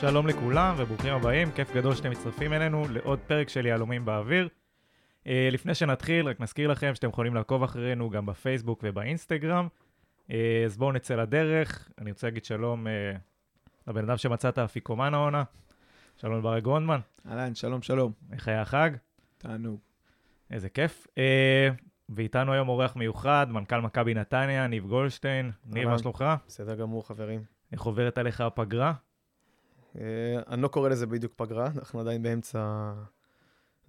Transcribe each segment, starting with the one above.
שלום לכולם וברוכים הבאים, כיף גדול שאתם מצטרפים אלינו לעוד פרק של יהלומים באוויר. Uh, לפני שנתחיל, רק נזכיר לכם שאתם יכולים לעקוב אחרינו גם בפייסבוק ובאינסטגרם. Uh, אז בואו נצא לדרך. אני רוצה להגיד שלום uh, לבן אדם שמצא את האפיקומן העונה. שלום לברק גרונדמן, אהלן, שלום, שלום. איך היה החג? תענוג. איזה כיף. ואיתנו היום אורח מיוחד, מנכ"ל מכבי נתניה, ניב גולדשטיין. ניב, מה. שלומך? בסדר גמור, חברים. איך עוברת עליך הפגרה? אה, אני לא קורא לזה בדיוק פגרה, אנחנו עדיין באמצע...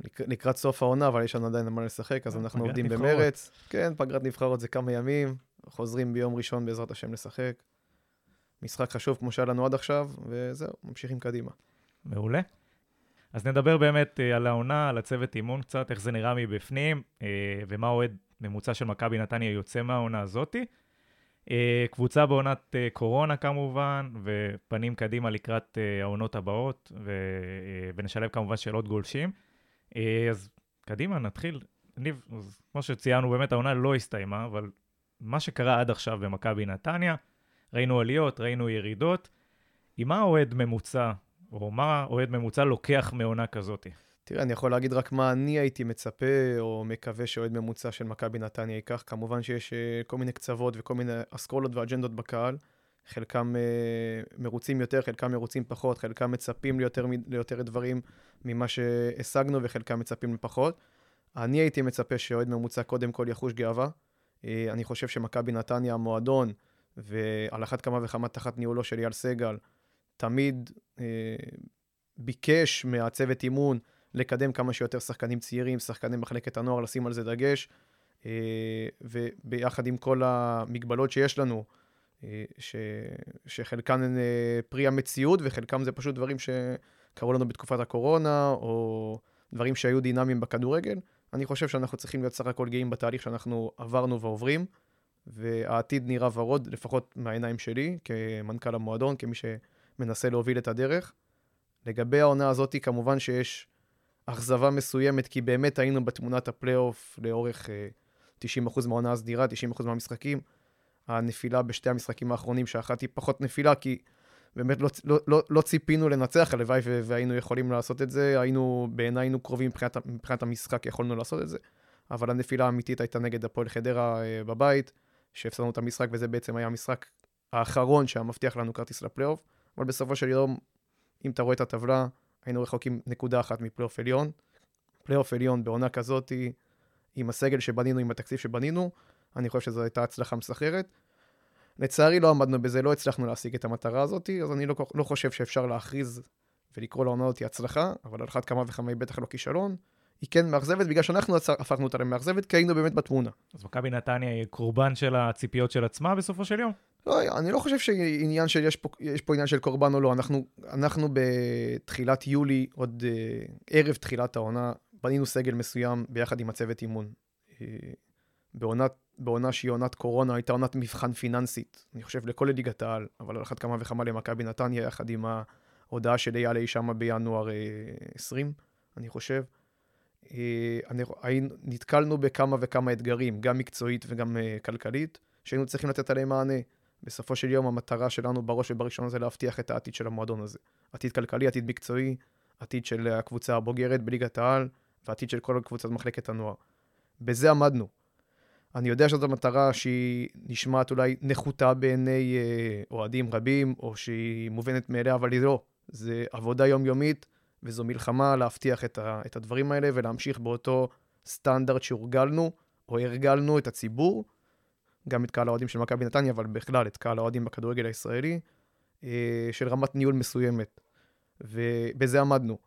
לק- לקראת סוף העונה, אבל יש לנו עדיין מה לשחק, אז אה, אנחנו עובדים נבחרות. במרץ. כן, פגרת נבחרות זה כמה ימים, חוזרים ביום ראשון בעזרת השם לשחק. משחק חשוב כמו שהיה לנו עד עכשיו, וזהו, ממשיכים קדימה. מעולה. אז נדבר באמת אה, על העונה, על הצוות אימון קצת, איך זה נראה מבפנים, ומה אוהד ממוצע של מכבי נתניה יוצא מהעונה הזאתי. אה, קבוצה בעונת אה, קורונה כמובן, ופנים קדימה לקראת אה, העונות הבאות, ו, ונשלב כמובן שאלות גולשים. אז קדימה, נתחיל. ניב, אז כמו שציינו, באמת העונה לא הסתיימה, אבל מה שקרה עד עכשיו במכבי נתניה, ראינו עליות, ראינו ירידות. עם מה אוהד ממוצע או מה אוהד ממוצע לוקח מעונה כזאת? תראה, אני יכול להגיד רק מה אני הייתי מצפה, או מקווה שאוהד ממוצע של מכבי נתניה ייקח. כמובן שיש אה, כל מיני קצוות וכל מיני אסכולות ואג'נדות בקהל. חלקם אה, מרוצים יותר, חלקם מרוצים פחות, חלקם מצפים ליותר, ליותר דברים ממה שהשגנו, וחלקם מצפים לפחות. אני הייתי מצפה שאוהד ממוצע קודם כל יחוש גאווה. אה, אני חושב שמכבי נתניה, המועדון, ועל אחת כמה וכמה תחת ניהולו של אייל סגל, תמיד אה, ביקש מהצוות אימון לקדם כמה שיותר שחקנים צעירים, שחקני מחלקת הנוער, לשים על זה דגש, אה, וביחד עם כל המגבלות שיש לנו, אה, ש, שחלקן הן אה, פרי המציאות, וחלקם זה פשוט דברים שקרו לנו בתקופת הקורונה, או דברים שהיו דינמיים בכדורגל. אני חושב שאנחנו צריכים להיות סך הכל גאים בתהליך שאנחנו עברנו ועוברים, והעתיד נראה ורוד, לפחות מהעיניים שלי, כמנכ"ל המועדון, כמי שמנסה להוביל את הדרך. לגבי העונה הזאת, כמובן שיש אכזבה מסוימת, כי באמת היינו בתמונת הפלייאוף לאורך אה, 90% מהעונה הסדירה, 90% מהמשחקים. הנפילה בשתי המשחקים האחרונים, שאחת היא פחות נפילה, כי באמת לא, לא, לא, לא ציפינו לנצח, הלוואי והיינו יכולים לעשות את זה. היינו, בעיניי היינו קרובים מבחינת, מבחינת המשחק, יכולנו לעשות את זה. אבל הנפילה האמיתית הייתה נגד הפועל חדרה אה, בבית, שהפסדנו את המשחק, וזה בעצם היה המשחק האחרון שהיה מבטיח לנו כרטיס לפלייאוף. אבל בסופו של יום, אם אתה רואה את הטבלה, היינו רחוקים נקודה אחת מפלייאוף עליון. פלייאוף עליון בעונה כזאת, עם הסגל שבנינו, עם התקציב שבנינו, אני חושב שזו הייתה הצלחה מסחררת. לצערי לא עמדנו בזה, לא הצלחנו להשיג את המטרה הזאת, אז אני לא, לא חושב שאפשר להכריז ולקרוא לעונה הזאת הצלחה, אבל על אחת כמה וכמה היא בטח לא כישלון. היא כן מאכזבת, בגלל שאנחנו הפכנו אותה למאכזבת, כי היינו באמת בתמונה. אז מכבי נתניה היא קורבן של הציפיות של עצמה בסופו של יום? לא, אני לא חושב שעניין של, יש פה, יש פה עניין של קורבן או לא. אנחנו, אנחנו בתחילת יולי, עוד אה, ערב תחילת העונה, בנינו סגל מסוים ביחד עם הצוות אימון. אה, בעונת, בעונה שהיא עונת קורונה, הייתה עונת מבחן פיננסית, אני חושב לכל ליגת העל, אבל על אחת כמה וכמה למכבי נתניה, יחד עם ההודעה של אייל אי שמה בינואר אה, 20, אני חושב. אה, אני, נתקלנו בכמה וכמה אתגרים, גם מקצועית וגם אה, כלכלית, שהיינו צריכים לתת עליהם מענה. בסופו של יום המטרה שלנו בראש ובראשונה זה להבטיח את העתיד של המועדון הזה. עתיד כלכלי, עתיד מקצועי, עתיד של הקבוצה הבוגרת בליגת העל, ועתיד של כל קבוצת מחלקת הנוער. בזה עמדנו. אני יודע שזאת המטרה שהיא נשמעת אולי נחותה בעיני אה, אוהדים רבים, או שהיא מובנת מאליה, אבל היא לא. זה עבודה יומיומית, וזו מלחמה להבטיח את, ה, את הדברים האלה, ולהמשיך באותו סטנדרט שהורגלנו, או הרגלנו את הציבור, גם את קהל האוהדים של מכבי נתניה, אבל בכלל את קהל האוהדים בכדורגל הישראלי, אה, של רמת ניהול מסוימת. ובזה עמדנו.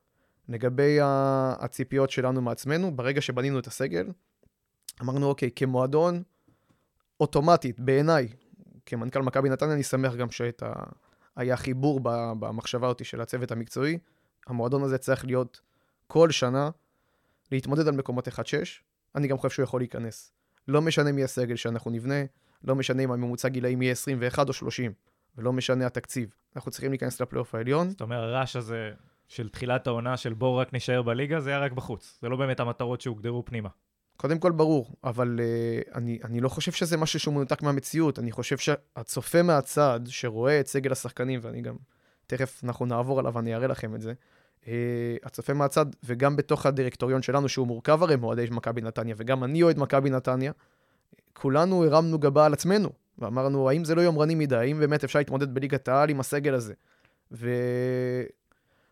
לגבי הציפיות שלנו מעצמנו, ברגע שבנינו את הסגל, אמרנו, אוקיי, כמועדון, אוטומטית, בעיניי, כמנכ"ל מכבי נתניה, אני שמח גם שהיה חיבור במחשבה אותי של הצוות המקצועי. המועדון הזה צריך להיות כל שנה להתמודד על מקומות 1-6. אני גם חושב שהוא יכול להיכנס. לא משנה מי הסגל שאנחנו נבנה, לא משנה אם הממוצע גילאים יהיה 21 או 30, ולא משנה התקציב. אנחנו צריכים להיכנס לפלייאוף העליון. זאת אומרת, הרעש הזה של תחילת העונה של בואו רק נישאר בליגה, זה היה רק בחוץ. זה לא באמת המטרות שהוגדרו פנימה. קודם כל ברור, אבל uh, אני, אני לא חושב שזה משהו שהוא מנותק מהמציאות. אני חושב שהצופה מהצד, שרואה את סגל השחקנים, ואני גם תכף אנחנו נעבור עליו ואני אראה לכם את זה. אה, הצופה מהצד, וגם בתוך הדירקטוריון שלנו, שהוא מורכב הרי מאוהדי מכבי נתניה, וגם אני אוהד מכבי נתניה, כולנו הרמנו גבה על עצמנו, ואמרנו, האם זה לא יומרני מדי? האם באמת אפשר להתמודד בליגת העל עם הסגל הזה?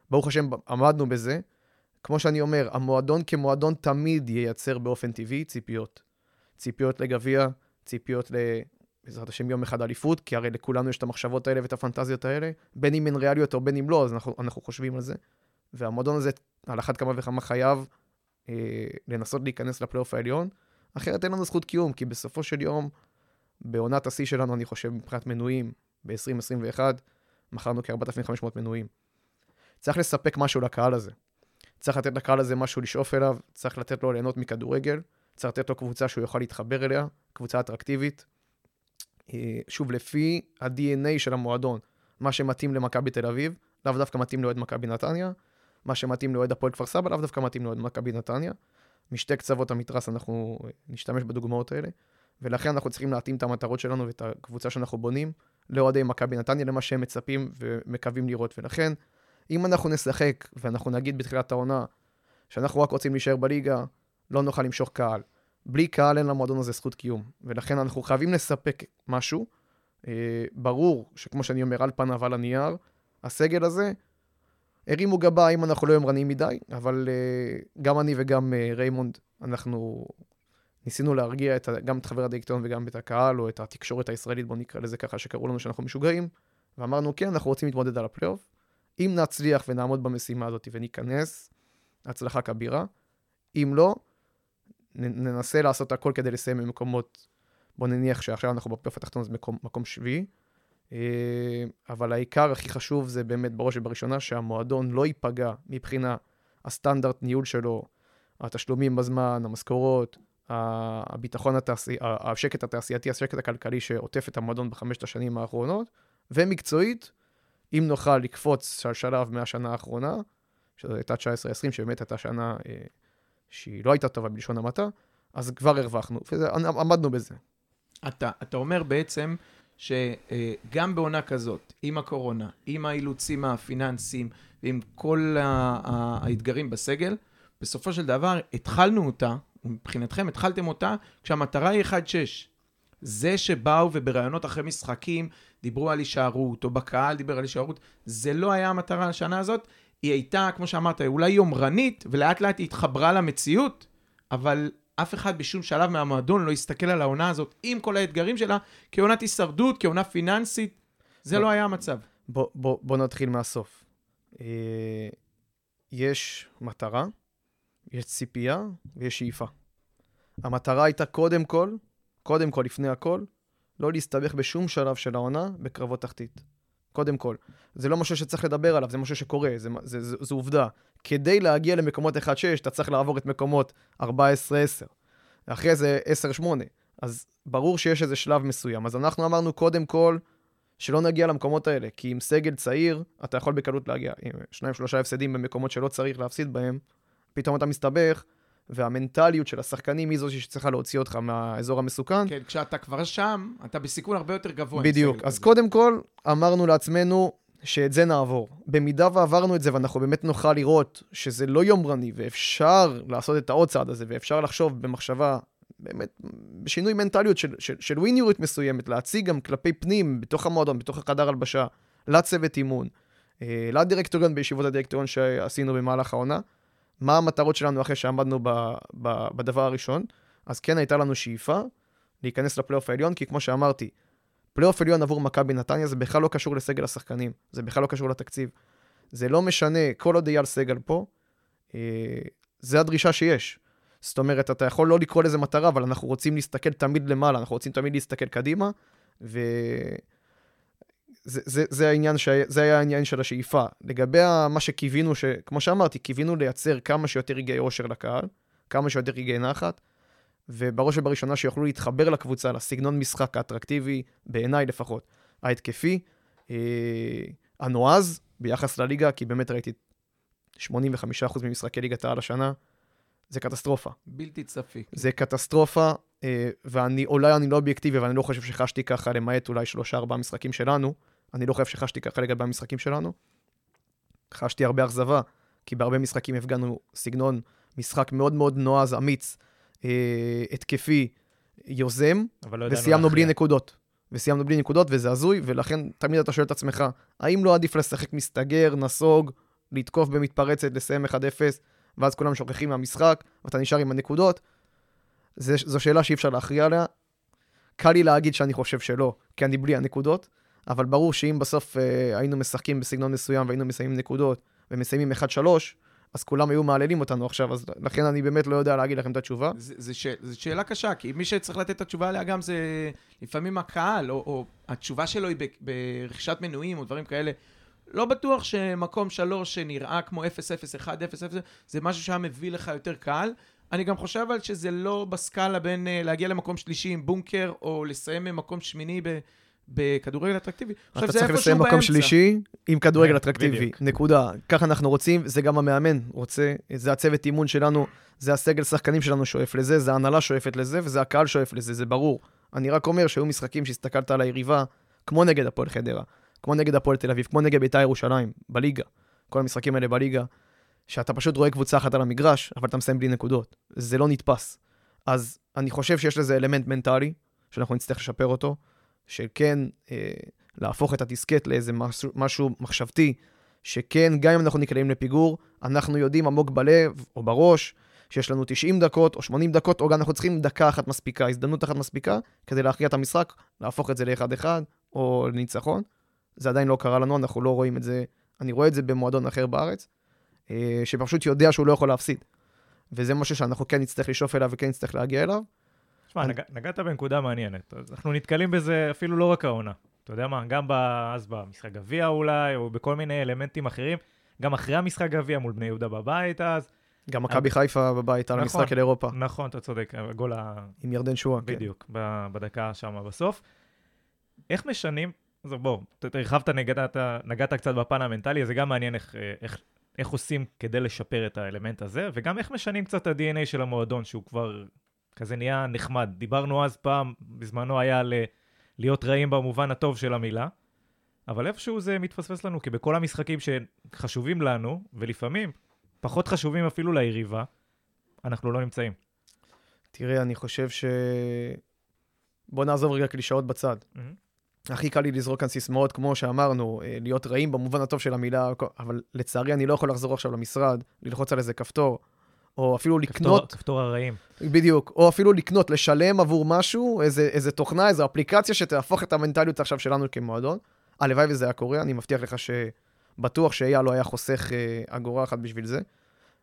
וברוך השם, עמדנו בזה. כמו שאני אומר, המועדון כמועדון תמיד ייצר באופן טבעי ציפיות. ציפיות לגביע, ציפיות ל... בעזרת השם יום אחד אליפות, כי הרי לכולנו יש את המחשבות האלה ואת הפנטזיות האלה, בין אם הן ריאליות או בין אם לא, אז אנחנו, אנחנו חושבים על זה. והמועדון הזה, על אחת כמה וכמה חייב אה, לנסות להיכנס לפלייאוף העליון, אחרת אין לנו זכות קיום, כי בסופו של יום, בעונת השיא שלנו, אני חושב, מבחינת מנויים, ב-2021, מכרנו כ-4,500 מנויים. צריך לספק משהו לקהל הזה. צריך לתת לקהל הזה משהו לשאוף אליו, צריך לתת לו ליהנות מכדורגל, צריך לתת לו קבוצה שהוא יוכל להתחבר אליה, קבוצה אטרקטיבית. אה, שוב, לפי ה-DNA של המועדון, מה שמתאים למכבי תל אביב, לאו דווקא מתאים לאוהד מכבי נתניה, מה שמתאים לאוהד הפועל כפר סבא, לאו דווקא מתאים לאוהד מכבי נתניה. משתי קצוות המתרס אנחנו נשתמש בדוגמאות האלה, ולכן אנחנו צריכים להתאים את המטרות שלנו ואת הקבוצה שאנחנו בונים לאוהדי מכבי נתניה, למה שהם מצפים ומקווים לראות. ולכן, אם אנחנו נשחק ואנחנו נגיד בתחילת העונה שאנחנו רק רוצים להישאר בליגה, לא נוכל למשוך קהל. בלי קהל אין למועדון הזה זכות קיום, ולכן אנחנו חייבים לספק משהו. אה, ברור שכמו שאני אומר, על פניו, על הנייר, הסגל הזה הרימו גבה אם אנחנו לא יומרניים מדי, אבל אה, גם אני וגם אה, ריימונד, אנחנו ניסינו להרגיע את, גם את חבר הדירקטוריון וגם את הקהל, או את התקשורת הישראלית, בוא נקרא לזה ככה, שקראו לנו שאנחנו משוגעים, ואמרנו, כן, אנחנו רוצים להתמודד על הפלייאוף. אם נצליח ונעמוד במשימה הזאת וניכנס, הצלחה כבירה. אם לא, ננסה לעשות הכל כדי לסיים במקומות, בוא נניח שעכשיו אנחנו בפלייאוף התחתון, אז מקום, מקום שביעי. אה, אבל העיקר הכי חשוב זה באמת בראש ובראשונה שהמועדון לא ייפגע מבחינה הסטנדרט ניהול שלו, התשלומים בזמן, המשכורות, הביטחון התעשי... השקט התעשייתי, השקט הכלכלי שעוטף את המועדון בחמשת השנים האחרונות, ומקצועית, אם נוכל לקפוץ שלב מהשנה האחרונה, שזו הייתה 19-20, שבאמת הייתה שנה אה, שהיא לא הייתה טובה בלשון המעטה, אז כבר הרווחנו, ועמדנו בזה. אתה, אתה אומר בעצם שגם בעונה כזאת, עם הקורונה, עם האילוצים הפיננסיים ועם כל האתגרים בסגל, בסופו של דבר התחלנו אותה, מבחינתכם התחלתם אותה, כשהמטרה היא 1-6. זה שבאו ובראיונות אחרי משחקים דיברו על הישארות, או בקהל דיבר על הישארות, זה לא היה המטרה לשנה הזאת. היא הייתה, כמו שאמרת, אולי יומרנית, ולאט לאט היא התחברה למציאות, אבל אף אחד בשום שלב מהמועדון לא יסתכל על העונה הזאת עם כל האתגרים שלה כעונת הישרדות, כעונה פיננסית. זה לא היה המצב. בוא, נתחיל מהסוף. אה, יש מטרה, יש ציפייה ויש שאיפה. המטרה הייתה קודם כל, קודם כל, לפני הכל, לא להסתבך בשום שלב של העונה בקרבות תחתית. קודם כל. זה לא משהו שצריך לדבר עליו, זה משהו שקורה, זה, זה, זה, זו עובדה. כדי להגיע למקומות 1-6, אתה צריך לעבור את מקומות 14-10. אחרי זה 10-8. אז ברור שיש איזה שלב מסוים. אז אנחנו אמרנו קודם כל, שלא נגיע למקומות האלה, כי עם סגל צעיר, אתה יכול בקלות להגיע. עם שניים, שלושה הפסדים במקומות שלא צריך להפסיד בהם, פתאום אתה מסתבך, והמנטליות של השחקנים היא זו שצריכה להוציא אותך מהאזור המסוכן. כן, כשאתה כבר שם, אתה בסיכון הרבה יותר גבוה. בדיוק. אז כזה. קודם כל, אמרנו לעצמנו שאת זה נעבור. במידה ועברנו את זה, ואנחנו באמת נוכל לראות שזה לא יומרני, ואפשר לעשות את העוד צעד הזה, ואפשר לחשוב במחשבה, באמת, בשינוי מנטליות של, של, של ווינריות מסוימת, להציג גם כלפי פנים, בתוך המועדון, בתוך החדר הלבשה, לצוות אימון, אה, לדירקטוריון בישיבות הדירקטוריון שעשינו במהלך העונה. מה המטרות שלנו אחרי שעמדנו ב, ב, בדבר הראשון. אז כן הייתה לנו שאיפה להיכנס לפלייאוף העליון, כי כמו שאמרתי, פלייאוף עליון עבור מכבי נתניה זה בכלל לא קשור לסגל השחקנים, זה בכלל לא קשור לתקציב. זה לא משנה, כל עוד אייל סגל פה, אה, זה הדרישה שיש. זאת אומרת, אתה יכול לא לקרוא לזה מטרה, אבל אנחנו רוצים להסתכל תמיד למעלה, אנחנו רוצים תמיד להסתכל קדימה, ו... זה, זה, זה, העניין ש... זה היה העניין של השאיפה. לגבי מה שקיווינו, ש... כמו שאמרתי, קיווינו לייצר כמה שיותר רגעי אושר לקהל, כמה שיותר רגעי נחת, ובראש ובראשונה שיוכלו להתחבר לקבוצה, לסגנון משחק האטרקטיבי, בעיניי לפחות, ההתקפי, אה, הנועז ביחס לליגה, כי באמת ראיתי 85% ממשחקי ליגת העל השנה, זה קטסטרופה. בלתי צפי. זה קטסטרופה, אה, ואני, אולי אני לא אובייקטיבי, אבל אני לא חושב שחשתי ככה, למעט אולי שלושה-ארבעה משחקים שלנו, אני לא חושב שחשתי ככה לגבי המשחקים שלנו. חשתי הרבה אכזבה, כי בהרבה משחקים הפגנו סגנון משחק מאוד מאוד נועז, אמיץ, אה, התקפי, יוזם, לא וסיימנו בלי. נקודות. וסיימנו בלי נקודות, וזה הזוי, ולכן תמיד אתה שואל את עצמך, האם לא עדיף לשחק מסתגר, נסוג, לתקוף במתפרצת, לסיים 1-0, ואז כולם שוכחים מהמשחק, ואתה נשאר עם הנקודות? זה, זו שאלה שאי אפשר להכריע עליה. קל לי להגיד שאני חושב שלא, כי אני בלי הנקודות, אבל ברור שאם בסוף אה, היינו משחקים בסגנון מסוים והיינו מסיימים נקודות, ומסיימים 1-3, אז כולם היו מהללים אותנו עכשיו, אז לכן אני באמת לא יודע להגיד לכם את התשובה. זה, ש... זו שאלה קשה, כי מי שצריך לתת את התשובה עליה גם זה לפעמים הקהל, או, או התשובה שלו היא ב- ברכישת מנויים או דברים כאלה. לא בטוח שמקום שלוש שנראה כמו 0-0, 1-0, 0, זה משהו שהיה מביא לך יותר קהל. אני גם חושב אבל שזה לא בסקאלה בין uh, להגיע למקום שלישי עם בונקר, או לסיים במקום שמיני ב... בכדורגל אטרקטיבי. אתה צריך לסיים מקום באמצע. שלישי עם כדורגל אטרקטיבי, בדיוק. נקודה. ככה אנחנו רוצים, זה גם המאמן רוצה, זה הצוות אימון שלנו, זה הסגל שחקנים שלנו שואף לזה, זה ההנהלה שואפת לזה, וזה הקהל שואף לזה, זה ברור. אני רק אומר שהיו משחקים שהסתכלת על היריבה, כמו נגד הפועל חדרה, כמו נגד הפועל תל אביב, כמו נגד בית"ר ירושלים, בליגה, כל המשחקים האלה בליגה, שאתה פשוט רואה קבוצה אחת על המגרש, אבל אתה מסיים בלי נקודות. זה לא נתפס. אז אני חושב שיש לזה אלמנט מנטלי, שאנחנו נצטרך לשפר אותו, שכן אה, להפוך את הדיסקט לאיזה משהו, משהו מחשבתי, שכן, גם אם אנחנו נקלעים לפיגור, אנחנו יודעים עמוק בלב או בראש, שיש לנו 90 דקות או 80 דקות, או גם אנחנו צריכים דקה אחת מספיקה, הזדמנות אחת מספיקה, כדי להכריע את המשחק, להפוך את זה לאחד-אחד או לניצחון. זה עדיין לא קרה לנו, אנחנו לא רואים את זה, אני רואה את זה במועדון אחר בארץ, אה, שפשוט יודע שהוא לא יכול להפסיד. וזה משהו שאנחנו כן נצטרך לשאוף אליו וכן נצטרך להגיע אליו. תשמע, אני- נג... נגעת בנקודה מעניינת. אז אנחנו נתקלים בזה אפילו לא רק העונה. אתה יודע מה, גם. אז במשחק גביע אולי, או בכל מיני אלמנטים אחרים, גם אחרי המשחק גביע מול בני יהודה בבית אז. גם מכבי חיפה בבית על נכון. המשחק אל אירופה, נכון, אתה צודק, הגול ה... עם ירדן שואה. כן. בדיוק, ב- בדקה שם בסוף. איך משנים, אז בוא, הרחבת, נגעת, נגעת קצת בפן המנטלי, זה גם מעניין איך, אה, איך, איך עושים כדי לשפר את האלמנט הזה, וגם איך משנים קצת את ה-DNA של המועדון, שהוא כבר כזה נהיה נחמד. דיברנו אז פעם, בזמנו היה ל- להיות רעים במובן הטוב של המילה, אבל איפשהו זה מתפספס לנו, כי בכל המשחקים שחשובים לנו, ולפעמים פחות חשובים אפילו ליריבה, אנחנו לא נמצאים. תראה, אני חושב ש... בוא נעזוב רגע קלישאות בצד. מהמם. הכי קל לי לזרוק כאן סיסמאות, כמו שאמרנו, אה, להיות רעים במובן הטוב של המילה, אבל לצערי אני לא יכול לחזור עכשיו למשרד, ללחוץ על איזה כפתור, או אפילו לקנות, כפתור הרעים. בדיוק, או אפילו לקנות, לשלם עבור משהו, איזה, איזה תוכנה, איזו אפליקציה שתהפוך את המנטליות עכשיו שלנו כמועדון. הלוואי וזה היה קורה, אני מבטיח לך שבטוח שאייל לא היה חוסך אה, אגורה אחת בשביל זה,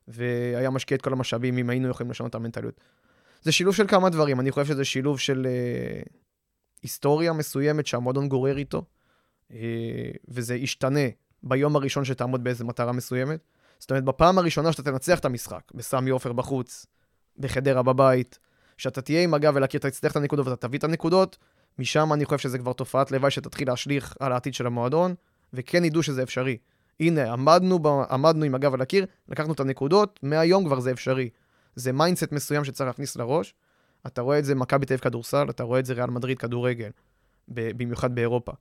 והיה משקיע את כל המשאבים אם היינו יכולים לשנות את המנטליות. זה שילוב של כמה דברים, אני חושב שזה שילוב של אה, היסטוריה מסוימת שהמועדון גורר איתו, אה, וזה ישתנה ביום הראשון שתעמוד באיזה מטרה מסוימת. זאת אומרת, בפעם הראשונה שאתה תנצח את המשחק, בסמי עופר בחוץ, בחדרה בבית, שאתה תהיה עם הגב לקיר, אתה תצטרך את הנקודות ואתה תביא את הנקודות, משם אני חושב שזה כבר תופעת לוואי שתתחיל להשליך על העתיד של המועדון, וכן ידעו שזה אפשרי. הנה, עמדנו, ב, עמדנו עם הגב על הקיר, לקחנו את הנקודות, מהיום כבר זה אפשרי. זה mindset מסוים שצריך להכניס לראש. אתה רואה את זה מכבי תל אביב כדורסל, אתה רואה את זה ריאל מדריד כדורגל, במיוחד באירופה.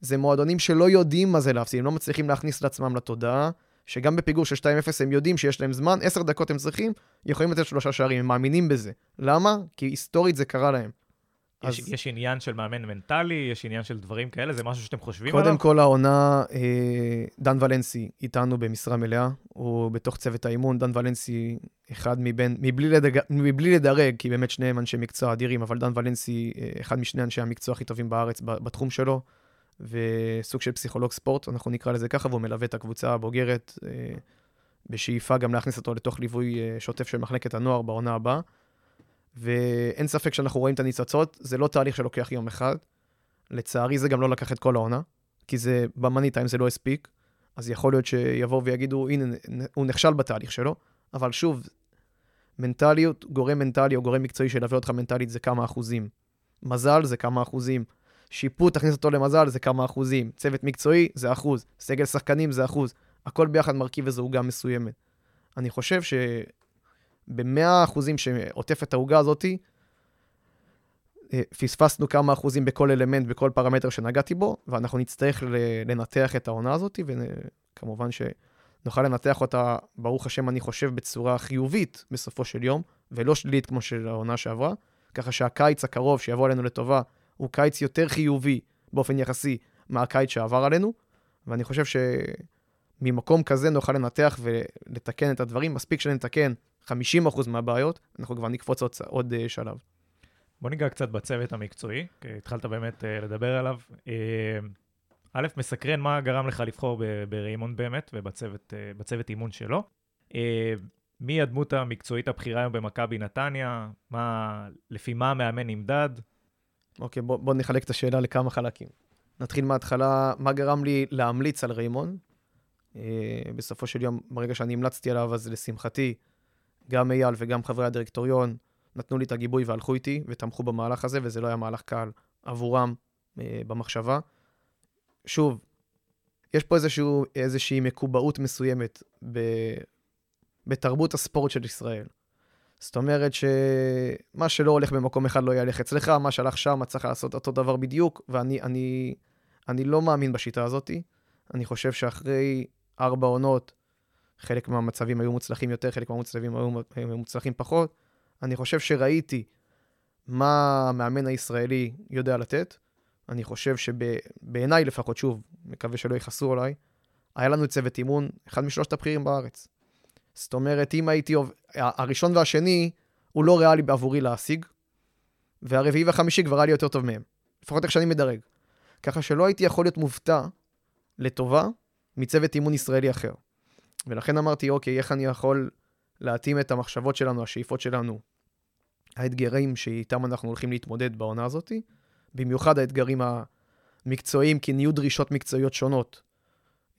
זה מועדונים שלא יודעים מה זה להפסיד, הם לא מצליחים להכניס לעצמם לתודעה, שגם בפיגור של 2-0 הם יודעים שיש להם זמן, 10 דקות הם צריכים, יכולים לתת שלושה שערים, הם מאמינים בזה. למה? כי היסטורית זה קרה להם. יש, אז- יש עניין של מאמן מנטלי, יש עניין של דברים כאלה, זה משהו שאתם חושבים עליו? קודם כל העונה, אה, דן ולנסי איתנו במשרה מלאה, הוא בתוך צוות האימון, דן ולנסי אחד מבין, מבלי, לדג, מבלי לדרג, כי באמת שניהם אנשי מקצוע אדירים, אבל דן ולנסי אה, אחד משני אנשי המקצוע הכי טובים בארץ בתחום שלו, וסוג של פסיכולוג ספורט, אנחנו נקרא לזה ככה, והוא מלווה את הקבוצה הבוגרת, אה, בשאיפה גם להכניס אותו לתוך ליווי אה, שוטף של מחלקת הנוער בעונה הבאה. ואין ספק שאנחנו רואים את הניצוצות, זה לא תהליך שלוקח יום אחד. לצערי זה גם לא לקח את כל העונה, כי זה במאני טיים זה לא הספיק, אז יכול להיות שיבואו ויגידו, הנה, הוא נכשל בתהליך שלו, אבל שוב, מנטליות, גורם מנטלי או גורם מקצועי שילווה אותך מנטלית זה כמה אחוזים. מזל זה כמה אחוזים. שיפוט, תכניס אותו למזל, זה כמה אחוזים. צוות מקצועי, זה אחוז. סגל שחקנים, זה אחוז. הכל ביחד מרכיב איזו עוגה מסוימת. אני חושב שבמאה אחוזים שעוטף את העוגה הזאתי, אה, פספסנו כמה אחוזים בכל אלמנט, בכל פרמטר שנגעתי בו, ואנחנו נצטרך לנתח את העונה הזאת, וכמובן שנוכל לנתח אותה, ברוך השם, אני חושב, בצורה חיובית בסופו של יום, ולא שלילית כמו של העונה שעברה, ככה שהקיץ הקרוב שיבוא עלינו לטובה, הוא קיץ יותר חיובי באופן יחסי מהקיץ שעבר עלינו, ואני חושב שממקום כזה נוכל לנתח ולתקן את הדברים. מספיק שנתקן 50% מהבעיות, אנחנו כבר נקפוץ עוד, עוד אה, שלב. בוא ניגע קצת בצוות המקצועי, כי התחלת באמת אה, לדבר עליו. אה, א', מסקרן מה גרם לך לבחור בריימונד באמת, ובצוות uh, אימון שלו. Uh, מי הדמות המקצועית הבכירה היום במכבי נתניה? מה, לפי מה המאמן נמדד? אוקיי, בוא, בוא נחלק את השאלה לכמה חלקים. נתחיל מההתחלה, מה גרם לי להמליץ על ריימון? אה, בסופו של יום, ברגע שאני המלצתי עליו, אז לשמחתי, גם אייל וגם חברי הדירקטוריון נתנו לי את הגיבוי והלכו איתי ותמכו במהלך הזה, וזה לא היה מהלך קל עבורם אה, במחשבה. שוב, יש פה איזשהו, איזושהי מקובעות מסוימת ב, בתרבות הספורט של ישראל. זאת אומרת שמה שלא הולך במקום אחד לא ילך אצלך, מה שהלך שם צריך לעשות אותו דבר בדיוק, ואני אני, אני לא מאמין בשיטה הזאת. אני חושב שאחרי ארבע עונות, חלק מהמצבים היו מוצלחים יותר, חלק מהמצבים היו, היו מוצלחים פחות. אני חושב שראיתי מה המאמן הישראלי יודע לתת. אני חושב שבעיניי לפחות, שוב, מקווה שלא יכעסו עליי, היה לנו צוות אימון, אחד משלושת הבכירים בארץ. זאת אומרת, אם הייתי... הראשון והשני, הוא לא ריאלי בעבורי להשיג, והרביעי והחמישי כבר היה לי יותר טוב מהם. לפחות איך שאני מדרג. ככה שלא הייתי יכול להיות מופתע לטובה מצוות אימון ישראלי אחר. ולכן אמרתי, אוקיי, איך אני יכול להתאים את המחשבות שלנו, השאיפות שלנו, האתגרים שאיתם אנחנו הולכים להתמודד בעונה הזאת, במיוחד האתגרים המקצועיים, כי נהיו דרישות מקצועיות שונות,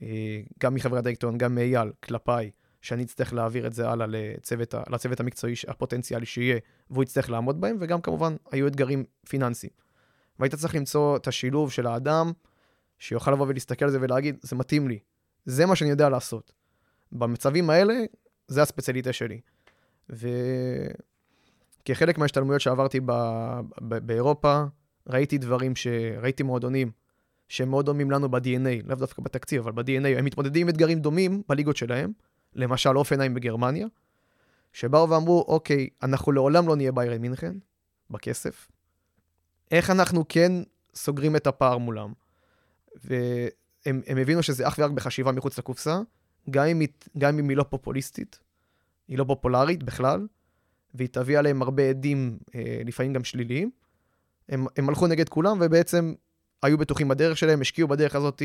אה, גם מחברי הדירקטוריון, גם מאייל, כלפיי, שאני אצטרך להעביר את זה הלאה לצוות, לצוות המקצועי הפוטנציאלי שיהיה, והוא יצטרך לעמוד בהם, וגם כמובן היו אתגרים פיננסיים. והיית צריך למצוא את השילוב של האדם, שיוכל לבוא ולהסתכל על זה ולהגיד, זה מתאים לי, זה מה שאני יודע לעשות. במצבים האלה, זה הספציאליטה שלי. וכחלק מההשתלמויות שעברתי ב... ב... באירופה, ראיתי דברים ש... ראיתי מועדונים שהם מאוד דומים לנו ב-DNA, לאו דווקא בתקציב, אבל ב-DNA, הם מתמודדים עם אתגרים דומים בליגות שלהם, למשל אופנהיים בגרמניה, שבאו ואמרו, אוקיי, אנחנו לעולם לא נהיה ביירן מינכן, בכסף. איך אנחנו כן סוגרים את הפער מולם? והם הבינו שזה אך ורק בחשיבה מחוץ לקופסה, גם אם, היא, גם אם היא לא פופוליסטית, היא לא פופולרית בכלל, והיא תביא עליהם הרבה עדים, אה, לפעמים גם שליליים. הם, הם הלכו נגד כולם, ובעצם היו בטוחים בדרך שלהם, השקיעו בדרך הזאת,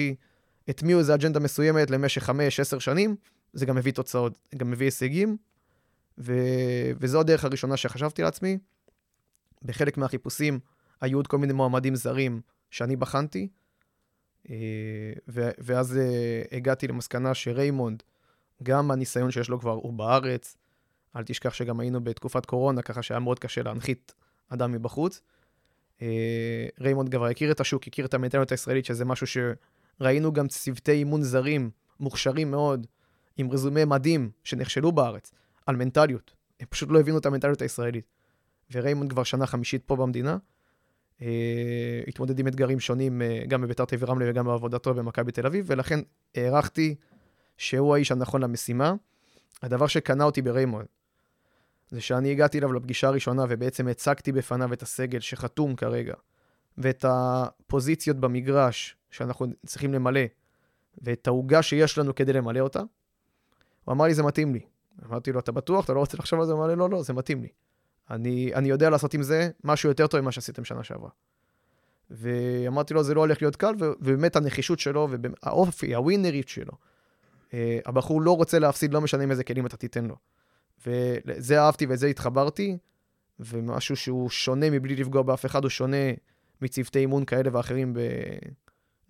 הטמיעו איזו אג'נדה מסוימת למשך 5-10 שנים, זה גם מביא תוצאות, גם מביא הישגים, ו... וזו הדרך הראשונה שחשבתי לעצמי. בחלק מהחיפושים היו עוד כל מיני מועמדים זרים שאני בחנתי, אה, ו... ואז אה, הגעתי למסקנה שריימונד, גם הניסיון שיש לו כבר הוא בארץ, אל תשכח שגם היינו בתקופת קורונה, ככה שהיה מאוד קשה להנחית אדם מבחוץ. אה, ריימונד כבר הכיר את השוק, הכיר את המנטליות הישראלית, שזה משהו שראינו גם צוותי אימון זרים, מוכשרים מאוד, עם רזומה מדהים, שנכשלו בארץ, על מנטליות. הם פשוט לא הבינו את המנטליות הישראלית. וריימונד כבר שנה חמישית פה במדינה. אה, התמודד עם אתגרים שונים אה, גם בבית"ר תל אביב רמלה וגם בעבודתו במכבי תל אביב, ולכן הערכתי שהוא האיש הנכון למשימה. הדבר שקנה אותי בריימונד, זה שאני הגעתי אליו לפגישה הראשונה ובעצם הצגתי בפניו את הסגל שחתום כרגע, ואת הפוזיציות במגרש שאנחנו צריכים למלא, ואת העוגה שיש לנו כדי למלא אותה. הוא אמר לי, זה מתאים לי. אמרתי לו, אתה בטוח? אתה לא רוצה לחשוב על זה? הוא אמר לי, לא, לא, זה מתאים לי. אני, אני יודע לעשות עם זה משהו יותר טוב ממה שעשיתם שנה שעברה. ואמרתי לו, זה לא הולך להיות קל, ובאמת הנחישות שלו, והאופי, הווינרית שלו. אה, הבחור לא רוצה להפסיד, לא משנה עם איזה כלים אתה תיתן לו. וזה אהבתי וזה התחברתי, ומשהו שהוא שונה מבלי לפגוע באף אחד, הוא שונה מצוותי אימון כאלה ואחרים, ב...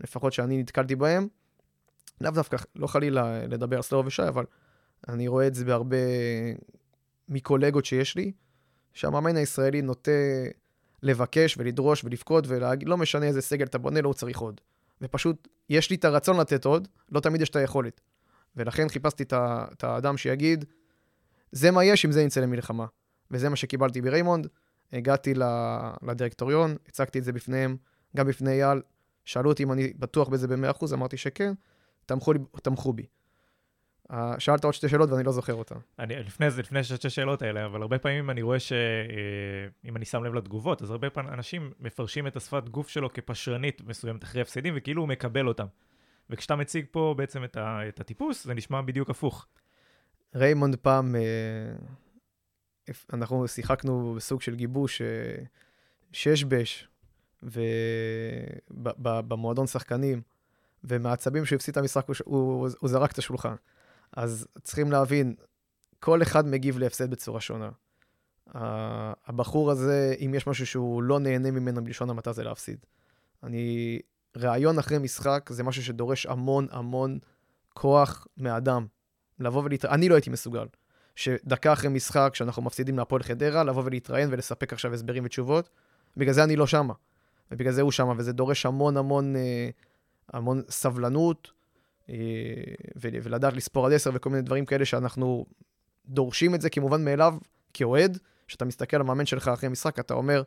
לפחות שאני נתקלתי בהם. לאו דווקא, לא חלילה לדבר על סלאו ושי, אבל אני רואה את זה בהרבה מקולגות שיש לי, שהמאמן הישראלי נוטה לבקש ולדרוש ולבכות ולהגיד, לא משנה איזה סגל אתה בונה, לא הוא צריך עוד. ופשוט, יש לי את הרצון לתת עוד, לא תמיד יש את היכולת. ולכן חיפשתי את האדם שיגיד, זה מה יש, עם זה נצא למלחמה. וזה מה שקיבלתי בריימונד. הגעתי לדירקטוריון, הצגתי את זה בפניהם, גם בפני אייל, שאלו אותי אם אני בטוח בזה ב-100%, אמרתי שכן, תמכו, תמכו בי. שאלת עוד שתי שאלות ואני לא זוכר אותן. אני, לפני זה, לפני שתי שאלות האלה, אבל הרבה פעמים אני רואה שאם אני שם לב לתגובות, אז הרבה פעמים אנשים מפרשים את השפת גוף שלו כפשרנית מסוימת אחרי הפסדים, וכאילו הוא מקבל אותם. וכשאתה מציג פה בעצם את, ה, את הטיפוס, זה נשמע בדיוק הפוך. ריימונד פעם, אה, אנחנו שיחקנו בסוג של גיבוש אה, שש בש, ובמועדון שחקנים, ומעצבים שהוא הפסיד את המשחק, הוא, הוא, הוא זרק את השולחן. אז צריכים להבין, כל אחד מגיב להפסד בצורה שונה. הבחור הזה, אם יש משהו שהוא לא נהנה ממנו בלשון המעטה, זה להפסיד. אני... ראיון אחרי משחק זה משהו שדורש המון המון כוח מאדם. לבוא ולהתראיין, אני לא הייתי מסוגל. שדקה אחרי משחק, כשאנחנו מפסידים להפועל חדרה, לבוא ולהתראיין ולספק עכשיו הסברים ותשובות. בגלל זה אני לא שמה. ובגלל זה הוא שמה, וזה דורש המון המון, אה, המון סבלנות, ולדעת לספור עד עשר וכל מיני דברים כאלה שאנחנו דורשים את זה כמובן מאליו, כאוהד, כשאתה מסתכל על המאמן שלך אחרי משחק, אתה אומר,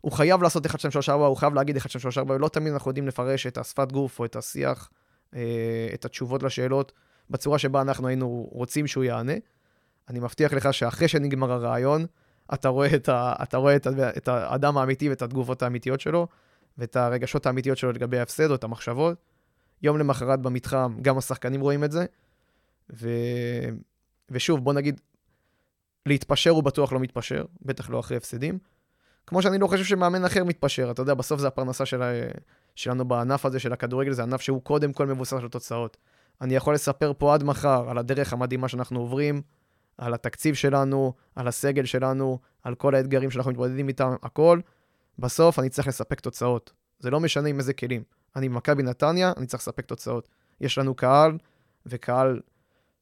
הוא חייב לעשות 1, 2, 3, 4, הוא חייב להגיד 1, 2, 3, 4, ולא תמיד אנחנו יודעים לפרש את השפת גוף או את השיח, אה, את התשובות לשאלות, בצורה שבה אנחנו היינו רוצים שהוא יענה. אני מבטיח לך שאחרי שנגמר הרעיון, אתה רואה, את, ה, אתה רואה את, ה, את האדם האמיתי ואת התגובות האמיתיות שלו, ואת הרגשות האמיתיות שלו לגבי ההפסד או את המחשבות. יום למחרת במתחם, גם השחקנים רואים את זה. ו... ושוב, בוא נגיד, להתפשר הוא בטוח לא מתפשר, בטח לא אחרי הפסדים. כמו שאני לא חושב שמאמן אחר מתפשר, אתה יודע, בסוף זה הפרנסה של, שלנו בענף הזה של הכדורגל, זה ענף שהוא קודם כל מבוסס על תוצאות. אני יכול לספר פה עד מחר על הדרך המדהימה שאנחנו עוברים, על התקציב שלנו, על הסגל שלנו, על כל האתגרים שאנחנו מתמודדים איתם, הכל. בסוף אני צריך לספק תוצאות. זה לא משנה עם איזה כלים. אני במכבי נתניה, אני צריך לספק תוצאות. יש לנו קהל, וקהל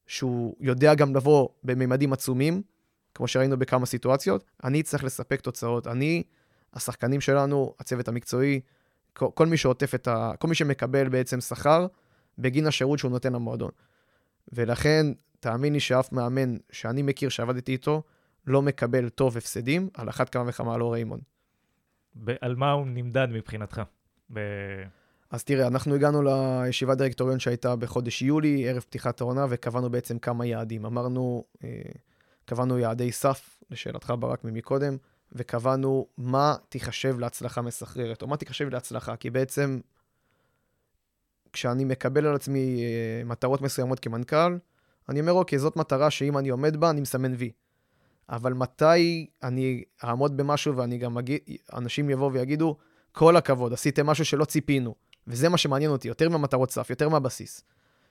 שהוא יודע גם לבוא בממדים עצומים, כמו שראינו בכמה סיטואציות, אני צריך לספק תוצאות. אני, השחקנים שלנו, הצוות המקצועי, כל, כל מי שעוטף את ה... כל מי שמקבל בעצם שכר בגין השירות שהוא נותן למועדון. ולכן, תאמין לי שאף מאמן שאני מכיר, שעבדתי איתו, לא מקבל טוב הפסדים, על אחת כמה וכמה לא ריימון. על מה הוא נמדד מבחינתך? ב... אז תראה, אנחנו הגענו לישיבת דירקטוריון שהייתה בחודש יולי, ערב פתיחת העונה, וקבענו בעצם כמה יעדים. אמרנו, אה, קבענו יעדי סף, לשאלתך ברק ממקודם, וקבענו מה תיחשב להצלחה מסחררת, או מה תיחשב להצלחה, כי בעצם כשאני מקבל על עצמי אה, מטרות מסוימות כמנכ"ל, אני אומר, אוקיי, זאת מטרה שאם אני עומד בה, אני מסמן וי. אבל מתי אני אעמוד במשהו ואני גם אגיד, אנשים יבואו ויגידו, כל הכבוד, עשיתם משהו שלא ציפינו. וזה מה שמעניין אותי, יותר מהמטרות סף, יותר מהבסיס.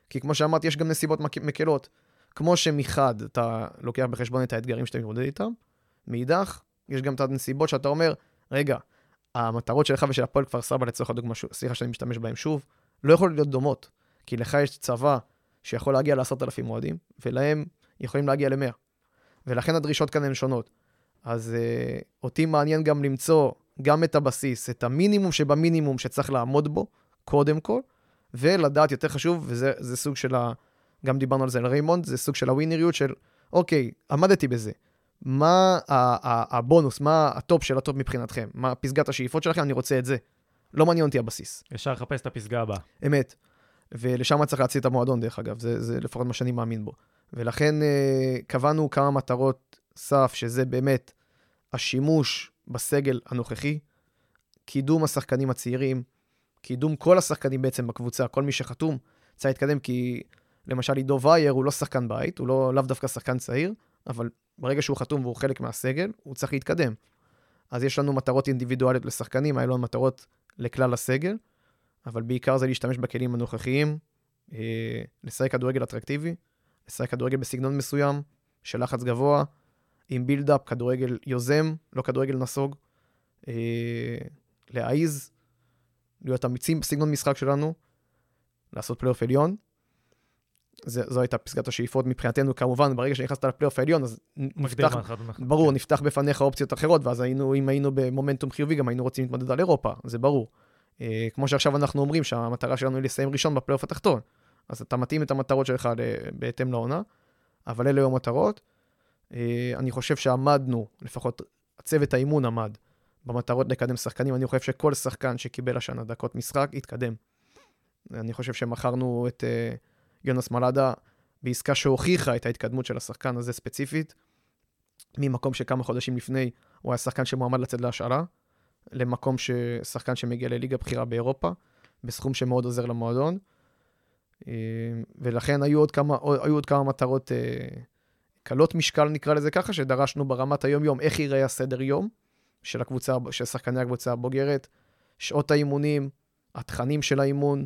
כי כמו שאמרתי, יש גם נסיבות מקלות. כמו שמחד, אתה לוקח בחשבון את האתגרים שאתה מתמודד איתם, מאידך, יש גם את הנסיבות שאתה אומר, רגע, המטרות שלך ושל הפועל כפר סבא, לצורך הדוגמה, סליחה שאני משתמש בהם שוב, לא יכולות להיות דומות. כי לך יש צבא שיכול להגיע לעשרת אלפים אוהדים, ולהם יכולים להגיע למאה. ולכן הדרישות כאן הן שונות. אז uh, אותי מעניין גם למצוא גם את הבסיס, את המינימום שבמינימום שצריך לעמוד בו, קודם כל, ולדעת, יותר חשוב, וזה סוג של ה... גם דיברנו על זה על ריימונד, זה סוג של הווינריות של, אוקיי, עמדתי בזה. מה הבונוס, מה הטופ של הטופ מבחינתכם? מה פסגת השאיפות שלכם? אני רוצה את זה. לא מעניין אותי הבסיס. ישר לחפש את הפסגה הבאה. אמת. ולשם צריך להציל את המועדון, דרך אגב, זה, זה לפחות מה שאני מאמין בו. ולכן אה, קבענו כמה מטרות סף, שזה באמת השימוש בסגל הנוכחי, קידום השחקנים הצעירים, קידום כל השחקנים בעצם בקבוצה, כל מי שחתום, צריך להתקדם, כי למשל עידו וייר הוא לא שחקן בית, הוא לא, לאו דווקא שחקן צעיר, אבל ברגע שהוא חתום והוא חלק מהסגל, הוא צריך להתקדם. אז יש לנו מטרות אינדיבידואליות לשחקנים, היה לנו מטרות לכלל הסגל, אבל בעיקר זה להשתמש בכלים הנוכחיים, אה, לשחק כדורגל אטרקטיבי, לשחק כדורגל בסגנון מסוים, של לחץ גבוה, עם build-up, כדורגל יוזם, לא כדורגל נסוג, אה, להעיז, להיות אמיצים בסגנון משחק שלנו, לעשות פלייאוף עליון. זה, זו הייתה פסגת השאיפות מבחינתנו, כמובן, ברגע שנכנסת לפלייאוף העליון, אז נפתח, ברור, כן. נפתח בפניך אופציות אחרות, ואז היינו, אם היינו במומנטום חיובי, גם היינו רוצים להתמודד על אירופה, זה ברור. אה, כמו שעכשיו אנחנו אומרים שהמטרה שלנו היא לסיים ראשון בפלייאוף התחתון. אז אתה מתאים את המטרות שלך בהתאם לעונה, אבל אלה היו המטרות. אה, אני חושב שעמדנו, לפחות הצוות האימון עמד במטרות לקדם שחקנים. אני חושב שכל שחקן שקיבל השנה דקות משחק, התקדם. אני חושב שמכרנו את uh, יונס מלאדה בעסקה שהוכיחה את ההתקדמות של השחקן הזה ספציפית, ממקום שכמה חודשים לפני הוא היה שחקן שמועמד לצאת להשאלה, למקום ששחקן שמגיע לליגה בכירה באירופה, בסכום שמאוד עוזר למועדון. אה, ולכן היו עוד כמה, היו עוד כמה מטרות אה, קלות משקל, נקרא לזה ככה, שדרשנו ברמת היום-יום, איך ייראה הסדר יום של הקבוצה, של שחקני הקבוצה הבוגרת, שעות האימונים, התכנים של האימון,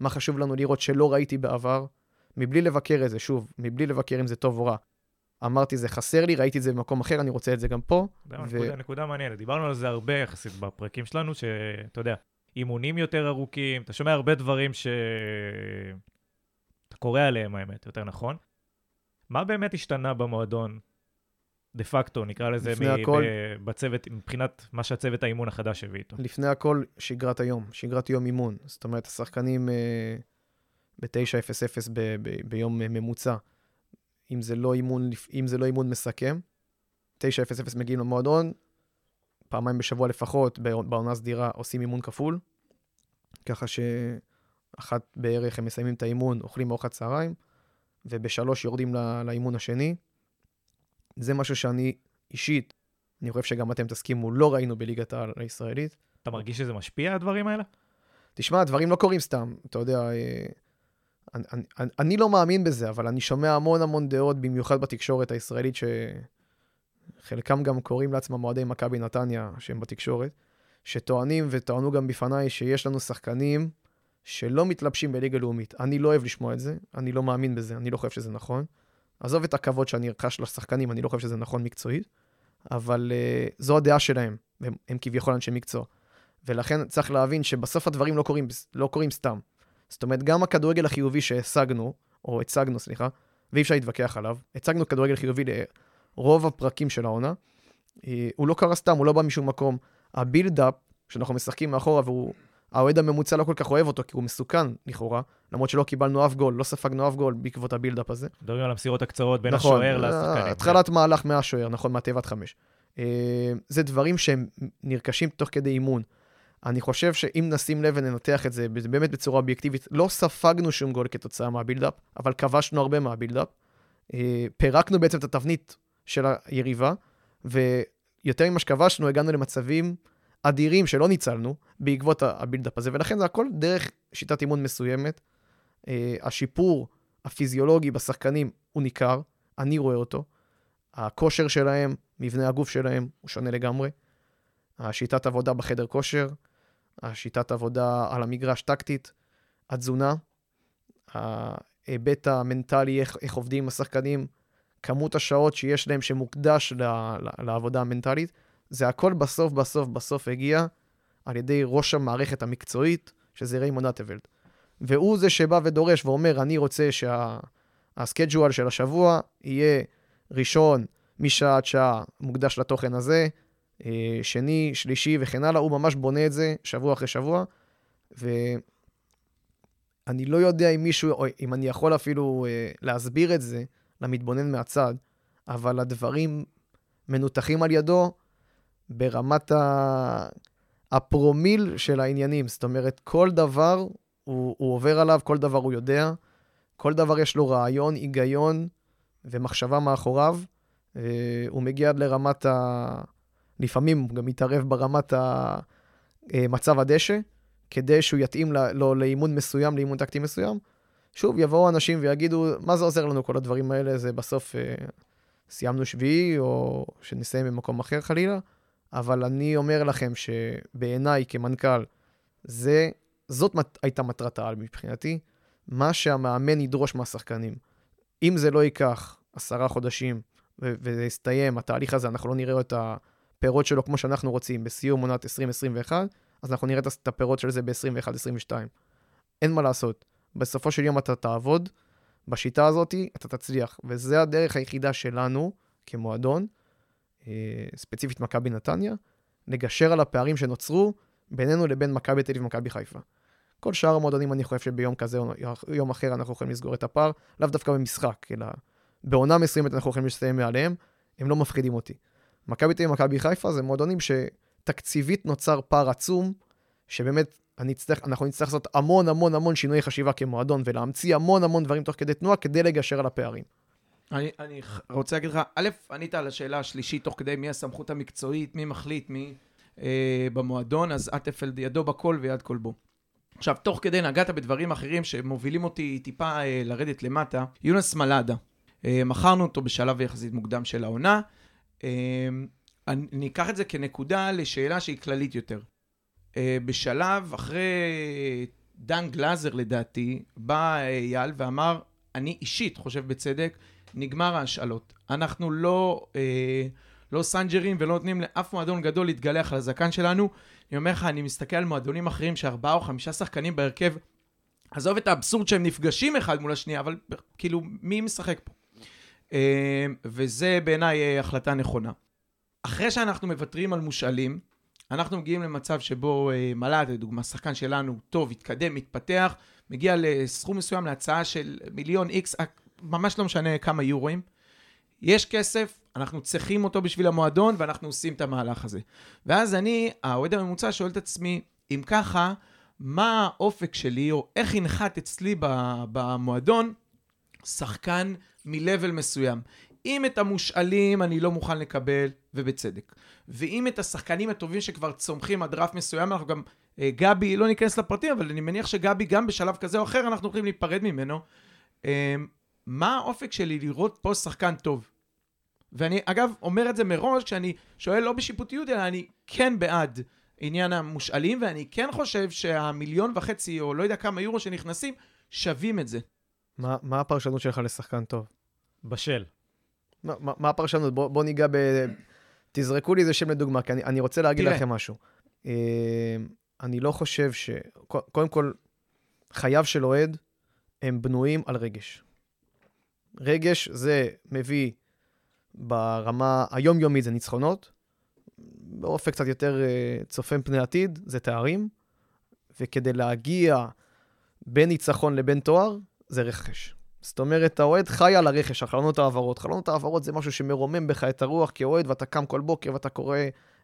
מה חשוב לנו לראות שלא ראיתי בעבר, מבלי לבקר את זה, שוב, מבלי לבקר אם זה טוב או רע. אמרתי, זה חסר לי, ראיתי את זה במקום אחר, אני רוצה את זה גם פה. ו... נקודה, נקודה מעניינת, דיברנו על זה הרבה יחסית בפרקים שלנו, שאתה יודע, אימונים יותר ארוכים, אתה שומע הרבה דברים ש... אתה קורא עליהם, האמת, יותר נכון. מה באמת השתנה במועדון, דה פקטו, נקרא לזה, מ- הכל, ב- בצוות, מבחינת מה שהצוות האימון החדש הביא איתו? לפני הכל, שגרת היום, שגרת יום אימון. זאת אומרת, השחקנים אה, ב-9.00 ב- ב- ביום ממוצע. אם זה לא אימון, אם זה לא אימון מסכם. 9-0-0 מגיעים למועדון, פעמיים בשבוע לפחות, בעונה סדירה עושים אימון כפול, ככה שאחת בערך הם מסיימים את האימון, אוכלים ארוחת צהריים, ובשלוש יורדים לא, לאימון השני. זה משהו שאני אישית, אני חושב שגם אתם תסכימו, לא ראינו בליגת העל הישראלית. אתה מרגיש שזה משפיע, הדברים האלה? תשמע, הדברים לא קורים סתם. אתה יודע, אה, אני, אני, אני לא מאמין בזה, אבל אני שומע המון המון דעות, במיוחד בתקשורת הישראלית, שחלקם גם קוראים לעצמם אוהדי מכבי נתניה, שהם בתקשורת, שטוענים וטוענו גם בפניי שיש לנו שחקנים שלא מתלבשים בליגה לאומית. אני לא אוהב לשמוע את זה, אני לא מאמין בזה, אני לא חושב שזה נכון. עזוב את הכבוד שאני ארכש לשחקנים, אני לא חושב שזה נכון מקצועית, אבל uh, זו הדעה שלהם, והם הם כביכול אנשי מקצוע. ולכן צריך להבין שבסוף הדברים לא קורים, לא קורים סתם. זאת אומרת, גם הכדורגל החיובי שהשגנו, או הצגנו, סליחה, ואי אפשר להתווכח עליו, הצגנו כדורגל חיובי לרוב הפרקים של העונה, אה, הוא לא קרה סתם, הוא לא בא משום מקום. ה build-up, שאנחנו משחקים מאחורה, והוא... האוהד הממוצע לא כל כך אוהב אותו, כי הוא מסוכן, לכאורה, למרות שלא קיבלנו אף גול, לא ספגנו אף גול בעקבות ה build-up הזה. מדברים על המסירות הקצרות בין נכון, השוער לשחקנים. התחלת מהלך מהשוער, נכון, מהתיבת חמש. אה, זה דברים שהם נרכשים תוך כדי אימון. אני חושב שאם נשים לב וננתח את זה באמת בצורה אובייקטיבית, לא ספגנו שום גול כתוצאה מה build-up, אבל כבשנו הרבה מה build-up. אה, פירקנו בעצם את התבנית של היריבה, ויותר ממה שכבשנו, הגענו למצבים אדירים שלא ניצלנו בעקבות הבילדאפ הזה, ולכן זה הכל דרך שיטת אימון מסוימת. אה, השיפור הפיזיולוגי בשחקנים הוא ניכר, אני רואה אותו. הכושר שלהם, מבנה הגוף שלהם, הוא שונה לגמרי. השיטת עבודה בחדר כושר, השיטת עבודה על המגרש טקטית, התזונה, ההיבט המנטלי, איך, איך עובדים עם השחקנים, כמות השעות שיש להם שמוקדש ל, ל, לעבודה המנטלית, זה הכל בסוף, בסוף, בסוף הגיע על ידי ראש המערכת המקצועית, שזה ריימון אטוולד. והוא זה שבא ודורש ואומר, אני רוצה שהסקייג'ואל שה, של השבוע יהיה ראשון משעה עד שעה מוקדש לתוכן הזה, אה, שני, שלישי וכן הלאה, הוא ממש בונה את זה שבוע אחרי שבוע, ואני לא יודע אם מישהו, או אם אני יכול אפילו אה, להסביר את זה למתבונן מהצד, אבל הדברים מנותחים על ידו ברמת ה... הפרומיל של העניינים. זאת אומרת, כל דבר הוא, הוא עובר עליו, כל דבר הוא יודע, כל דבר יש לו רעיון, היגיון ומחשבה מאחוריו. אה, הוא מגיע עד לרמת ה... לפעמים הוא גם מתערב ברמת ה... אה, מצב הדשא, כדי שהוא יתאים לו לאימון מסוים, לאימון טקטי מסוים. שוב, יבואו אנשים ויגידו, מה זה עוזר לנו כל הדברים האלה? זה בסוף אה, סיימנו שביעי, או שנסיים במקום אחר חלילה. אבל אני אומר לכם שבעיניי כמנכ"ל, זה, זאת מת, הייתה מטרת העל מבחינתי, מה שהמאמן ידרוש מהשחקנים. אם זה לא ייקח עשרה חודשים וזה יסתיים, התהליך הזה, אנחנו לא נראה את. הפירות שלו כמו שאנחנו רוצים בסיום עונת 2021, אז אנחנו נראה את הפירות של זה ב-21-22. אין מה לעשות. בסופו של יום אתה תעבוד, בשיטה הזאת אתה תצליח. וזה הדרך היחידה שלנו כמועדון, ספציפית מכבי נתניה, לגשר על הפערים שנוצרו בינינו לבין מכבי תל אביב ומכבי חיפה. כל שאר המועדונים, אני חושב שביום כזה או יום אחר אנחנו יכולים לסגור את הפער, לאו דווקא במשחק, אלא בעונה מסוימת אנחנו יכולים לסיים מעליהם, הם לא מפחידים אותי. מכבי תל אביב ומכבי חיפה זה מועדונים שתקציבית נוצר פער עצום, שבאמת אני אצטרך, אנחנו נצטרך לעשות המון המון המון שינויי חשיבה כמועדון, ולהמציא המון המון דברים תוך כדי תנועה כדי לגשר על הפערים. אני, אני רוצה להגיד לך, א', ענית על השאלה השלישית תוך כדי מי הסמכות המקצועית, מי מחליט, מי אה, במועדון, אז עטפלד ידו בכל ויד כל בו. עכשיו, תוך כדי נגעת בדברים אחרים שמובילים אותי טיפה אה, לרדת למטה. יונס מלאדה, אה, מכרנו אותו בשלב יחסית מוקדם של העונה. אה, אני אני אקח את זה כנקודה לשאלה שהיא כללית יותר. אה, בשלב אחרי דן גלאזר לדעתי, בא אה, אייל ואמר, אני אישית חושב בצדק, נגמר ההשאלות. אנחנו לא, אה, לא סנג'רים ולא נותנים לאף מועדון גדול להתגלח על הזקן שלנו. אני אומר לך, אני מסתכל על מועדונים אחרים שארבעה או חמישה שחקנים בהרכב. עזוב את האבסורד שהם נפגשים אחד מול השנייה, אבל כאילו, מי משחק פה? אה, וזה בעיניי אה, החלטה נכונה. אחרי שאנחנו מוותרים על מושאלים, אנחנו מגיעים למצב שבו אה, מל"ד, לדוגמה, שחקן שלנו טוב, התקדם, מתפתח, מגיע לסכום מסוים להצעה של מיליון איקס, ממש לא משנה כמה יורואים. יש כסף, אנחנו צריכים אותו בשביל המועדון, ואנחנו עושים את המהלך הזה. ואז אני, האוהד הממוצע, שואל את עצמי, אם ככה, מה האופק שלי, או איך ינחת אצלי במועדון שחקן מ-level מסוים. אם את המושאלים אני לא מוכן לקבל, ובצדק. ואם את השחקנים הטובים שכבר צומחים עד רף מסוים, אנחנו גם... אה, גבי, לא ניכנס לפרטים, אבל אני מניח שגבי גם בשלב כזה או אחר, אנחנו יכולים להיפרד ממנו. מה האופק שלי לראות פה שחקן טוב? ואני, אגב, אומר את זה מראש, כשאני שואל לא בשיפוטיות, אלא אני כן בעד עניין המושאלים, ואני כן חושב שהמיליון וחצי, או לא יודע כמה יורו שנכנסים, שווים את זה. מה, מה הפרשנות שלך לשחקן טוב? בשל. מה, מה, מה הפרשנות? בוא, בוא ניגע ב... תזרקו לי איזה שם לדוגמה, כי אני, אני רוצה להגיד תראה. לכם משהו. אה, אני לא חושב ש... קודם כל, חייו של אוהד הם בנויים על רגש. רגש זה מביא ברמה היומיומית זה ניצחונות, באופק קצת יותר אה, צופן פני עתיד זה תארים, וכדי להגיע בין ניצחון לבין תואר, זה רכש. זאת אומרת, האוהד חי על הרכש, על חלונות העברות. חלונות העברות זה משהו שמרומם בך את הרוח כאוהד, ואתה קם כל בוקר ואתה קורא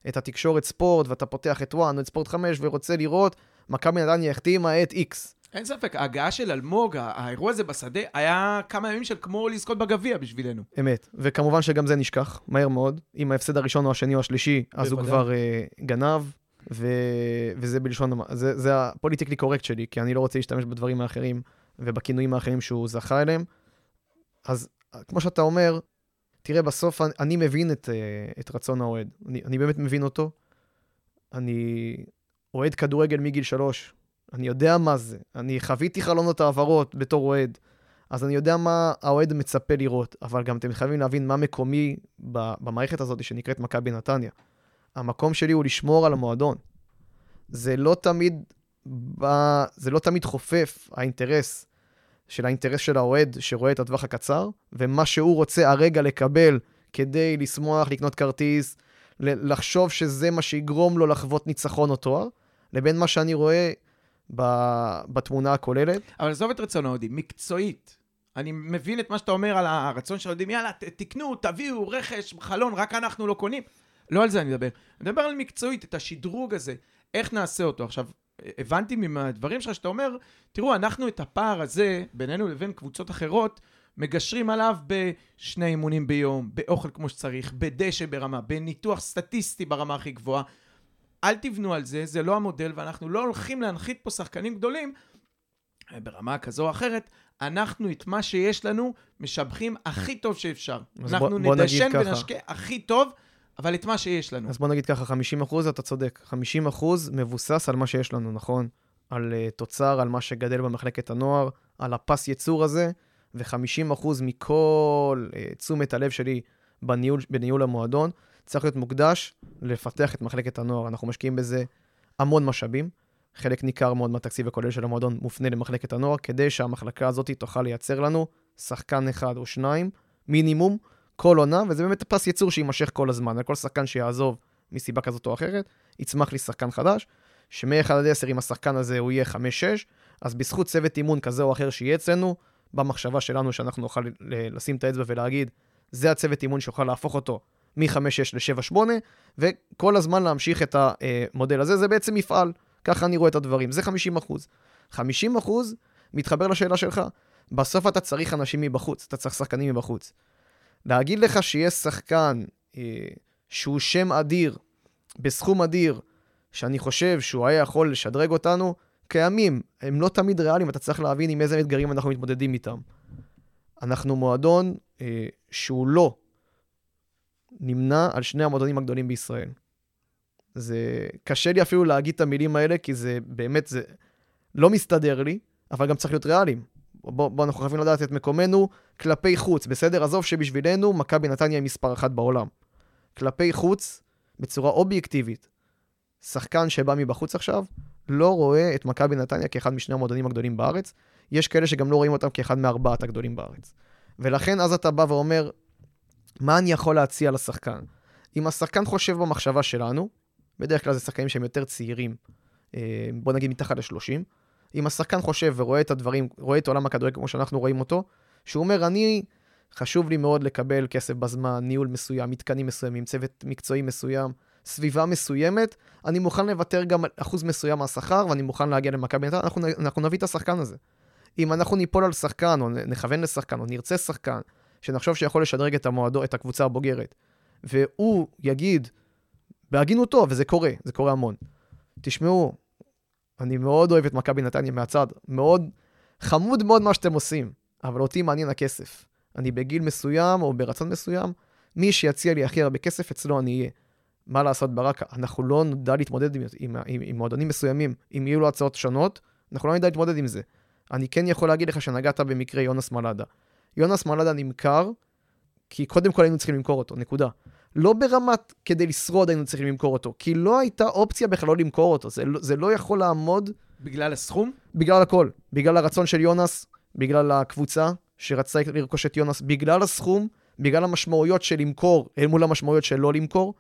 את התקשורת ספורט, ואתה פותח את וואן את ספורט 5 ורוצה לראות מכבי נתניה החתימה את איקס. אין ספק, ההגעה של אלמוג, האירוע הזה בשדה, היה כמה ימים של כמו לזכות בגביע בשבילנו. אמת. וכמובן שגם זה נשכח, מהר מאוד. אם ההפסד הראשון או השני או השלישי, אז הוא. כבר אה, גנב, ו... וזה בלשון, זה, זה הפוליטיקלי קורקט שלי, כי אני לא רוצה להשתמש בדברים האחרים ובכינויים האחרים שהוא זכה אליהם. אז כמו שאתה אומר, תראה, בסוף אני, אני מבין את, אה, את רצון האוהד. אני, אני באמת מבין אותו. אני אוהד כדורגל מגיל שלוש. אני יודע מה זה. אני חוויתי חלונות העברות בתור אוהד. אז אני יודע מה האוהד מצפה לראות, אבל גם אתם חייבים להבין מה מקומי במערכת הזאת שנקראת מכבי נתניה. המקום שלי הוא לשמור על המועדון. זה לא תמיד, ב... זה לא תמיד חופף האינטרס של האינטרס של האוהד שרואה את הטווח הקצר, ומה שהוא רוצה הרגע לקבל כדי לשמוח, לקנות כרטיס, לחשוב שזה מה שיגרום לו לחוות ניצחון או תואר, לבין מה שאני רואה בתמונה הכוללת. אבל עזוב את רצון האוהדים, מקצועית. אני מבין את מה שאתה אומר על הרצון של האוהדים, יאללה, תקנו, תביאו, רכש, חלון, רק אנחנו לא קונים. לא על זה אני מדבר. אני מדבר על מקצועית, את השדרוג הזה, איך נעשה אותו. עכשיו, הבנתי מהדברים שלך שאתה אומר, תראו, אנחנו את הפער הזה, בינינו לבין קבוצות אחרות, מגשרים עליו בשני אימונים ביום, באוכל כמו שצריך, בדשא ברמה, בניתוח סטטיסטי ברמה הכי גבוהה. אל תבנו על זה, זה לא המודל, ואנחנו לא הולכים להנחית פה שחקנים גדולים ברמה כזו או אחרת. אנחנו את מה שיש לנו משבחים הכי טוב שאפשר. אנחנו בוא- בוא נדשן. ונשקה הכי טוב, אבל את מה שיש לנו. אז בוא נגיד ככה, 50 אחוז, אתה צודק. 50 אחוז מבוסס על מה שיש לנו, נכון? על uh, תוצר, על מה שגדל במחלקת הנוער, על הפס ייצור הזה, ו-50 אחוז מכל uh, תשומת הלב שלי בניהול, בניהול המועדון, צריך להיות מוקדש לפתח את מחלקת הנוער. אנחנו משקיעים בזה המון משאבים. חלק ניכר מאוד מהתקציב הכולל של המועדון מופנה למחלקת הנוער, כדי שהמחלקה הזאת תוכל לייצר לנו שחקן אחד או שניים, מינימום, כל עונה, וזה באמת פס ייצור שיימשך כל הזמן. על כל שחקן שיעזוב מסיבה כזאת או אחרת, יצמח לי שחקן חדש, שמ-1 עד 10, אם השחקן הזה הוא יהיה 5-6, אז בזכות צוות אימון כזה או אחר שיהיה אצלנו, במחשבה שלנו שאנחנו נוכל לשים את האצבע ולהגיד, זה הצוות אימון שיוכל להפוך אותו מ-5-6 ל-7-8, וכל הזמן להמשיך את המודל הזה, זה בעצם מפעל. ככה אני רואה את הדברים, זה 50 אחוז. 50 אחוז מתחבר לשאלה שלך. בסוף אתה צריך אנשים מבחוץ, אתה צריך שחקנים מבחוץ. להגיד לך שיש שחקן אה, שהוא שם אדיר, בסכום אדיר, שאני חושב שהוא היה יכול לשדרג אותנו, קיימים. הם לא תמיד ריאליים, אתה צריך להבין עם איזה אתגרים אנחנו מתמודדים איתם. אנחנו מועדון אה, שהוא לא נמנה על שני המועדונים הגדולים בישראל. זה קשה לי אפילו להגיד את המילים האלה, כי זה באמת, זה לא מסתדר לי, אבל גם צריך להיות ריאליים. בוא, בוא אנחנו חייבים לדעת את מקומנו כלפי חוץ, בסדר? עזוב שבשבילנו מכבי נתניה היא מספר אחת בעולם. כלפי חוץ, בצורה אובייקטיבית, שחקן שבא מבחוץ עכשיו, לא רואה את מכבי נתניה כאחד משני המועדונים הגדולים בארץ. יש כאלה שגם לא רואים אותם כאחד מארבעת הגדולים בארץ. ולכן אז אתה בא ואומר, מה אני יכול להציע לשחקן? אם השחקן חושב במחשבה שלנו, בדרך כלל זה שחקנים שהם יותר צעירים, אה, בוא נגיד מתחת ל-30, אם השחקן חושב ורואה את הדברים, רואה את עולם הכדורגל כמו שאנחנו רואים אותו, שהוא אומר, אני, חשוב לי מאוד לקבל כסף בזמן, ניהול מסוים, מתקנים מסוימים, צוות מקצועי מסוים, סביבה מסוימת, אני מוכן לוותר גם על אחוז מסוים מהשכר, ואני מוכן להגיע למכבי נתניה, אנחנו, אנחנו נביא את השחקן הזה. אם אנחנו ניפול על שחקן, או נכוון לשחקן, או נרצה שחקן, שנחשוב שיכול לשדרג את המועדו, את הקבוצה הבוגרת, והוא יגיד, בהגינותו, וזה קורה, זה קורה המון. תשמעו, אני מאוד אוהב את מכבי נתניה מהצד, מאוד חמוד מאוד מה שאתם עושים, אבל אותי מעניין הכסף. אני בגיל מסוים או ברצון מסוים, מי שיציע לי הכי הרבה כסף, אצלו אני אהיה. מה לעשות ברק, אנחנו לא נדע להתמודד עם, עם, עם, עם מועדונים מסוימים, אם יהיו לו הצעות שונות, אנחנו לא נדע להתמודד עם זה. אני כן יכול להגיד לך שנגעת במקרה יונס מלאדה. יונס מלאדה נמכר, כי קודם כל היינו צריכים למכור אותו, נקודה. לא ברמת כדי לשרוד היינו צריכים למכור אותו, כי לא הייתה אופציה בכלל לא למכור אותו, זה, לא, זה לא יכול לעמוד... בגלל הסכום? בגלל הכל. בגלל הרצון של יונס, בגלל הקבוצה שרצה לרכוש את יונס, בגלל הסכום, בגלל המשמעויות של למכור אל מול המשמעויות של לא למכור,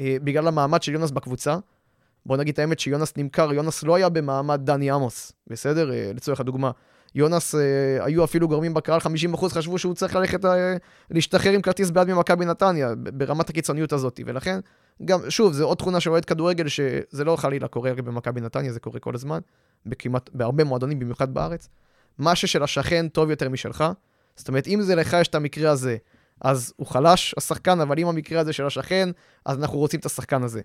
אה, בגלל המעמד של יונס בקבוצה. בוא נגיד את האמת שיונס נמכר, יונס לא היה במעמד דני עמוס, בסדר? אה, לצורך הדוגמה. יונס, אה, היו אפילו גורמים בקהל, 50% חשבו שהוא צריך ללכת אה, להשתחרר עם כרטיס בעד ממכבי נתניה, ברמת הקיצוניות הזאת. ולכן, גם, שוב, זו עוד תכונה של אוהד כדורגל, שזה לא חלילה קורה רק במכבי נתניה, זה קורה כל הזמן, בכמעט, בהרבה מועדונים, במיוחד בארץ. מה ששל השכן טוב יותר משלך. זאת אומרת, אם זה לך יש את המקרה הזה, אז הוא חלש, השחקן, אבל אם המקרה הזה של השכן, אז אנחנו רוצים את השחקן הזה.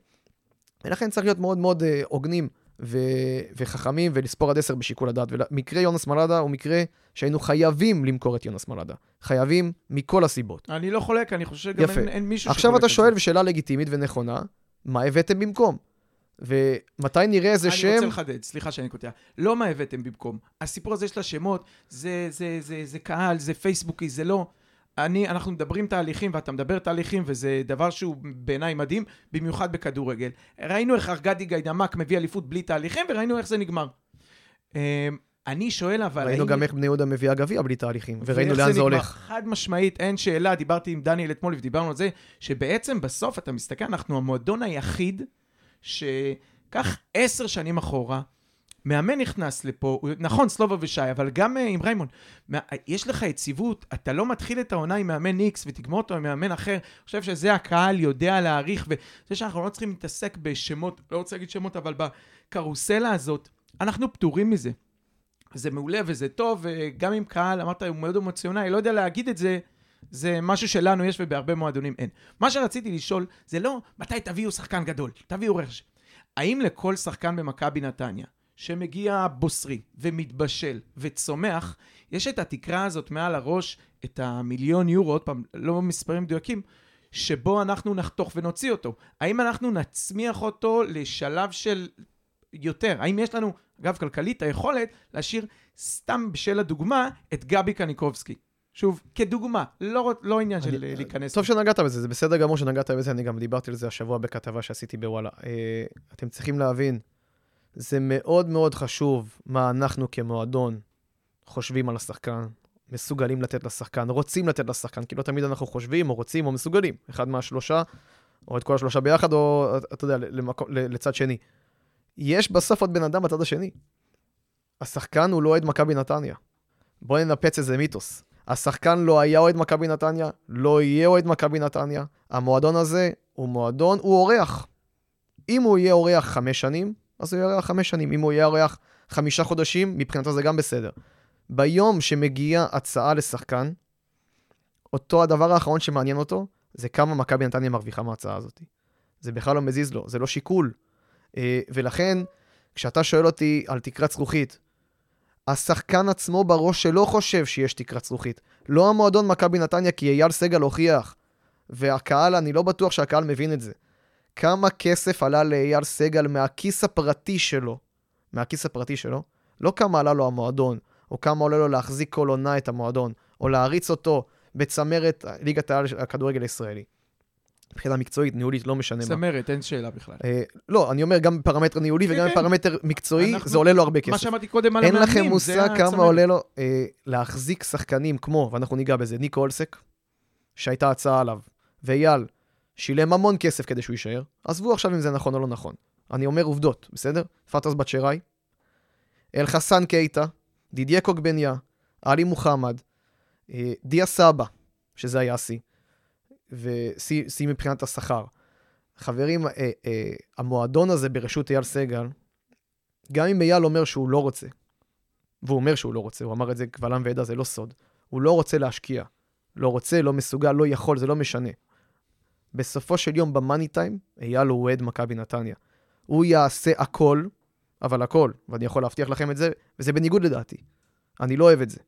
ולכן צריך להיות מאוד מאוד אה, הוגנים ו- וחכמים ולספור עד עשר בשיקול הדעת. ומקרה יונס מלאדה הוא מקרה שהיינו חייבים למכור את יונס מלאדה. חייבים מכל הסיבות. אני לא חולק, אני חושב שגם אין, אין מישהו שחולק עכשיו אתה שואל, ושאלה לגיטימית ונכונה, מה הבאתם במקום? ומתי נראה איזה אני שם... אני רוצה לחדד, סליחה שאני קוטע. לא מה הבאתם במקום. הסיפור הזה של השמות, זה, זה, זה, זה, זה קהל, זה פייסבוקי, זה לא... אני, אנחנו מדברים תהליכים, ואתה מדבר תהליכים, וזה דבר שהוא בעיניי מדהים, במיוחד בכדורגל. ראינו איך ארגדי גיידמק מביא אליפות בלי תהליכים, וראינו איך זה נגמר. אמ, אני שואל אבל... ראינו גם איך בני יהודה מביאה גביע בלי תהליכים, וראינו לאן זה הולך. חד משמעית, אין שאלה, דיברתי עם דניאל אתמול ודיברנו על זה, שבעצם בסוף, אתה מסתכל, אנחנו המועדון היחיד, שקח עשר שנים אחורה, מאמן נכנס לפה, נכון, סלובה ושי, אבל גם uh, עם ריימון. יש לך יציבות, אתה לא מתחיל את העונה עם מאמן X ותגמור אותו עם מאמן אחר. אני חושב שזה הקהל יודע להעריך, וזה שאנחנו לא צריכים להתעסק בשמות, לא רוצה להגיד שמות, אבל בקרוסלה הזאת, אנחנו פטורים מזה. זה מעולה וזה טוב, וגם אם קהל, אמרת, הוא מאוד אמוציונלי, לא יודע להגיד את זה, זה משהו שלנו יש ובהרבה מועדונים אין. מה שרציתי לשאול, זה לא מתי תביאו שחקן גדול, תביאו רכש. האם לכל שחקן במכבי נתניה שמגיע בוסרי ומתבשל וצומח, יש את התקרה הזאת מעל הראש, את המיליון יורו, עוד פעם, לא מספרים מדויקים, שבו אנחנו נחתוך ונוציא אותו. האם אנחנו נצמיח אותו לשלב של יותר? האם יש לנו, אגב, כלכלית, היכולת להשאיר, סתם בשל הדוגמה, את גבי קניקובסקי? שוב, כדוגמה, לא, לא עניין של אני, להיכנס. טוב שנגעת בזה, זה בסדר גמור שנגעת בזה, אני גם דיברתי על זה השבוע בכתבה שעשיתי בוואלה. אה, אתם צריכים להבין, זה מאוד מאוד חשוב מה אנחנו כמועדון חושבים על השחקן, מסוגלים לתת לשחקן, רוצים לתת לשחקן, כי לא תמיד אנחנו חושבים או רוצים או מסוגלים. אחד מהשלושה, או את כל השלושה ביחד, או אתה יודע, למקום, לצד שני. יש בסוף עוד בן אדם בצד השני. השחקן הוא לא אוהד מכבי נתניה. בואו ננפץ איזה מיתוס. השחקן לא היה אוהד מכבי נתניה, לא יהיה אוהד מכבי נתניה. המועדון הזה הוא מועדון, הוא אורח. אם הוא יהיה אורח חמש שנים, אז הוא יהיה אורח חמש שנים. אם הוא יהיה אורח חמישה חודשים, מבחינתו זה גם בסדר. ביום שמגיעה הצעה לשחקן, אותו הדבר האחרון שמעניין אותו, זה כמה מכבי נתניה מרוויחה מההצעה הזאת. זה בכלל לא מזיז לו, זה לא שיקול. אה, ולכן, כשאתה שואל אותי על תקרת זכוכית, השחקן עצמו בראש שלו חושב שיש תקרת זכוכית. לא המועדון מכבי נתניה, כי אייל סגל הוכיח. והקהל, אני לא בטוח שהקהל מבין את זה. כמה כסף עלה לאייל סגל מהכיס הפרטי שלו, מהכיס הפרטי שלו, לא כמה עלה לו המועדון, או כמה עולה לו להחזיק כל עונה את המועדון, או להריץ אותו בצמרת ליגת העל הכדורגל הישראלי. מבחינה מקצועית, ניהולית, לא משנה מה. צמרת, אין שאלה בכלל. אה, לא, אני אומר, גם בפרמטר ניהולי כן, וגם כן. בפרמטר מקצועי, אנחנו- זה עולה לו הרבה מה כסף. שאמרתי קודם על אין המאמנים, לכם זה מושג כמה הצמרת. עולה לו אה, להחזיק שחקנים כמו, ואנחנו ניגע בזה, ניקו אולסק, שהייתה הצעה עליו, ואייל שילם המון כסף כדי שהוא יישאר. עזבו עכשיו אם זה נכון או לא נכון. אני אומר עובדות, בסדר? פטרס בת שיראי, אלחסן קייטה, דידיה קוגבניה, עלי מוחמד, אה, דיה סבא, שזה היה שיא, ושיא שיא מבחינת השכר. חברים, אה, אה, המועדון הזה בראשות אייל סגל, גם אם אייל אומר שהוא לא רוצה, והוא אומר שהוא לא רוצה, הוא אמר את זה קבל עם ועדה, זה לא סוד. הוא לא רוצה להשקיע. לא רוצה, לא מסוגל, לא יכול, זה לא משנה. בסופו של יום, במאני טיים, אייל הוא אוהד מכבי נתניה. הוא יעשה הכל, אבל הכל, ואני יכול להבטיח לכם את זה, וזה בניגוד לדעתי. אני לא אוהב את זה.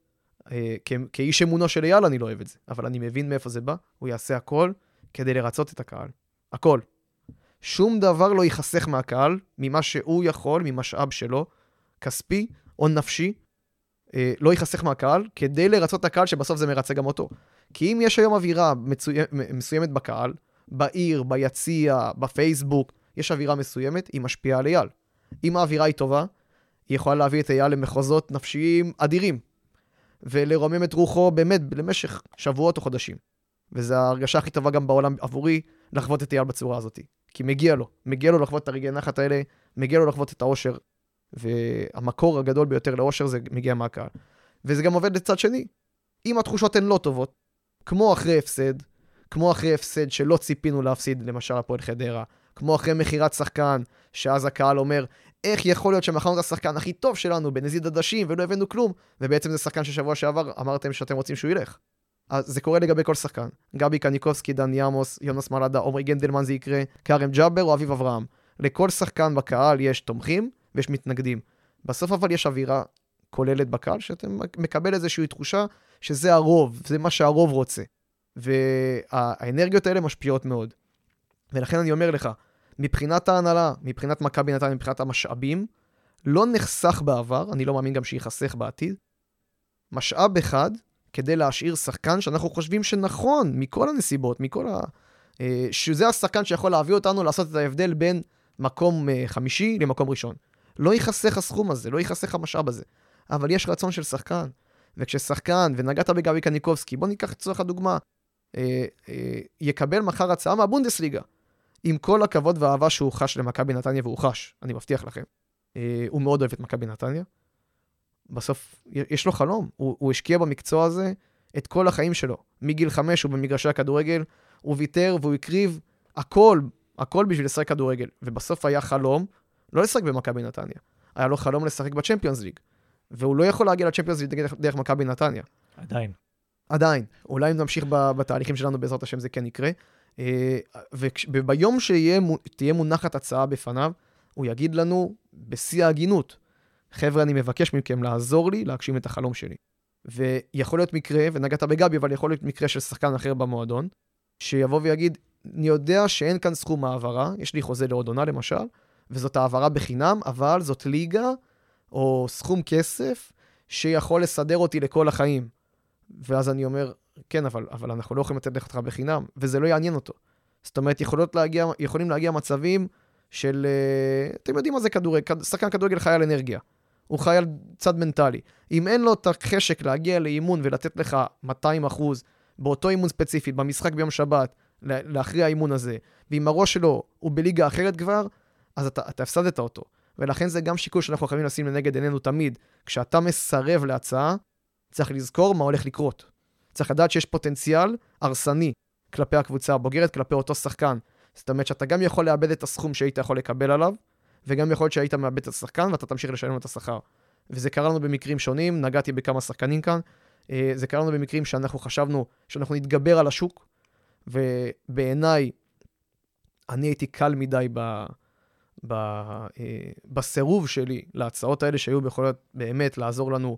אה, כ- כאיש אמונו של אייל אני לא אוהב את זה, אבל אני מבין מאיפה זה בא, הוא יעשה הכל כדי לרצות את הקהל. הכל. שום דבר לא ייחסך מהקהל, ממה שהוא יכול, ממשאב שלו, כספי או נפשי, אה, לא ייחסך מהקהל, כדי לרצות את הקהל שבסוף זה מרצה גם אותו. כי אם יש היום אווירה מצוי... מסוימת בקהל, בעיר, ביציע, בפייסבוק, יש אווירה מסוימת, היא משפיעה על אייל. אם האווירה היא טובה, היא יכולה להביא את אייל למחוזות נפשיים אדירים, ולרומם את רוחו באמת למשך שבועות או חודשים. וזו ההרגשה הכי טובה גם בעולם עבורי, לחוות את אייל בצורה הזאת. כי מגיע לו, מגיע לו לחוות את הרגעי נחת האלה, מגיע לו לחוות את האושר, והמקור הגדול ביותר לאושר זה מגיע מהקהל. וזה גם עובד לצד שני. אם התחושות הן לא טובות, כמו אחרי הפסד, כמו אחרי הפסד שלא ציפינו להפסיד, למשל הפועל חדרה, כמו אחרי מכירת שחקן, שאז הקהל אומר, איך יכול להיות שמכרנו את השחקן הכי טוב שלנו בנזיד עדשים ולא הבאנו כלום, ובעצם זה שחקן ששבוע שעבר אמרתם שאתם רוצים שהוא ילך. אז זה קורה לגבי כל שחקן. גבי קניקובסקי, דני עמוס, יונס מלאדה, עמרי גנדלמן זה יקרה, כרם ג'אבר או אביב אברהם. לכל שחקן בקהל יש תומכים ויש מתנגדים. בסוף אבל יש אווירה כוללת בקהל, שאתה מקבל איזושהי תחושה שזה הרוב, זה מה שהרוב רוצה. והאנרגיות האלה משפיעות מאוד. ולכן אני אומר לך, מבחינת ההנהלה, מבחינת מכבי נתניה, מבחינת המשאבים, לא נחסך בעבר, אני לא מאמין גם שייחסך בעתיד, משאב אחד כדי להשאיר שחקן שאנחנו חושבים שנכון, מכל הנסיבות, מכל ה... אה, שזה השחקן שיכול להביא אותנו לעשות את ההבדל בין מקום אה, חמישי למקום ראשון. לא ייחסך הסכום הזה, לא ייחסך המשאב הזה. אבל יש רצון של שחקן. וכששחקן, ונגעת בגבי קניקובסקי, בוא ניקח לצורך הדוגמה, יקבל מחר הצעה מהבונדסליגה. עם כל הכבוד והאהבה שהוא חש למכבי נתניה, והוא חש, אני מבטיח לכם. אה, הוא מאוד אוהב את מכבי נתניה. בסוף, יש לו חלום. הוא, הוא השקיע במקצוע הזה את כל החיים שלו. מגיל חמש הוא במגרשי הכדורגל, הוא ויתר והוא הקריב הכל, הכל בשביל לשחק כדורגל. ובסוף היה חלום לא לשחק במכבי נתניה. היה לו חלום לשחק בצ'מפיונס ליג. והוא לא יכול להגיע לצ'מפיונס ליג דרך, דרך מכבי נתניה. עדיין. עדיין. אולי אם נמשיך בתהליכים שלנו, בעזרת השם זה כן יקרה. אה, וביום שתהיה מונחת הצעה בפניו, הוא יגיד לנו בשיא ההגינות, חבר'ה, אני מבקש מכם לעזור לי להגשים את החלום שלי. ויכול להיות מקרה, ונגעת בגבי, אבל יכול להיות מקרה של שחקן אחר במועדון, שיבוא ויגיד, אני יודע שאין כאן סכום העברה, יש לי חוזה לעוד עונה למשל, וזאת העברה בחינם, אבל זאת ליגה או סכום כסף שיכול לסדר אותי לכל החיים. ואז אני אומר, כן, אבל, אבל אנחנו לא יכולים לתת לך בחינם, וזה לא יעניין אותו. זאת אומרת, להגיע, יכולים להגיע מצבים של, אה, אתם יודעים מה זה כדורגל, שחקן כדורגל חי על אנרגיה. הוא חי על צד מנטלי. אם אין לו את החשק להגיע לאימון ולתת לך 200 אחוז באותו אימון ספציפי, במשחק ביום שבת, לאחרי האימון הזה, ואם הראש שלו הוא בליגה אחרת כבר, אז אתה, אתה הפסדת אותו. ולכן זה גם שיקול שאנחנו חייבים לשים לנגד עינינו תמיד. כשאתה מסרב להצעה, צריך לזכור מה הולך לקרות. צריך לדעת שיש פוטנציאל הרסני כלפי הקבוצה הבוגרת, כלפי אותו שחקן. זאת אומרת שאתה גם יכול לאבד את הסכום שהיית יכול לקבל עליו, וגם יכול להיות שהיית מאבד את השחקן ואתה תמשיך לשלם את השכר. וזה קרה לנו במקרים שונים, נגעתי בכמה שחקנים כאן. אה, זה קרה לנו במקרים שאנחנו חשבנו שאנחנו נתגבר על השוק, ובעיניי, אני הייתי קל מדי ב, ב, אה, בסירוב שלי להצעות האלה שהיו יכולות באמת לעזור לנו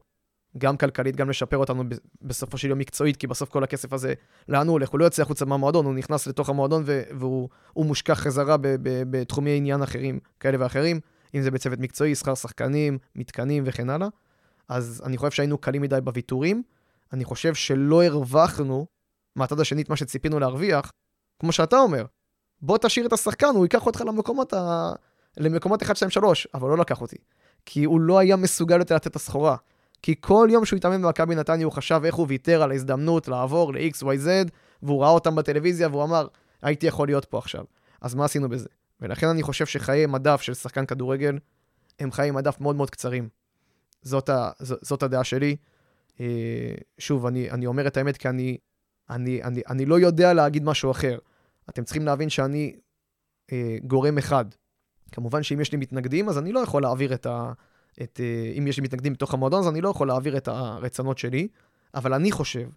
גם כלכלית, גם לשפר אותנו בסופו של יום מקצועית, כי בסוף כל הכסף הזה, לאן הוא הולך? הוא לא יוצא החוצה מהמועדון, הוא נכנס לתוך המועדון והוא מושקע חזרה בתחומי עניין אחרים, כאלה ואחרים, אם זה בצוות מקצועי, שכר שחקנים, מתקנים וכן הלאה. אז אני חושב שהיינו קלים מדי בוויתורים. אני חושב שלא הרווחנו מהצד השני את מה שציפינו להרוויח, כמו שאתה אומר. בוא תשאיר את השחקן, הוא ייקח אותך למקומות, ה... למקומות 1, 2, 3, אבל לא לקח אותי. כי הוא לא היה מסוגל יותר לתת את הסחורה. כי כל יום שהוא התאמן במכבי נתניה הוא חשב איך הוא ויתר על ההזדמנות לעבור ל-XYZ, והוא ראה אותם בטלוויזיה והוא אמר, הייתי יכול להיות פה עכשיו. אז מה עשינו בזה? ולכן אני חושב שחיי מדף של שחקן כדורגל הם חיי מדף מאוד מאוד קצרים. זאת, ה, ז, זאת הדעה שלי. אה, שוב, אני, אני אומר את האמת כי אני, אני, אני, אני לא יודע להגיד משהו אחר. אתם צריכים להבין שאני אה, גורם אחד. כמובן שאם יש לי מתנגדים, אז אני לא יכול להעביר את ה... את, אה, אם יש לי מתנגדים בתוך המועדון, אז אני לא יכול להעביר את הרצונות שלי, אבל אני חושב,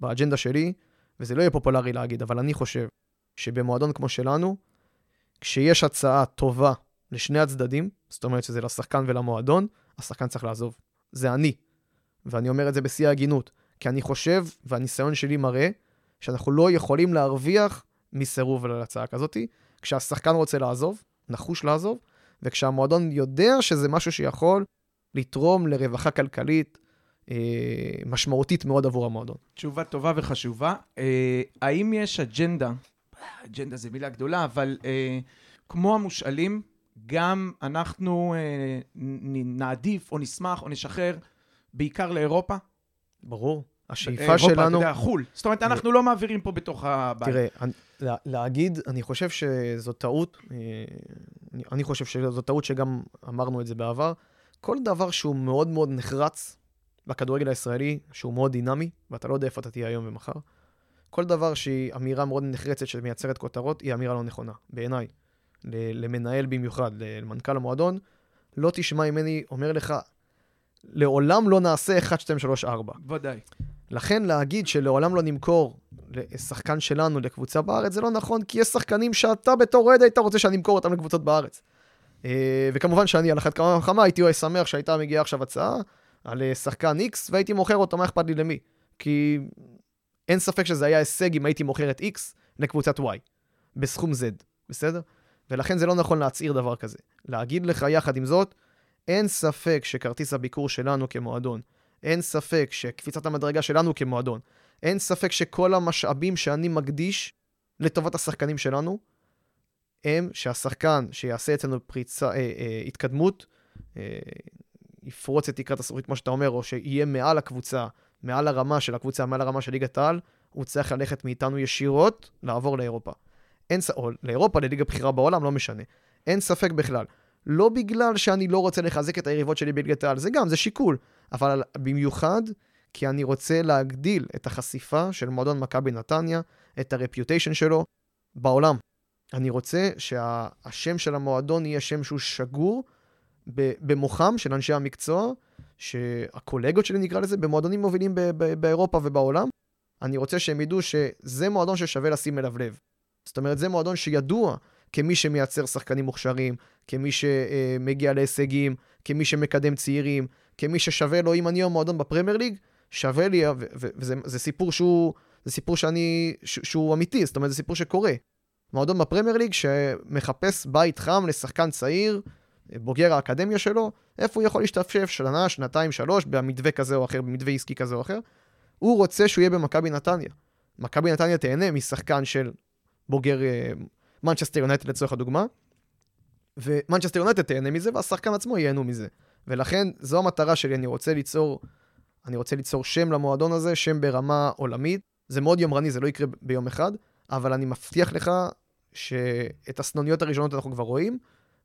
באג'נדה שלי, וזה לא יהיה פופולרי להגיד, אבל אני חושב שבמועדון כמו שלנו, כשיש הצעה טובה לשני הצדדים, זאת אומרת שזה לשחקן ולמועדון, השחקן צריך לעזוב. זה אני. ואני אומר את זה בשיא ההגינות, כי אני חושב, והניסיון שלי מראה, שאנחנו לא יכולים להרוויח מסירוב על הצעה כזאת. כשהשחקן רוצה לעזוב, נחוש לעזוב, וכשהמועדון יודע שזה משהו שיכול לתרום לרווחה כלכלית אה, משמעותית מאוד עבור המועדון. תשובה טובה וחשובה. אה, האם יש אג'נדה, אג'נדה זה מילה גדולה, אבל אה, כמו המושאלים, גם אנחנו אה, נעדיף או נשמח או נשחרר בעיקר לאירופה? ברור. השאיפה אירופה, שלנו... אירופה, אתה יודע, חו"ל. זאת אומרת, אנחנו לא מעבירים פה בתוך הבית. תראה, אני, לה, להגיד, אני חושב שזו טעות, אה, אני, אני חושב שזו טעות שגם אמרנו את זה בעבר. כל דבר שהוא מאוד מאוד נחרץ בכדורגל הישראלי, שהוא מאוד דינמי, ואתה לא יודע איפה אתה תהיה היום ומחר, כל דבר שהיא אמירה מאוד נחרצת שמייצרת כותרות, היא אמירה לא נכונה, בעיניי. למנהל במיוחד, למנכ"ל המועדון, לא תשמע ממני אומר לך, לעולם לא נעשה 1, 2, 3, 4. ודאי. לכן להגיד שלעולם לא נמכור לשחקן שלנו לקבוצה בארץ, זה לא נכון, כי יש שחקנים שאתה בתור אוהד היית רוצה שאני אמכור אותם לקבוצות בארץ. אה, וכמובן שאני על אחת כמה וכמה הייתי שמח שהייתה מגיעה עכשיו הצעה על אה, שחקן X והייתי מוכר אותו, מה אכפת לי למי? כי אין ספק שזה היה הישג אם הייתי מוכר את X לקבוצת Y, בסכום Z, בסדר? ולכן זה לא נכון להצהיר דבר כזה. להגיד לך יחד עם זאת, אין ספק שכרטיס הביקור שלנו כמועדון, אין ספק שקפיצת המדרגה שלנו כמועדון, אין ספק שכל המשאבים שאני מקדיש לטובת השחקנים שלנו, הם שהשחקן שיעשה אצלנו פריצה, אה, אה, התקדמות, אה, יפרוץ את תקרת הזכוכית, כמו שאתה אומר, או שיהיה מעל הקבוצה, מעל הרמה של הקבוצה, מעל הרמה של ליגת העל, הוא צריך ללכת מאיתנו ישירות, לעבור לאירופה. אין, או לאירופה, לליגה בכירה בעולם, לא משנה. אין ספק בכלל. לא בגלל שאני לא רוצה לחזק את היריבות שלי בליגת העל, זה גם, זה שיקול. אבל במיוחד כי אני רוצה להגדיל את החשיפה של מועדון מכבי נתניה, את הרפיוטיישן שלו בעולם. אני רוצה שהשם של המועדון יהיה שם שהוא שגור במוחם של אנשי המקצוע, שהקולגות שלי נקרא לזה, במועדונים מובילים באירופה ובעולם. אני רוצה שהם ידעו שזה מועדון ששווה לשים אליו לב. זאת אומרת, זה מועדון שידוע כמי שמייצר שחקנים מוכשרים, כמי שמגיע להישגים, כמי שמקדם צעירים, כמי ששווה לו, אם אני היום מועדון בפרמייר ליג, שווה לי, וזה זה סיפור שהוא, זה סיפור שאני, שהוא אמיתי, זאת אומרת, זה סיפור שקורה. מועדון בפרמייר ליג שמחפש בית חם לשחקן צעיר, בוגר האקדמיה שלו, איפה הוא יכול להשתפשף שנה, שנתיים, שלוש, במתווה כזה או אחר, במתווה עסקי כזה או אחר. הוא רוצה שהוא יהיה במכבי נתניה. מכבי נתניה תהנה משחקן של בוגר מנצ'סטר יונייטד לצורך הדוגמה, ומנצ'סטר יונייטד תהנה מזה, והשחקן עצמו ייהנו מזה. ולכן זו המטרה שלי, אני רוצה ליצור, אני רוצה ליצור שם למועדון הזה, שם ברמה עולמית. זה מאוד יומרני, זה לא יקרה ביום אחד, אבל אני מבטיח לך שאת הסנוניות הראשונות אנחנו כבר רואים.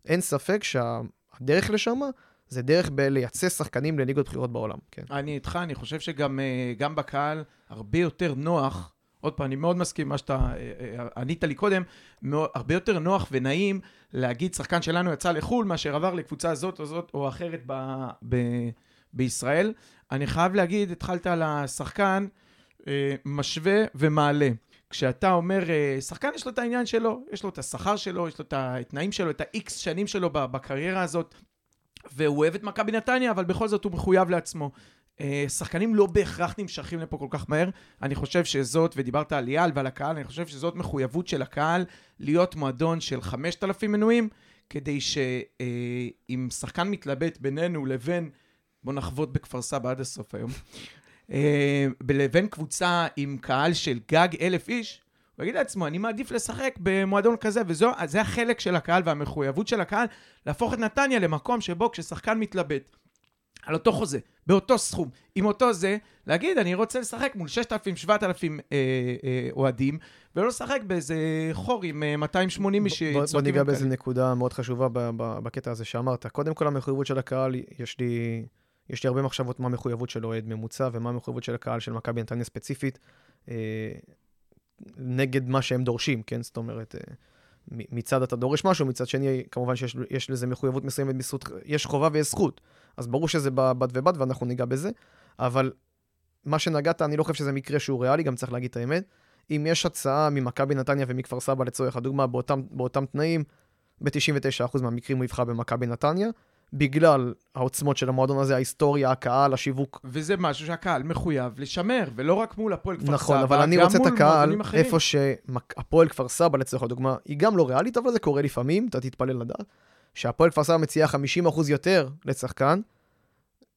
אין ספק שהדרך לשם זה דרך בלייצא שחקנים לליגות בכירות בעולם, כן. אני איתך, אני חושב שגם אה, בקהל הרבה יותר נוח, עוד פעם, אני מאוד מסכים עם מה שאתה אה, אה, ענית לי קודם, הרבה יותר נוח ונעים להגיד שחקן שלנו יצא לחו"ל מאשר עבר לקבוצה זאת או זאת או אחרת ב, ב, בישראל. אני חייב להגיד, התחלת על השחקן, אה, משווה ומעלה. כשאתה אומר, אה, שחקן יש לו את העניין שלו, יש לו את השכר שלו, יש לו את התנאים שלו, את ה-X שנים שלו בקריירה הזאת, והוא אוהב את מכבי נתניה, אבל בכל זאת הוא מחויב לעצמו. אה, שחקנים לא בהכרח נמשכים לפה כל כך מהר. אני חושב שזאת, ודיברת על ליאל ועל הקהל, אני חושב שזאת מחויבות של הקהל להיות מועדון של 5,000 מנויים, כדי שאם שחקן מתלבט בינינו לבין, בוא נחבוט בכפר סבא עד הסוף היום, אה, לבין קבוצה עם קהל של גג אלף איש, הוא יגיד לעצמו, אני מעדיף לשחק במועדון כזה, וזה החלק של הקהל והמחויבות של הקהל, להפוך את נתניה למקום שבו כששחקן מתלבט על אותו חוזה, באותו סכום, עם אותו זה, להגיד, אני רוצה לשחק מול 6,000-7,000 אה, אה, אוהדים, ולא לשחק באיזה חור עם אה, 280 איש בוא- בוא ניגע. באיזה נקודה מאוד חשובה בקטע הזה שאמרת. קודם כל, המחויבות של הקהל, יש לי, יש לי הרבה מחשבות מה המחויבות של אוהד ממוצע ומה המחויבות של הקהל של מכבי נתניה ספציפית, אה, נגד מה שהם דורשים, כן? זאת אומרת, אה, מצד אתה דורש משהו, מצד שני, כמובן שיש יש לזה מחויבות מסוימת בזכות, יש חובה ויש זכות. אז ברור שזה בד ובד, ואנחנו ניגע בזה, אבל מה שנגעת, אני לא חושב שזה מקרה שהוא ריאלי, גם צריך להגיד את האמת. אם יש הצעה ממכבי נתניה ומכפר סבא לצורך הדוגמה באותם, באותם תנאים, ב-99% מהמקרים הוא יבחר במכבי נתניה, בגלל העוצמות של המועדון הזה, ההיסטוריה, הקהל, השיווק. וזה משהו שהקהל מחויב לשמר, ולא רק מול הפועל כפר סבא, נכון, אבל אני רוצה את הקהל. איפה שהפועל כפר סבא, לצורך הדוגמה, היא גם לא ריאלית, אבל זה קורה לפעמים, אתה תתפלל לדעת, שהפועל כפר סבא מציעה 50% יותר לשחקן,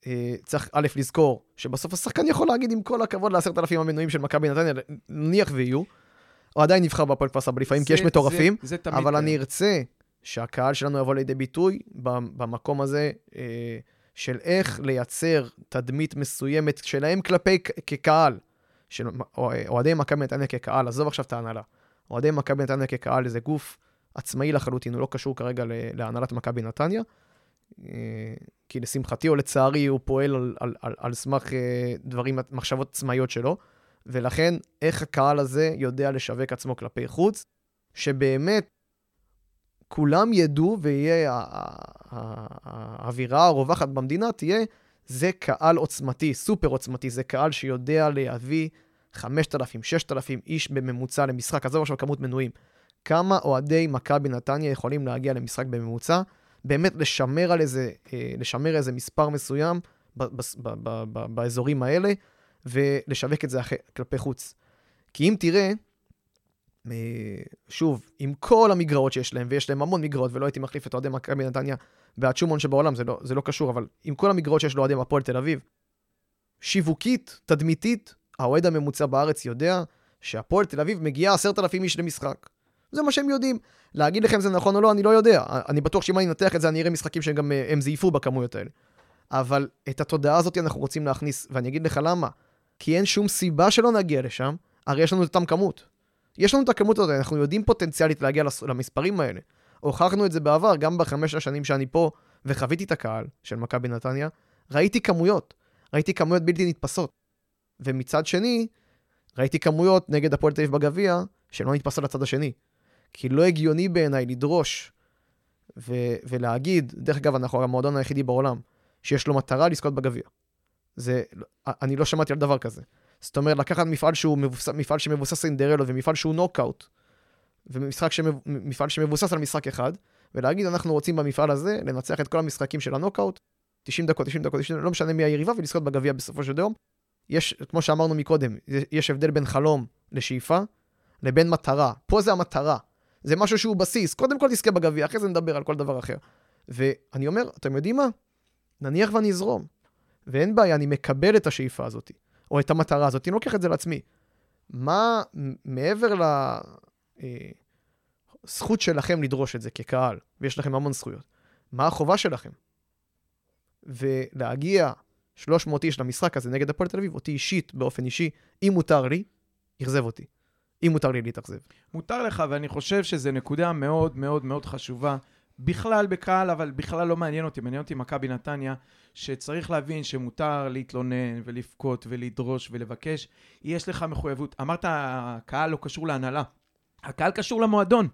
אה, צריך א', לזכור שבסוף השחקן יכול להגיד עם כל הכבוד לעשרת אלפים המנויים של מכבי נתניה, נניח ויהיו, הוא עדיין יבחר בהפועל כפר סבא לפעמים, כי יש זה- מטורפים, זה, זה אבל קיים. אני ארצה שהקהל שלנו יבוא לידי ביטוי במקום הזה אה, של איך לייצר תדמית מסוימת שלהם כלפי כקהל, של אוה- אוהדי מכבי נתניה כקהל, עזוב עכשיו את ההנהלה. אוהדי מכבי נתניה כקהל זה גוף עצמאי לחלוטין, הוא לא קשור כרגע להנהלת מכבי נתניה. אה, כי לשמחתי או לצערי הוא פועל על, על, על, על סמך אה, דברים, מחשבות עצמאיות שלו, ולכן איך הקהל הזה יודע לשווק עצמו כלפי חוץ, שבאמת כולם ידעו ויהיה, האווירה הרווחת במדינה תהיה, זה קהל עוצמתי, סופר עוצמתי, זה קהל שיודע להביא 5,000, 6,000 איש בממוצע למשחק, עזוב עכשיו כמות מנויים. כמה אוהדי מכבי נתניה יכולים להגיע למשחק בממוצע, באמת לשמר על איזה, אה, לשמר איזה מספר מסוים ב- ב- ב- באזורים האלה, ולשווק את זה אחרי, כלפי חוץ. כי אם תראה, אה, שוב, עם כל המגרעות שיש להם, ויש להם המון מגרעות, ולא הייתי מחליף את אוהדי מכבי נתניה בעד שום הון שבעולם, זה לא, זה לא קשור, אבל עם כל המגרעות שיש לאוהדי הפועל תל אביב, שיווקית, תדמיתית, האוהד הממוצע בארץ יודע שהפועל תל אביב מגיעה עשרת אלפים איש למשחק. זה מה שהם יודעים. להגיד לכם זה נכון או לא, אני לא יודע. אני בטוח שאם אני אנתח את זה, אני אראה משחקים שהם גם, אה, זייפו בכמויות האלה. אבל את התודעה הזאת אנחנו רוצים להכניס, ואני אגיד לך למה. כי אין שום סיבה שלא נגיע לשם, הרי יש לנו את אותם כמות. יש לנו את הכמות הזאת, אנחנו יודעים פוטנציאלית להגיע למספרים האלה. הוכחנו את זה בעבר, גם בחמש השנים שאני פה, וחוויתי את הקהל של מכבי נתניה, ראיתי כמויות. ראיתי כמויות בלתי נתפסות. ומצד שני, ראיתי כמויות נגד הפועל תל אביב בגביע, שלא נתפסות לצד השני. כי לא הגיוני בעיניי לדרוש ו- ולהגיד, דרך אגב, אנחנו המועדון היחידי בעולם, שיש לו מטרה לזכות בגביע. זה, אני לא שמעתי על דבר כזה. זאת אומרת, לקחת מפעל שהוא מבוסס, מפעל שמבוסס סינדרלות ומפעל שהוא נוקאוט, ומפעל שמב, שמבוסס על משחק אחד, ולהגיד, אנחנו רוצים במפעל הזה לנצח את כל המשחקים של הנוקאוט, 90 דקות, 90 דקות, 90 דקות, לא משנה מי היריבה, ולזכות בגביע בסופו של יום. יש, כמו שאמרנו מקודם, יש הבדל בין חלום לשאיפה לבין מטרה. פה זה המטרה. זה משהו שהוא בסיס. קודם כל תזכה בגביע, אחרי זה נדבר על כל דבר אחר. ואני אומר, אתם יודעים מה? נניח ואני אזרום. ואין בעיה, אני מקבל את השאיפה הזאת, או את המטרה הזאת, אני לוקח את זה לעצמי. מה מעבר לזכות שלכם לדרוש את זה כקהל, ויש לכם המון זכויות, מה החובה שלכם? ולהגיע 300 איש למשחק הזה נגד הפועל תל אביב, אותי אישית, באופן אישי, אם מותר לי, אכזב אותי. אם מותר לי להתאכזב. מותר לך, ואני חושב שזו נקודה מאוד מאוד מאוד חשובה. בכלל בקהל, אבל בכלל לא מעניין אותי, מעניין אותי מכבי נתניה, שצריך להבין שמותר להתלונן ולבכות ולדרוש ולבקש. יש לך מחויבות. אמרת, הקהל לא קשור להנהלה. הקהל קשור למועדון,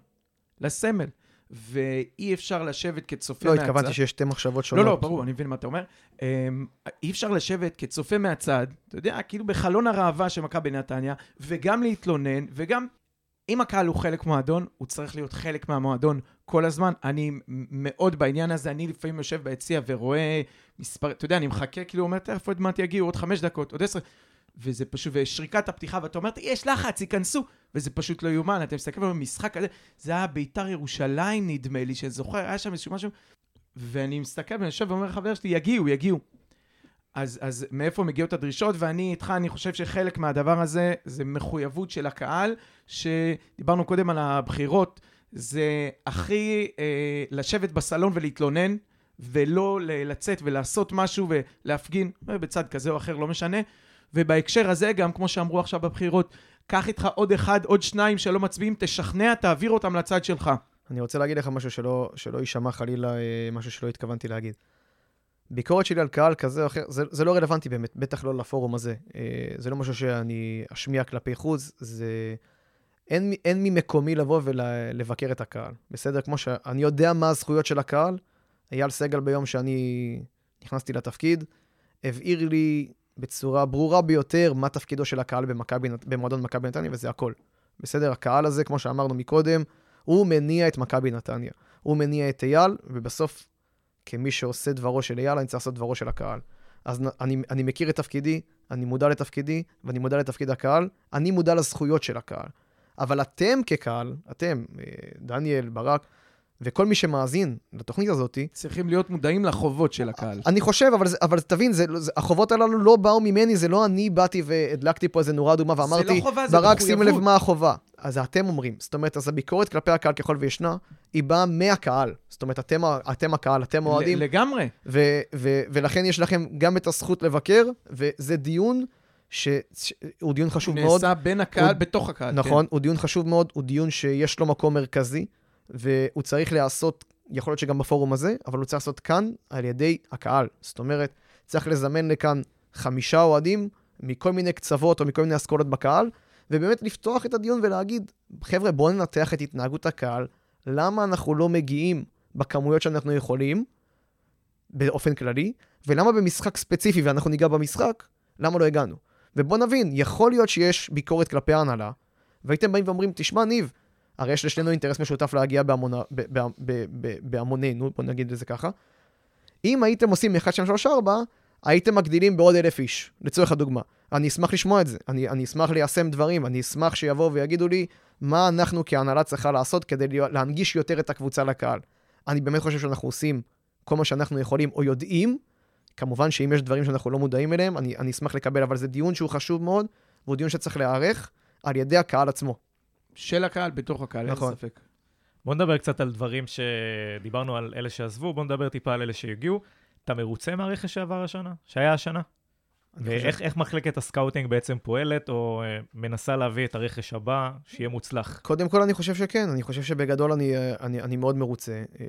לסמל. ואי אפשר לשבת כצופה לא, מהצד. התכוונתי שיש שתי מחשבות שונות. לא, לא, ברור, אני מבין מה אתה אומר. אמ, אי אפשר לשבת כצופה מהצד, אתה יודע, כאילו בחלון הראווה של מכבי נתניה, וגם להתלונן, וגם, אם הקהל הוא חלק מועדון, הוא צריך להיות חלק מהמועדון כל הזמן. אני מאוד בעניין הזה, אני לפעמים יושב ביציע ורואה מספר, אתה יודע, אני מחכה, כאילו, אומר, תכף עוד מעט יגיעו, עוד חמש דקות, עוד עשר. וזה פשוט, ושריקת הפתיחה, ואתה אומר, יש לחץ, ייכנסו, וזה פשוט לא יאומן, אתה מסתכל במשחק הזה, זה היה ביתר ירושלים, נדמה לי, שזוכר, היה שם איזשהו משהו, ואני מסתכל ואני יושב ואומר לחבר שלי, יגיעו, יגיעו. אז, אז מאיפה מגיעות הדרישות, ואני איתך, אני חושב שחלק מהדבר הזה, זה מחויבות של הקהל, שדיברנו קודם על הבחירות, זה הכי אה, לשבת בסלון ולהתלונן, ולא לצאת ולעשות משהו ולהפגין, אה, בצד כזה או אחר, לא משנה. ובהקשר הזה, גם כמו שאמרו עכשיו בבחירות, קח איתך עוד אחד, עוד שניים שלא מצביעים, תשכנע, תעביר אותם לצד שלך. אני רוצה להגיד לך משהו שלא, שלא יישמע חלילה אה, משהו שלא התכוונתי להגיד. ביקורת שלי על קהל כזה או אחר, זה, זה לא רלוונטי באמת, בטח לא לפורום הזה. אה, זה לא משהו שאני אשמיע כלפי חוץ, זה... אין, אין ממקומי לבוא ולבקר את הקהל, בסדר? כמו שאני יודע מה הזכויות של הקהל, אייל סגל ביום שאני נכנסתי לתפקיד, הבהיר לי בצורה ברורה ביותר מה תפקידו של הקהל במכבי, במועדון מכבי נתניה, וזה הכל. בסדר? הקהל הזה, כמו שאמרנו מקודם, הוא מניע את מכבי נתניה. הוא מניע את אייל, ובסוף, כמי שעושה דברו של אייל, אני צריך לעשות דברו של הקהל. אז אני, אני מכיר את תפקידי, אני מודע לתפקידי, ואני מודע לתפקיד הקהל, אני מודע לזכויות של הקהל. אבל אתם כקהל, אתם, אה, דניאל, ברק, וכל מי שמאזין לתוכנית הזאת... צריכים להיות מודעים לחובות של הקהל. אני חושב, אבל, אבל תבין, זה, זה, החובות הללו לא באו ממני, זה לא אני באתי והדלקתי פה איזה נורה אדומה ואמרתי, זה לא חובה, ברק, שים לב מה החובה. אז אתם אומרים. זאת אומרת, אז הביקורת כלפי הקהל, ככל וישנה, היא באה מהקהל. זאת אומרת, אתם, אתם הקהל, אתם אוהדים. לגמרי. ו- ו- ולכן יש לכם גם את הזכות לבקר, וזה דיון שהוא דיון חשוב נעשה מאוד. נעשה בין הקהל, הוא, בתוך הקהל. נכון, כן. הוא דיון חשוב מאוד, הוא דיון שיש לו מקום מרכזי. והוא צריך להיעשות, יכול להיות שגם בפורום הזה, אבל הוא צריך לעשות כאן על ידי הקהל. זאת אומרת, צריך לזמן לכאן חמישה אוהדים מכל מיני קצוות או מכל מיני אסכולות בקהל, ובאמת לפתוח את הדיון ולהגיד, חבר'ה, בואו ננתח את התנהגות הקהל, למה אנחנו לא מגיעים בכמויות שאנחנו יכולים, באופן כללי, ולמה במשחק ספציפי, ואנחנו ניגע במשחק, למה לא הגענו. ובואו נבין, יכול להיות שיש ביקורת כלפי ההנהלה, והייתם באים ואומרים, תשמע, ניב, הרי יש לשנינו אינטרס משותף להגיע בהמונה, בהמוננו, בוא נגיד את זה ככה. אם הייתם עושים 1, 2, 3, 4, הייתם מגדילים בעוד אלף איש, לצורך הדוגמה. אני אשמח לשמוע את זה, אני, אני אשמח ליישם דברים, אני אשמח שיבואו ויגידו לי מה אנחנו כהנהלה צריכה לעשות כדי להנגיש יותר את הקבוצה לקהל. אני באמת חושב שאנחנו עושים כל מה שאנחנו יכולים או יודעים. כמובן שאם יש דברים שאנחנו לא מודעים אליהם, אני, אני אשמח לקבל, אבל זה דיון שהוא חשוב מאוד, והוא דיון שצריך להיערך על ידי הקהל עצמו. של הקהל, בתוך הקהל, נכון. אין ספק. בוא נדבר קצת על דברים שדיברנו על אלה שעזבו, בוא נדבר טיפה על אלה שהגיעו. אתה מרוצה מהרכש שעבר השנה? שהיה השנה? ואיך חושב... מחלקת הסקאוטינג בעצם פועלת, או אה, מנסה להביא את הרכש הבא, שיהיה מוצלח? קודם כל, אני חושב שכן. אני חושב שבגדול אני, אה, אני, אני מאוד מרוצה. אה,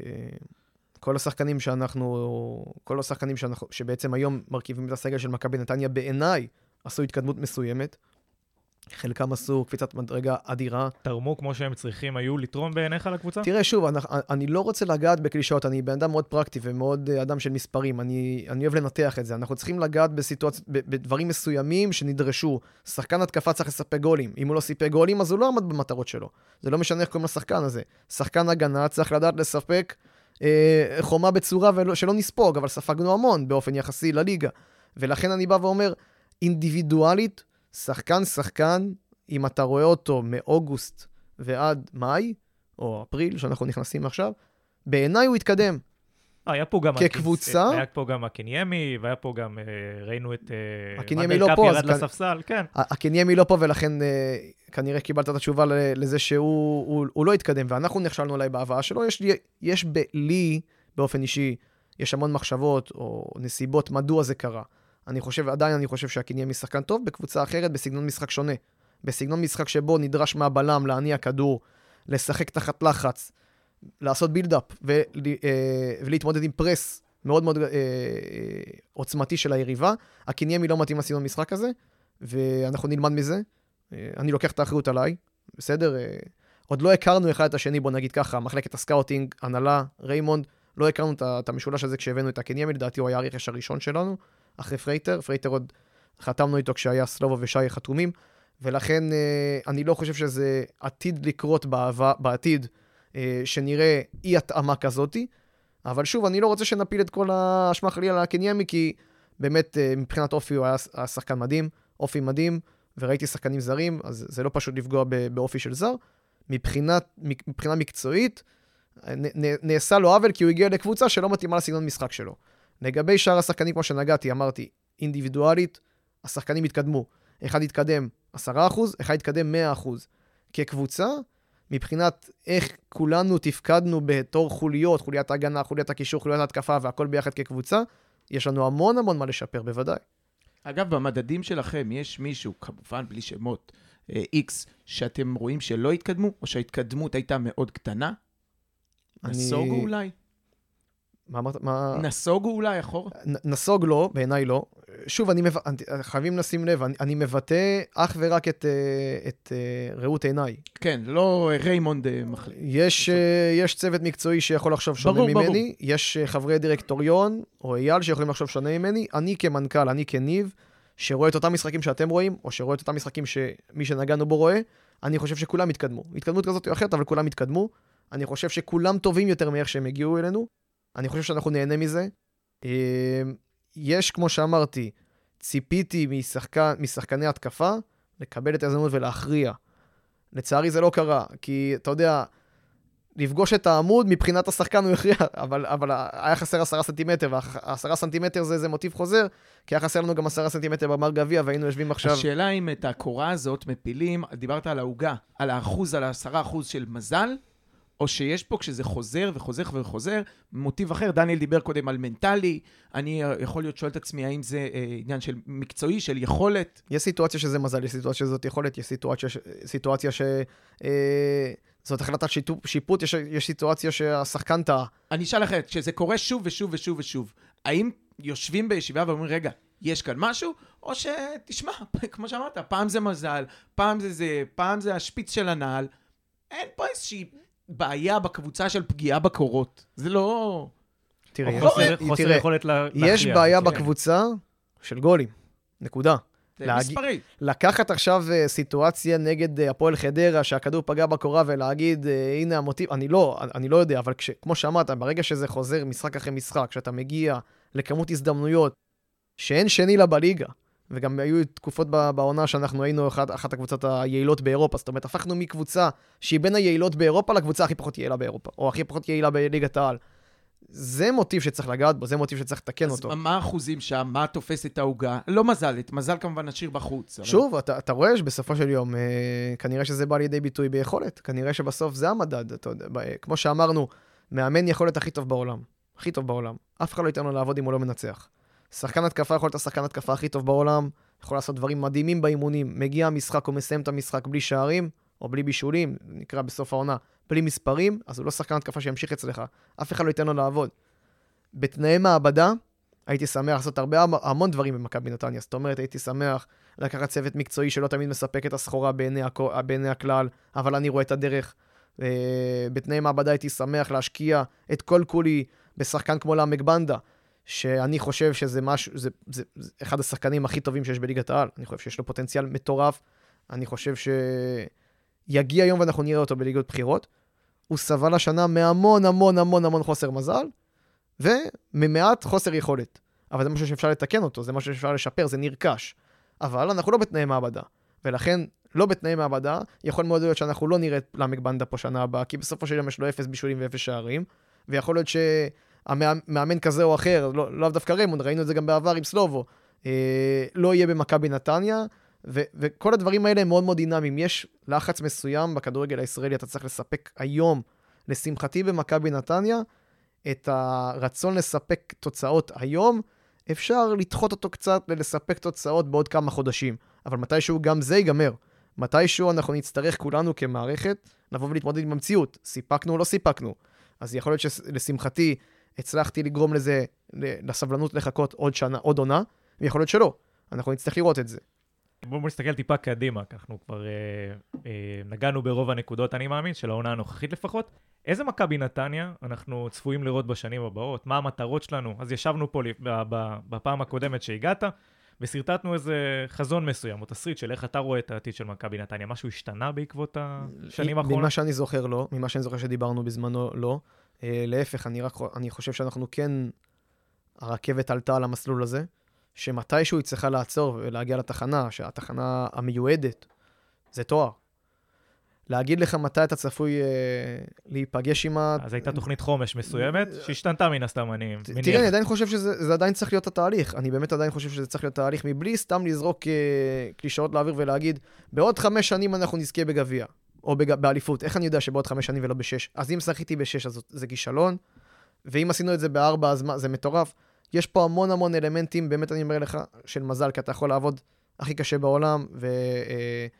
כל השחקנים שאנחנו, כל השחקנים שאנחנו, שבעצם היום מרכיבים את הסגל של מכבי נתניה, בעיניי עשו התקדמות מסוימת. חלקם עשו קפיצת מדרגה אדירה. תרמו כמו שהם צריכים היו לתרום בעיניך לקבוצה? תראה, שוב, אני, אני לא רוצה לגעת בקלישאות, אני בן אדם מאוד פרקטי ומאוד אה, אדם של מספרים, אני, אני אוהב לנתח את זה. אנחנו צריכים לגעת בסיטואצ... בדברים מסוימים שנדרשו. שחקן התקפה צריך לספק גולים. אם הוא לא סיפק גולים, אז הוא לא עמד במטרות שלו. זה לא משנה איך קוראים לשחקן הזה. שחקן הגנה צריך לדעת לספק אה, חומה בצורה ולא, שלא נספוג, אבל ספגנו המון באופן יחסי לליגה. ולכן אני בא ואומר, אינדיבידואלית, שחקן-שחקן, אם אתה רואה אותו מאוגוסט ועד מאי, או אפריל, שאנחנו נכנסים עכשיו, בעיניי הוא התקדם. אה, היה פה גם... כקבוצה... היה פה גם הקניימי, והיה פה גם, אה, ראינו את... הקניימי לא פה, אז... ירד לספסל, כן. הקניימי לא פה, ולכן כנראה קיבלת את התשובה לזה שהוא הוא, הוא לא התקדם, ואנחנו נכשלנו עליי בהבאה שלו. יש, יש לי, באופן אישי, יש המון מחשבות או נסיבות מדוע זה קרה. אני חושב, עדיין אני חושב שהקניימי שחקן טוב, בקבוצה אחרת, בסגנון משחק שונה. בסגנון משחק שבו נדרש מהבלם להניע כדור, לשחק תחת לחץ, לעשות בילדאפ ול, אה, ולהתמודד עם פרס מאוד מאוד אה, אה, עוצמתי של היריבה. הקיניימי לא מתאים לסגנון משחק הזה, ואנחנו נלמד מזה. אני לוקח את האחריות עליי, בסדר? עוד לא הכרנו אחד את השני, בוא נגיד ככה, מחלקת הסקאוטינג, הנהלה, ריימונד, לא הכרנו את המשולש הזה כשהבאנו את אקיניימי, לדעתי הוא היה הרכש הראשון שלנו, אחרי פרייטר. פרייטר עוד חתמנו איתו כשהיה סלובו ושי חתומים, ולכן אני לא חושב שזה עתיד לקרות בעבר, בעתיד, שנראה אי התאמה כזאתי. אבל שוב, אני לא רוצה שנפיל את כל האשמה חלילה על אקיניימי, כי באמת, אה, מבחינת אופי הוא היה, שחקן מדהים, אופי מדהים, וראיתי שחקנים זרים, אז זה לא פשוט לפגוע באופי של זר. מבחינת, מבחינה מקצועית, נ, נעשה לו עוול כי הוא הגיע לקבוצה שלא מתאימה לסגנון משחק שלו. לגבי שאר השחקנים, כמו שנגעתי, אמרתי, אינדיבידואלית, השחקנים התקדמו. אחד התקדם 10%, אחד התקדם 100%. כקבוצה, מבחינת איך כולנו תפקדנו בתור חוליות, חוליית ההגנה, חוליית הקישור, חוליית ההתקפה והכל ביחד כקבוצה, יש לנו המון המון מה לשפר, בוודאי. אגב, במדדים שלכם יש מישהו, כמובן בלי שמות, אה, X, שאתם רואים שלא התקדמו, או שההתקדמות הייתה מאוד קטנה? אני- נסוגו אולי? מה אמרת? מה... נסוגו אולי אחורה? נסוג לא, בעיניי לא. שוב, אני מב... חייבים לשים לב, אני, אני מבטא אך ורק את, אה, את אה, ראות עיניי. כן, לא אה, ריימונד מחליט. יש, אה, יש צוות מקצועי שיכול לחשוב שונה ברור, ברור. ממני, יש אה, חברי דירקטוריון, או אייל, שיכולים לחשוב שונה ממני. אני כמנכ"ל, אני כניב, שרואה את אותם משחקים שאתם רואים, או שרואה את אותם משחקים שמי שנגענו בו רואה, אני חושב שכולם התקדמו. התקדמות כזאת או אחרת, אבל כולם התקדמו. אני חושב שכולם טובים יותר מאיך שהם הגיעו אלינו. אני חושב שאנחנו נהנה מזה. אה, יש, כמו שאמרתי, ציפיתי משחקן, משחקני התקפה לקבל את ההזדמנות ולהכריע. לצערי זה לא קרה, כי אתה יודע, לפגוש את העמוד, מבחינת השחקן הוא הכריע, אבל, אבל היה חסר עשרה סנטימטר, והעשרה סנטימטר זה, זה מוטיב חוזר, כי היה חסר לנו גם עשרה סנטימטר בגמר גביע, והיינו יושבים עכשיו... השאלה אם את הקורה הזאת מפילים, דיברת על העוגה, על האחוז, על העשרה אחוז של מזל, או שיש פה, כשזה חוזר וחוזר וחוזר, מוטיב אחר. דניאל דיבר קודם על מנטלי, אני אה, יכול להיות שואל את עצמי האם זה אה, עניין של מקצועי, של יכולת. יש סיטואציה שזה מזל, יש סיטואציה שזאת יכולת, יש סיטואציה. סיטואציה ש... אה, זאת החלטת שיתופ, שיפוט, יש, יש סיטואציה שהשחקן טעה. אני אשאל אחרת, כשזה קורה שוב ושוב ושוב ושוב, האם יושבים בישיבה ואומרים, רגע, יש כאן משהו? או שתשמע, כמו שאמרת, פעם זה מזל, פעם זה זה, פעם זה השפיץ של הנעל. אין פה איזושהי בעיה בקבוצה של פגיעה בקורות. זה לא... תראה, או יש- חוסר אה, חוסר תראה, יכולת לה- להכריע. יש בעיה כן. בקבוצה של גולים, נקודה. זה להגיד- מספרי. לקחת עכשיו אה, סיטואציה נגד אה, הפועל חדרה, שהכדור פגע בקורה, ולהגיד, אה, הנה המוטיב, אני לא, אני לא יודע, אבל כש, כמו שאמרת, ברגע שזה חוזר משחק אחרי משחק, כשאתה מגיע לכמות הזדמנויות שאין שני לה בליגה, וגם היו תקופות בעונה שאנחנו היינו אחת, אחת הקבוצות היעילות באירופה, זאת אומרת, הפכנו מקבוצה שהיא בין היעילות באירופה לקבוצה הכי פחות יעילה באירופה, או הכי פחות יעילה בליגת העל. זה מוטיב שצריך לגעת בו, זה מוטיב שצריך לתקן אז אותו. מה האחוזים שם? מה תופס את העוגה? לא מזל, את מזל כמובן נשאיר בחוץ. אבל- שוב, אתה, אתה רואה שבסופו של יום, אה, כנראה שזה בא לידי ביטוי ביכולת. כנראה שבסוף זה המדד. אתה יודע, ב- כמו שאמרנו, מאמן יכול להיות הכי טוב בעולם. הכי טוב בעולם. אף אחד לא ייתן לו לעבוד אם הוא לא מנצח. שחקן התקפה יכול להיות השחקן התקפה הכי טוב בעולם, יכול לעשות דברים מדהימים באימונים. מגיע המשחק או מסיים את המשחק בלי שערים, או בלי בישולים, נקרא בסוף העונה, בלי מספרים, אז הוא לא שחקן התקפה שימשיך אצלך. אף אחד לא ייתן לו לעבוד. בתנאי מעבדה, הייתי שמח לעשות הרבה, המון דברים במכבי נתניה. זאת אומרת, הייתי שמח לקחת צוות מקצועי שלא תמיד מספק את הסחורה בעיני, הכ... בעיני הכלל, אבל אני רואה את הדרך. אה, בתנאי מעבדה הייתי שמח להשקיע את כל כולי בשחקן כמו לעמק בנדה, שאני חושב שזה משהו, זה, זה, זה אחד השחקנים הכי טובים שיש בליגת העל. אני חושב שיש לו פוטנציאל מטורף. אני חושב שיגיע יום ואנחנו נראה אותו בליגות בחירות. הוא סבל השנה מהמון המון המון המון חוסר מזל, וממעט חוסר יכולת. אבל זה משהו שאפשר לתקן אותו, זה משהו שאפשר לשפר, זה נרכש. אבל אנחנו לא בתנאי מעבדה. ולכן, לא בתנאי מעבדה, יכול מאוד להיות שאנחנו לא נראה את למק בנדה פה שנה הבאה, כי בסופו של יום יש לו אפס בישולים ואפס שערים, ויכול להיות שהמאמן כזה או אחר, לא, לאו דווקא ריימונד, ראינו את זה גם בעבר עם סלובו, אה, לא יהיה במכבי נתניה, ו- וכל הדברים האלה הם מאוד מאוד דינמיים. יש לחץ מסוים בכדורגל הישראלי, אתה צריך לספק היום, לשמחתי במכבי נתניה, את הרצון לספק תוצאות היום, אפשר לדחות אותו קצת ולספק תוצאות בעוד כמה חודשים. אבל מתישהו גם זה ייגמר. מתישהו אנחנו נצטרך כולנו כמערכת לבוא ולהתמודד עם המציאות. סיפקנו או לא סיפקנו. אז יכול להיות שלשמחתי הצלחתי לגרום לזה, לסבלנות לחכות עוד שנה, עוד עונה, ויכול להיות שלא. אנחנו נצטרך לראות את זה. בואו נסתכל טיפה קדימה, אנחנו כבר אה, אה, נגענו ברוב הנקודות, אני מאמין, של העונה הנוכחית לפחות. איזה מכבי נתניה אנחנו צפויים לראות בשנים הבאות? מה המטרות שלנו? אז ישבנו פה בפעם הקודמת שהגעת, ושרטטנו איזה חזון מסוים, או תסריט של איך אתה רואה את העתיד של מכבי נתניה. משהו השתנה בעקבות השנים האחרונות? ממה שאני זוכר, לא. ממה שאני זוכר שדיברנו בזמנו, לא. אה, להפך, אני, רק, אני חושב שאנחנו כן, הרכבת עלתה על המסלול הזה. שמתישהו היא צריכה לעצור ולהגיע לתחנה, שהתחנה המיועדת זה תואר. להגיד לך מתי אתה צפוי אה, להיפגש עם ה... אז הייתה תוכנית חומש מסוימת, שהשתנתה מן הסתם, אני מניח. תראה, אני עדיין חושב שזה עדיין צריך להיות התהליך. אני באמת עדיין חושב שזה צריך להיות תהליך, מבלי סתם לזרוק אה, קלישאות לאוויר ולהגיד, בעוד חמש שנים אנחנו נזכה בגביע, או בג... באליפות. איך אני יודע שבעוד חמש שנים ולא בשש? אז אם שחיתי בשש, אז זה כישלון, ואם עשינו את זה בארבע, אז מה, זה מטורף. יש פה המון המון אלמנטים, באמת אני אומר לך, של מזל, כי אתה יכול לעבוד הכי קשה בעולם, ולהיות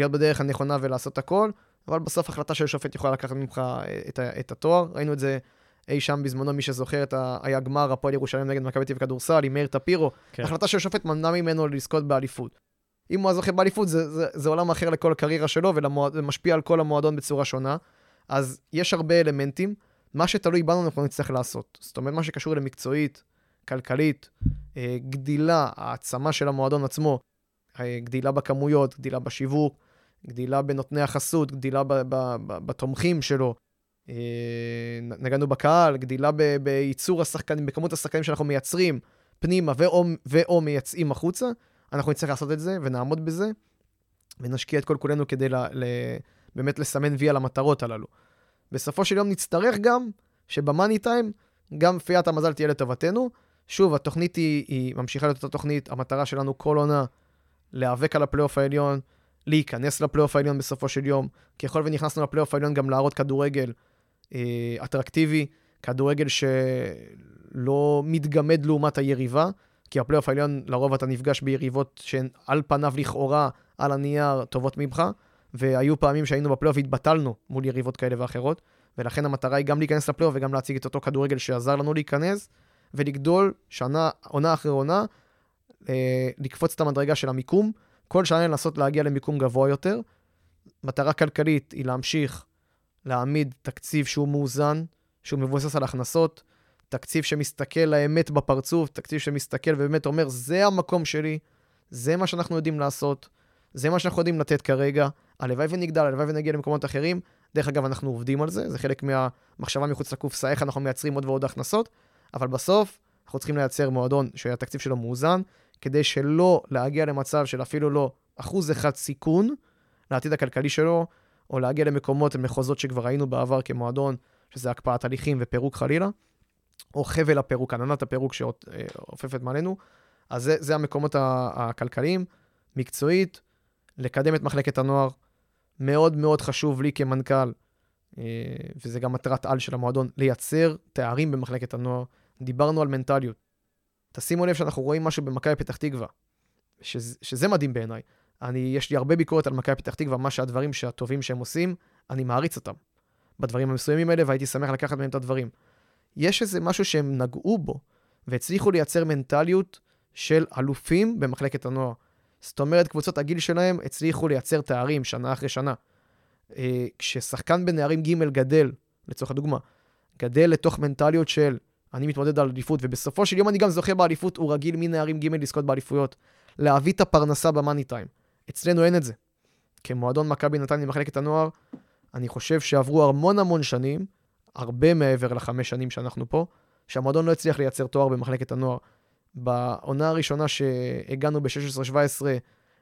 אה, בדרך הנכונה ולעשות הכל, אבל בסוף החלטה של שופט יכולה לקחת ממך אה, את, את התואר. ראינו את זה אי שם בזמנו, מי שזוכר, את ה... היה גמר הפועל ירושלים נגד מכבי טבע כדורסל עם מאיר טפירו. כן. החלטה של שופט מנעה ממנו לזכות באליפות. אם הוא זוכה באליפות, זה, זה, זה עולם אחר לכל הקריירה שלו, וזה משפיע על כל המועדון בצורה שונה. אז יש הרבה אלמנטים. מה שתלוי בנו אנחנו נצטרך לעשות. זאת אומרת, מה שקשור למקצועית, כלכלית, אה, גדילה, העצמה של המועדון עצמו, אה, גדילה בכמויות, גדילה בשיווק, גדילה בנותני החסות, גדילה בתומכים שלו. אה, נגענו בקהל, גדילה בייצור השחקנים, בכמות השחקנים שאנחנו מייצרים פנימה ואו, ואו מייצאים החוצה, אנחנו נצטרך לעשות את זה ונעמוד בזה, ונשקיע את כל כולנו כדי ל, ל, באמת לסמן וי על המטרות הללו. בסופו של יום נצטרך גם שבמאני טיים, גם פיית המזל תהיה לטובתנו, שוב, התוכנית היא, היא ממשיכה להיות אותה תוכנית, המטרה שלנו כל עונה להיאבק על הפלייאוף העליון, להיכנס לפלייאוף העליון בסופו של יום. ככל ונכנסנו לפלייאוף העליון, גם להראות כדורגל אה, אטרקטיבי, כדורגל שלא מתגמד לעומת היריבה, כי הפלייאוף העליון, לרוב אתה נפגש ביריבות שהן על פניו לכאורה, על הנייר, טובות ממך, והיו פעמים שהיינו בפלייאוף והתבטלנו מול יריבות כאלה ואחרות, ולכן המטרה היא גם להיכנס לפלייאוף וגם להציג את אותו כדורגל שעזר לנו להיכנס. ולגדול שנה, עונה אחרי עונה, אה, לקפוץ את המדרגה של המיקום, כל שנה לנסות להגיע למיקום גבוה יותר. מטרה כלכלית היא להמשיך להעמיד תקציב שהוא מאוזן, שהוא מבוסס על הכנסות, תקציב שמסתכל לאמת בפרצוף, תקציב שמסתכל ובאמת אומר, זה המקום שלי, זה מה שאנחנו יודעים לעשות, זה מה שאנחנו יודעים לתת כרגע, הלוואי ונגדל, הלוואי ונגיע למקומות אחרים. דרך אגב, אנחנו עובדים על זה, זה חלק מהמחשבה מחוץ לקופסה, איך אנחנו מייצרים עוד ועוד הכנסות, אבל בסוף אנחנו צריכים לייצר מועדון שהתקציב שלו מאוזן, כדי שלא להגיע למצב של אפילו לא אחוז אחד סיכון לעתיד הכלכלי שלו, או להגיע למקומות, למחוזות שכבר היינו בעבר כמועדון, שזה הקפאת הליכים ופירוק חלילה, או חבל הפירוק, עננת הפירוק שאופפת מעלינו. אז זה, זה המקומות הכלכליים, מקצועית, לקדם את מחלקת הנוער. מאוד מאוד חשוב לי כמנכ"ל, אה, וזה גם מטרת על של המועדון, לייצר תארים במחלקת הנוער. דיברנו על מנטליות. תשימו לב שאנחנו רואים משהו במכבי פתח תקווה, שזה, שזה מדהים בעיניי. אני, יש לי הרבה ביקורת על מכבי פתח תקווה, מה שהדברים שהטובים שהם עושים, אני מעריץ אותם. בדברים המסוימים האלה, והייתי שמח לקחת מהם את הדברים. יש איזה משהו שהם נגעו בו, והצליחו לייצר מנטליות של אלופים במחלקת הנוער. זאת אומרת, קבוצות הגיל שלהם הצליחו לייצר תארים שנה אחרי שנה. אה, כששחקן בנערים ג' גדל, לצורך הדוגמה, גדל לתוך מנטליות של אני מתמודד על אליפות, ובסופו של יום אני גם זוכה באליפות, הוא רגיל מנערים ג' לזכות באליפויות. להביא את הפרנסה במאני טיים. אצלנו אין את זה. כמועדון מכבי נתניה במחלקת הנוער, אני חושב שעברו המון המון שנים, הרבה מעבר לחמש שנים שאנחנו פה, שהמועדון לא הצליח לייצר תואר במחלקת הנוער. בעונה הראשונה שהגענו ב-16-17,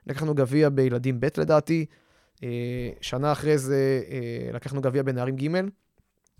לקחנו גביע בילדים ב' לדעתי, אה, שנה אחרי זה אה, לקחנו גביע בנערים ג',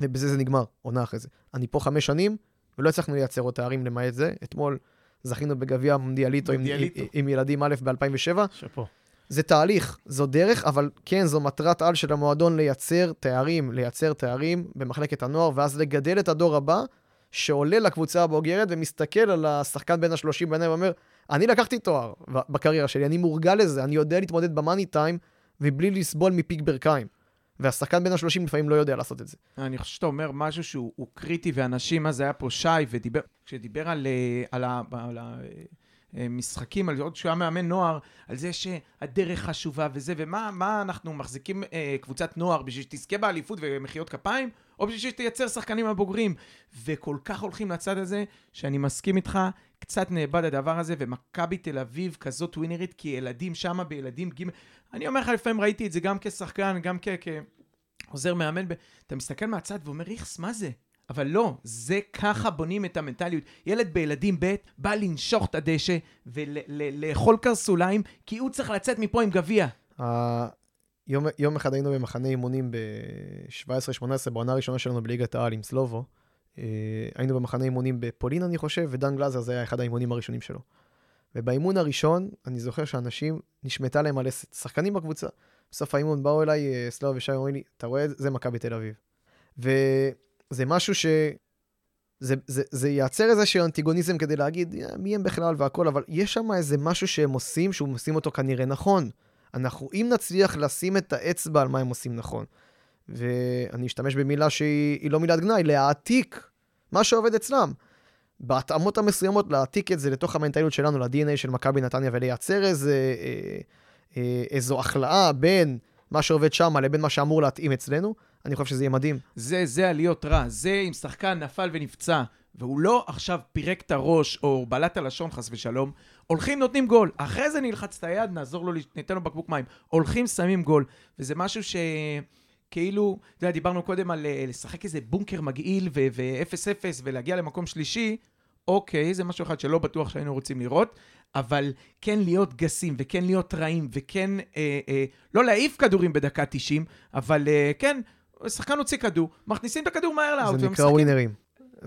ובזה זה נגמר, עונה אחרי זה. אני פה חמש שנים, ולא הצלחנו לייצר עוד תארים למעט זה. אתמול זכינו בגביע מונדיאליטו עם, עם, עם ילדים א' ב-2007. שאפו. זה תהליך, זו דרך, אבל כן, זו מטרת על של המועדון לייצר תארים, לייצר תארים במחלקת הנוער, ואז לגדל את הדור הבא, שעולה לקבוצה הבוגרת ומסתכל על השחקן בין ה-30 בעיניים ואומר, אני לקחתי תואר בקריירה שלי, אני מורגל לזה, אני יודע להתמודד במאני טיים, ובלי לסבול מפיק ברכיים. והשחקן בין ה-30 לפעמים לא יודע לעשות את זה. אני חושב שאתה אומר משהו שהוא הוא קריטי, ואנשים, אז היה פה שי, ודיבר, כשדיבר על, אה, על, ה- על המשחקים, על עוד שהוא היה מאמן נוער, על זה שהדרך חשובה וזה, ומה מה אנחנו מחזיקים אה, קבוצת נוער בשביל שתזכה באליפות ומחיאות כפיים, או בשביל שתייצר שחקנים הבוגרים. וכל כך הולכים לצד הזה, שאני מסכים איתך, קצת נאבד הדבר הזה, ומכבי תל אביב כזאת ווינרית, כי ילדים שמה בילדים ג' אני אומר לך, לפעמים ראיתי את זה גם כשחקן, גם כ... כ... עוזר מאמן, ב... אתה מסתכל מהצד ואומר, איכס, מה זה? אבל לא, זה ככה בונים את המנטליות. ילד בילדים ב' בא לנשוך את הדשא ולאכול קרסוליים, כי הוא צריך לצאת מפה עם גביע. ה- יום, יום אחד היינו במחנה אימונים ב-17-18, בעונה הראשונה שלנו בליגת העל עם סלובו. אה, היינו במחנה אימונים בפולין, אני חושב, ודן גלאזר זה היה אחד האימונים הראשונים שלו. ובאימון הראשון, אני זוכר שאנשים, נשמטה להם הלסת, שחקנים בקבוצה. בסוף האימון באו אליי, אה, סלובו ושי אומרים לי, אתה רואה, זה מכבי תל אביב. וזה משהו ש... זה, זה, זה ייצר איזשהו אנטיגוניזם כדי להגיד, "יא, מי הם בכלל והכל, אבל יש שם איזה משהו שהם עושים, שהם עושים אותו כנראה נכון. אנחנו, אם נצליח לשים את האצבע על מה הם עושים נכון, ואני אשתמש במילה שהיא היא לא מילת גנאי, להעתיק מה שעובד אצלם. בהתאמות המסוימות, להעתיק את זה לתוך המנטליות שלנו, ל-DNA של מכבי נתניה, ולייצר איזה, אה, אה, איזו החלאה בין מה שעובד שם לבין מה שאמור להתאים אצלנו, אני חושב שזה יהיה מדהים. זה, זה עליות רע. זה אם שחקן נפל ונפצע, והוא לא עכשיו פירק את הראש או בלט הלשון, חס ושלום, הולכים, נותנים גול. אחרי זה נלחץ את היד, נעזור לו, ניתן לו בקבוק מים. הולכים, שמים גול. וזה משהו ש... כאילו, אתה יודע, דיברנו קודם על אה, לשחק איזה בונקר מגעיל ו- ו-0-0 ולהגיע למקום שלישי, אוקיי, זה משהו אחד שלא בטוח שהיינו רוצים לראות, אבל כן להיות גסים וכן להיות רעים וכן אה, אה, לא להעיף כדורים בדקה 90, אבל אה, כן, שחקן הוציא כדור, מכניסים את הכדור מהר לאוט זה נקרא ווינרים.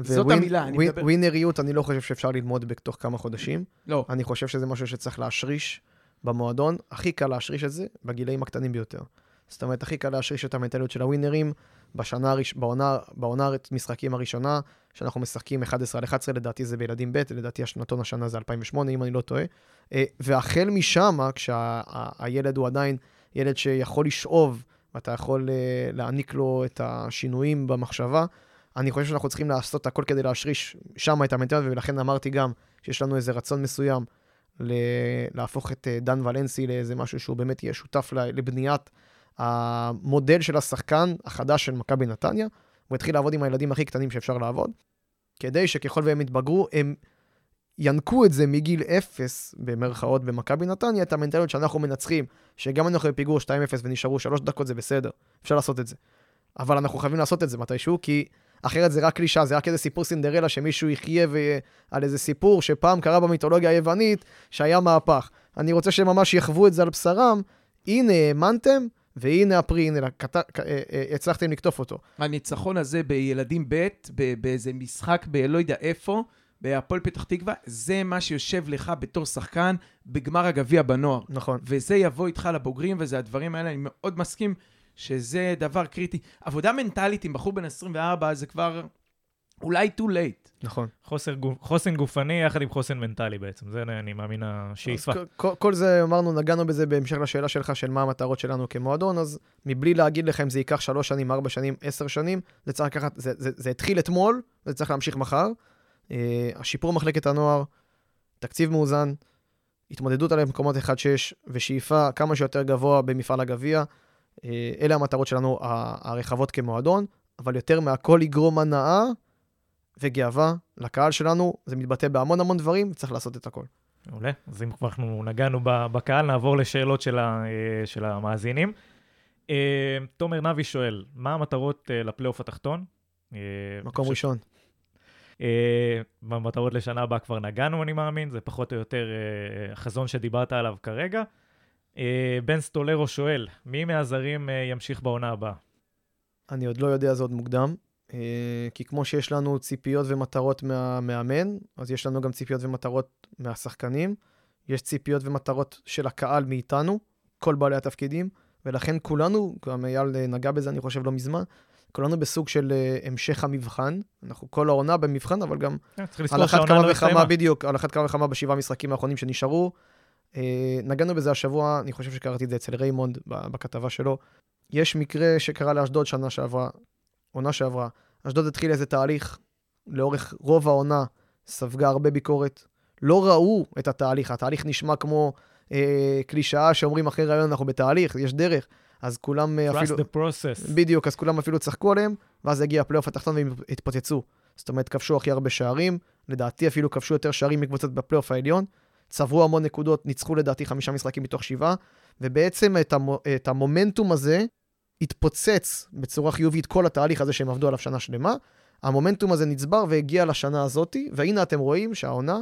זאת ווין- המילה, אני ווין- מדבר- ווינריות, אני לא חושב שאפשר ללמוד בתוך כמה חודשים. לא, אני חושב שזה משהו שצריך להשריש במועדון. הכי קל להשריש את זה בגילאים הקטנים ביותר. זאת אומרת, הכי קל להשריש את המנטליות של הווינרים בשנה, בעונה, בעונה המשחקים הראשונה, שאנחנו משחקים 11 על 11, לדעתי זה בילדים ב', לדעתי השנתון השנה זה 2008, אם אני לא טועה. אה, והחל משם, כשהילד הוא עדיין ילד שיכול לשאוב, ואתה יכול אה, להעניק לו את השינויים במחשבה, אני חושב שאנחנו צריכים לעשות הכל כדי להשריש. שם את המנטליות, ולכן אמרתי גם שיש לנו איזה רצון מסוים להפוך את אה, דן ולנסי לאיזה משהו שהוא באמת יהיה שותף לבניית המודל של השחקן החדש של מכבי נתניה. הוא התחיל לעבוד עם הילדים הכי קטנים שאפשר לעבוד, כדי שככל והם יתבגרו, הם ינקו את זה מגיל אפס, במרכאות, במכבי נתניה, את המנטליות שאנחנו מנצחים, שגם אנחנו בפיגור 2-0 ונשארו 3 דקות, זה בסדר, אפשר לעשות את זה. אבל אנחנו חייבים לעשות את זה מתישהו, כי אחרת זה רק קלישה, זה רק איזה סיפור סינדרלה שמישהו יחיה ו... על איזה סיפור שפעם קרה במיתולוגיה היוונית, שהיה מהפך. אני רוצה שממש יחוו את זה על בשרם, הנה האמנתם, והנה הפרי, הנה, קט... אה, אה, הצלחתם לקטוף אותו. הניצחון הזה בילדים ב- באיזה משחק בלא יודע איפה, בהפועל פתח תקווה, זה מה שיושב לך בתור שחקן בגמר הגביע בנוער. נכון. וזה יבוא איתך לבוגרים, וזה הדברים האלה, אני מאוד מסכים שזה דבר קריטי. עבודה מנטלית עם בחור בן 24 זה כבר אולי too late. נכון. חוסר חוסן גופני יחד עם חוסן מנטלי בעצם, זה אני מאמין השאיפה. כל, כל זה, אמרנו, נגענו בזה בהמשך לשאלה שלך של מה המטרות שלנו כמועדון, אז מבלי להגיד לך אם זה ייקח שלוש שנים, ארבע שנים, עשר שנים, זה צריך לקחת, זה, זה, זה התחיל אתמול, וזה צריך להמשיך מחר. Uh, השיפור מחלקת הנוער, תקציב מאוזן, התמודדות על מקומות 1-6 ושאיפה כמה שיותר גבוה במפעל הגביע. Uh, אלה המטרות שלנו הרחבות כמועדון, אבל יותר מהכל לגרום הנאה וגאווה לקהל שלנו. זה מתבטא בהמון המון דברים, וצריך לעשות את הכל. מעולה. אז אם כבר אנחנו נגענו בקהל, נעבור לשאלות של, ה, אה, של המאזינים. אה, תומר נבי שואל, מה המטרות אה, לפלייאוף התחתון? אה, מקום ראשון. אה, במטרות לשנה הבאה כבר נגענו, אני מאמין, זה פחות או יותר אה, החזון שדיברת עליו כרגע. אה, בן סטולרו שואל, מי מהזרים ימשיך בעונה הבאה? אני עוד לא יודע, זה עוד מוקדם. כי כמו שיש לנו ציפיות ומטרות מהמאמן, אז יש לנו גם ציפיות ומטרות מהשחקנים. יש ציפיות ומטרות של הקהל מאיתנו, כל בעלי התפקידים, ולכן כולנו, גם אייל נגע בזה, אני חושב, לא מזמן, כולנו בסוג של אה, המשך המבחן. אנחנו כל העונה במבחן, אבל גם כן, על אחת כמה לא וכמה. בדיוק, על אחת כמה וכמה בשבעה משחקים האחרונים שנשארו. אה, נגענו בזה השבוע, אני חושב שקראתי את זה אצל ריימונד בכתבה שלו. יש מקרה שקרה לאשדוד שנה שעברה, עונה שעברה. אשדוד התחיל איזה תהליך, לאורך רוב העונה ספגה הרבה ביקורת. לא ראו את התהליך, התהליך נשמע כמו אה, קלישאה שאומרים אחרי ריאיון אנחנו בתהליך, יש דרך. אז כולם אה, Trust אפילו... the process. בדיוק, אז כולם אפילו צחקו עליהם, ואז הגיע הפלייאוף התחתון והם התפוצצו. זאת אומרת, כבשו הכי הרבה שערים, לדעתי אפילו כבשו יותר שערים מקבוצות בפלייאוף העליון, צברו המון נקודות, ניצחו לדעתי חמישה משחקים מתוך שבעה, ובעצם את, המו, את המומנטום הזה התפוצץ בצורה חיובית כל התהליך הזה שהם עבדו עליו שנה שלמה. המומנטום הזה נצבר והגיע לשנה הזאתי, והנה אתם רואים שהעונה,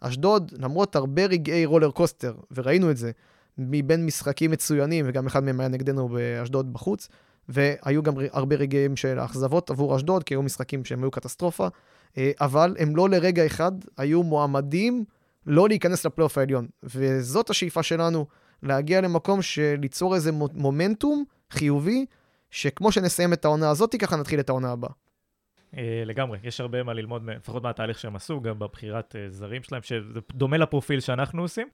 אשדוד, למרות הרבה רגעי רולר קוסטר, וראינו את זה, מבין משחקים מצוינים, וגם אחד מהם היה נגדנו באשדוד בחוץ, והיו גם הרבה רגעים של אכזבות עבור אשדוד, כי היו משחקים שהם היו קטסטרופה, אה, אבל הם לא לרגע אחד היו מועמדים לא להיכנס לפלייאוף העליון. וזאת השאיפה שלנו, להגיע למקום של ליצור איזה מו- מומנטום חיובי, שכמו שנסיים את העונה הזאת, ככה נתחיל את העונה הבאה. אה, לגמרי, יש הרבה מה ללמוד, לפחות מהתהליך שהם עשו, גם בבחירת אה, זרים שלהם, שזה דומה לפרופיל שאנחנו עושים.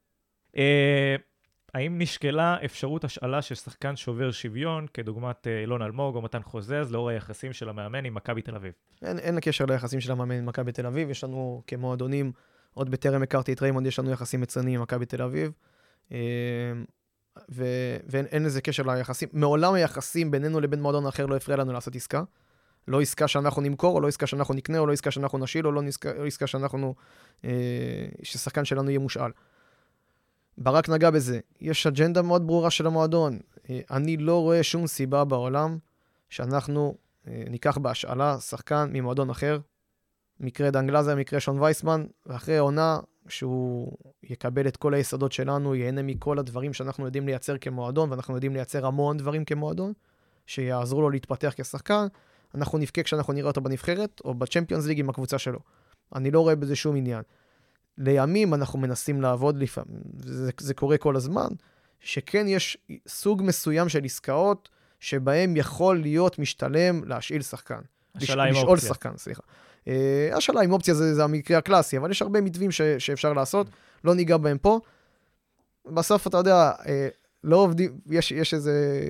אה, האם נשקלה אפשרות השאלה של שחקן שובר שוויון, כדוגמת אה, אילון אלמוג או מתן חוזז, לאור היחסים של המאמן עם מכבי תל אביב? אין, אין קשר ליחסים של המאמן עם מכבי תל אביב, יש לנו כמועדונים, עוד בטרם הכרתי את ריימונד, יש לנו יחסים מצוינים עם מכבי תל אביב. אה, ו- ואין אין לזה קשר ליחסים. מעולם היחסים בינינו לבין מועדון אחר לא הפריע לנו לעשות עסקה. לא עסקה שאנחנו נמכור, או לא עסקה שאנחנו נקנה, או לא עסקה שאנחנו נשיל, או לא לא עסקה שאנחנו... אה, ששחקן שלנו יהיה מושאל. ברק נגע בזה. יש אג'נדה מאוד ברורה של המועדון. אני לא רואה שום סיבה בעולם שאנחנו אה, ניקח בהשאלה שחקן ממועדון אחר. מקרה דן גלאזר, מקרה שון וייסמן, ואחרי עונה שהוא יקבל את כל היסודות שלנו, ייהנה מכל הדברים שאנחנו יודעים לייצר כמועדון, ואנחנו יודעים לייצר המון דברים כמועדון, שיעזרו לו להתפתח כשחקן, אנחנו נבכה כשאנחנו נראה אותו בנבחרת, או בצ'מפיונס ליג עם הקבוצה שלו. אני לא רואה בזה שום עניין. לימים אנחנו מנסים לעבוד לפעמים, זה, זה קורה כל הזמן, שכן יש סוג מסוים של עסקאות שבהם יכול להיות משתלם להשאיל שחקן. השאלה עם לשאול אופציה. שחקן, סליחה. אה, השאלה עם אופציה זה, זה המקרה הקלאסי, אבל יש הרבה מתווים ש, שאפשר לעשות, לא ניגע בהם פה. בסוף, אתה יודע, אה, לא עובדים, יש, יש איזה